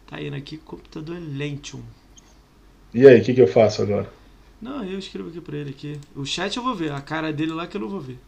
Tá indo aqui, computador Lentium. E aí, o que, que eu faço agora? Não, eu escrevo aqui pra ele aqui. O chat eu vou ver, a cara dele lá que eu não vou ver.